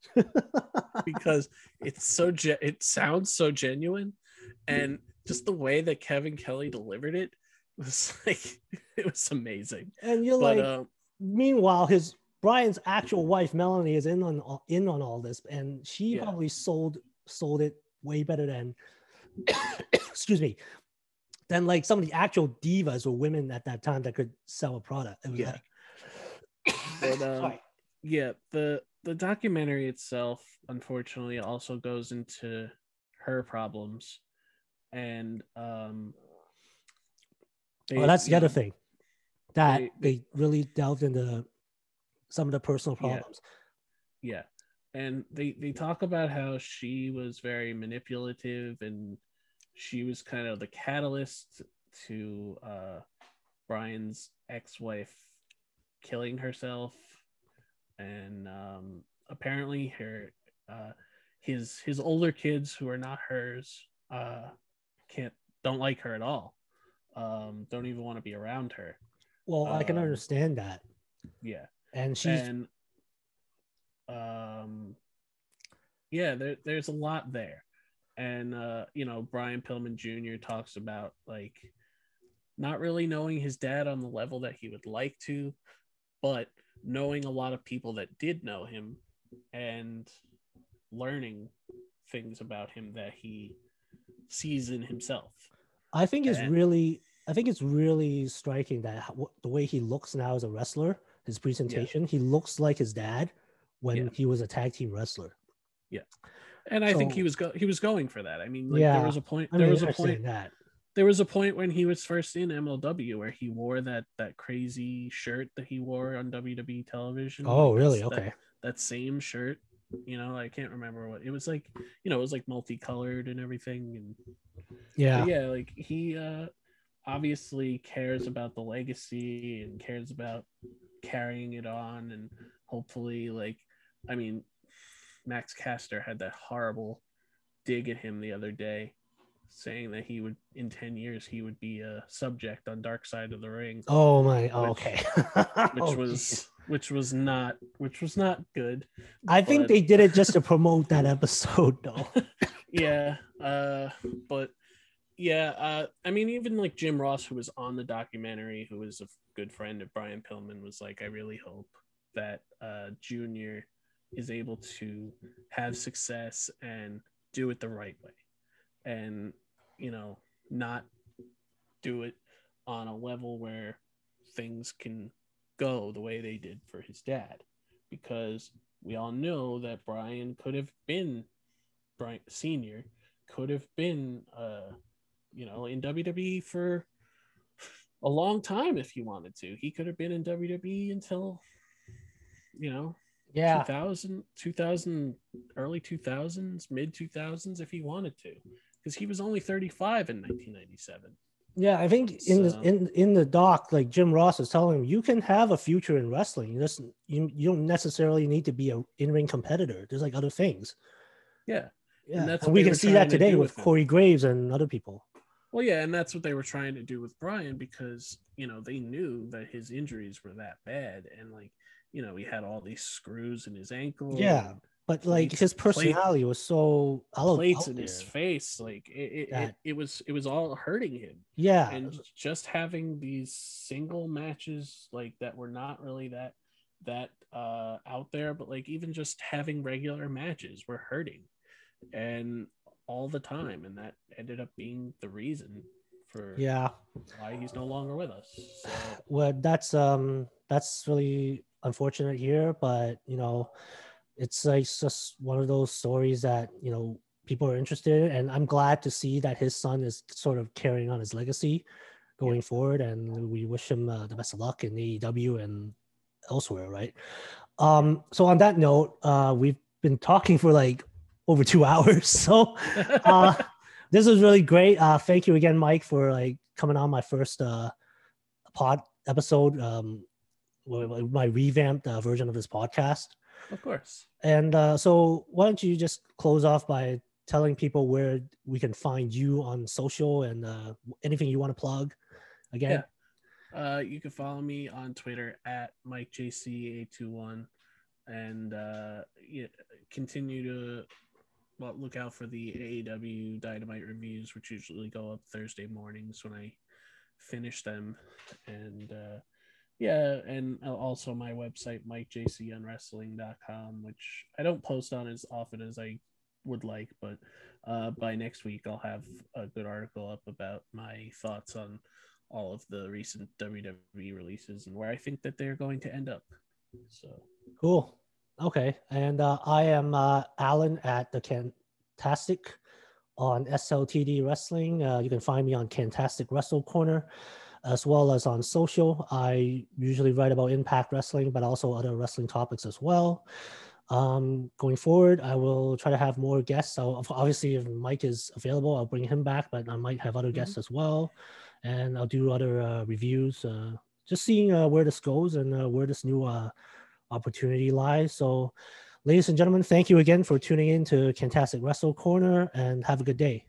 because it's so ge- it sounds so genuine, and just the way that Kevin Kelly delivered it was like it was amazing. And you're But like, um, meanwhile, his Brian's actual wife Melanie is in on all- in on all this, and she Yeah. probably sold sold it way better than excuse me than like some of the actual divas or women at that time that could sell a product. It was Yeah. like, But, um, yeah the the documentary itself unfortunately also goes into her problems and um Oh, they- that's the other thing that they- they, really delved into some of the personal Yeah. problems. yeah and they they talk about how she was very manipulative and she was kind of the catalyst to uh brian's ex-wife killing herself and um apparently her uh his his older kids who are not hers uh can't don't like her at all um don't even want to be around her Well, I can Um, understand that, yeah. And she's and um yeah there, there's a lot there. And uh you know brian pillman jr talks about like not really knowing his dad on the level that he would like to but knowing a lot of people that did know him and learning things about him that he sees in himself. I think it's and- really, I think it's really striking that how- the way he looks now as a wrestler, his presentation, he looks like his dad when Yeah. he was a tag team wrestler. Yeah, and i think he was go- he was going for that i mean like Yeah, there was a point I there mean, was I a point that. there was a point when he was first in MLW where he wore that that crazy shirt that he wore on WWE television. Oh, Like, really? that- Okay. That, same shirt. You know, I can't remember what it was like. You know, it was like multicolored and everything. And Yeah. yeah, like he uh obviously cares about the legacy and cares about carrying it on and hopefully like I mean Max Caster had that horrible dig at him the other day saying that he would in 10 years he would be a subject on Dark Side of the Ring Oh my. oh, Which- okay. which Oh, was geez. which was not which was not good I think they did it just to promote that episode, though. yeah uh but yeah uh i mean even like jim ross who was on the documentary who was a good friend of brian pillman was like i really hope that uh junior is able to have success and do it the right way and you know not do it on a level where things can go the way they did for his dad. Because we all know that brian could have been Brian Senior could have been, uh, you know, in WWE for a long time if he wanted to. He could have been in WWE until, you know, Yeah. 2000, 2000, early 2000s, mid 2000s if he wanted to, because he was only 35 in 1997. Yeah, I think in the in in the doc, like Jim Ross is telling him, you can have a future in wrestling. You just you, you don't necessarily need to be a in ring competitor. There's like other things. Yeah. Yeah, that's and we can see that today with with. Corey Graves and other people. Well, yeah, and that's what they were trying to do with Brian because you know they knew that his injuries were that bad, and like you know he had all these screws in his ankle. Yeah. but like his plate- personality was so out, plates out in his face. Like it, it, it, it was it was all hurting him. Yeah, and just having these single matches like that were not really that that uh out there but like even just having regular matches were hurting and all the time and that ended up being the reason for yeah. why he's no longer with us so, Well, that's um that's really unfortunate here, but you know, it's like just one of those stories that you know people are interested in, and I'm glad to see that his son is sort of carrying on his legacy going forward, and we wish him uh, the best of luck in AEW and elsewhere, right? Um, so on that note, uh, we've been talking for like over two hours, so uh, this was really great. Uh, thank you again, Mike, for like coming on my first uh, pod episode, um, my revamped uh, version of this podcast. of course And uh, so, why don't you just close off by telling people where we can find you on social and uh, anything you want to plug? Again, uh you can follow me on twitter at mike jc821 and uh continue to well, look out for the AEW Dynamite reviews, which usually go up Thursday mornings when I finish them. And uh, yeah, and also my website, MikeJCOnWrestling.com, which I don't post on as often as I would like, but uh, by next week I'll have a good article up about my thoughts on all of the recent WWE releases and where I think that they're going to end up. So cool. Okay, and uh, I am uh, Alan at the Kantastic on SLTD Wrestling. Uh, you can find me on Kantastic Wrestle Korner, as well as on social. I usually write about Impact Wrestling, but also other wrestling topics as well. Um, going forward, I will try to have more guests. So obviously, if Mike is available, I'll bring him back, but I might have other guests as well, and I'll do other uh, reviews. Uh, just seeing uh, where this goes and uh, where this new uh, opportunity lies. So, ladies and gentlemen, thank you again for tuning in to Kantastic Wrestle Korner, and have a good day.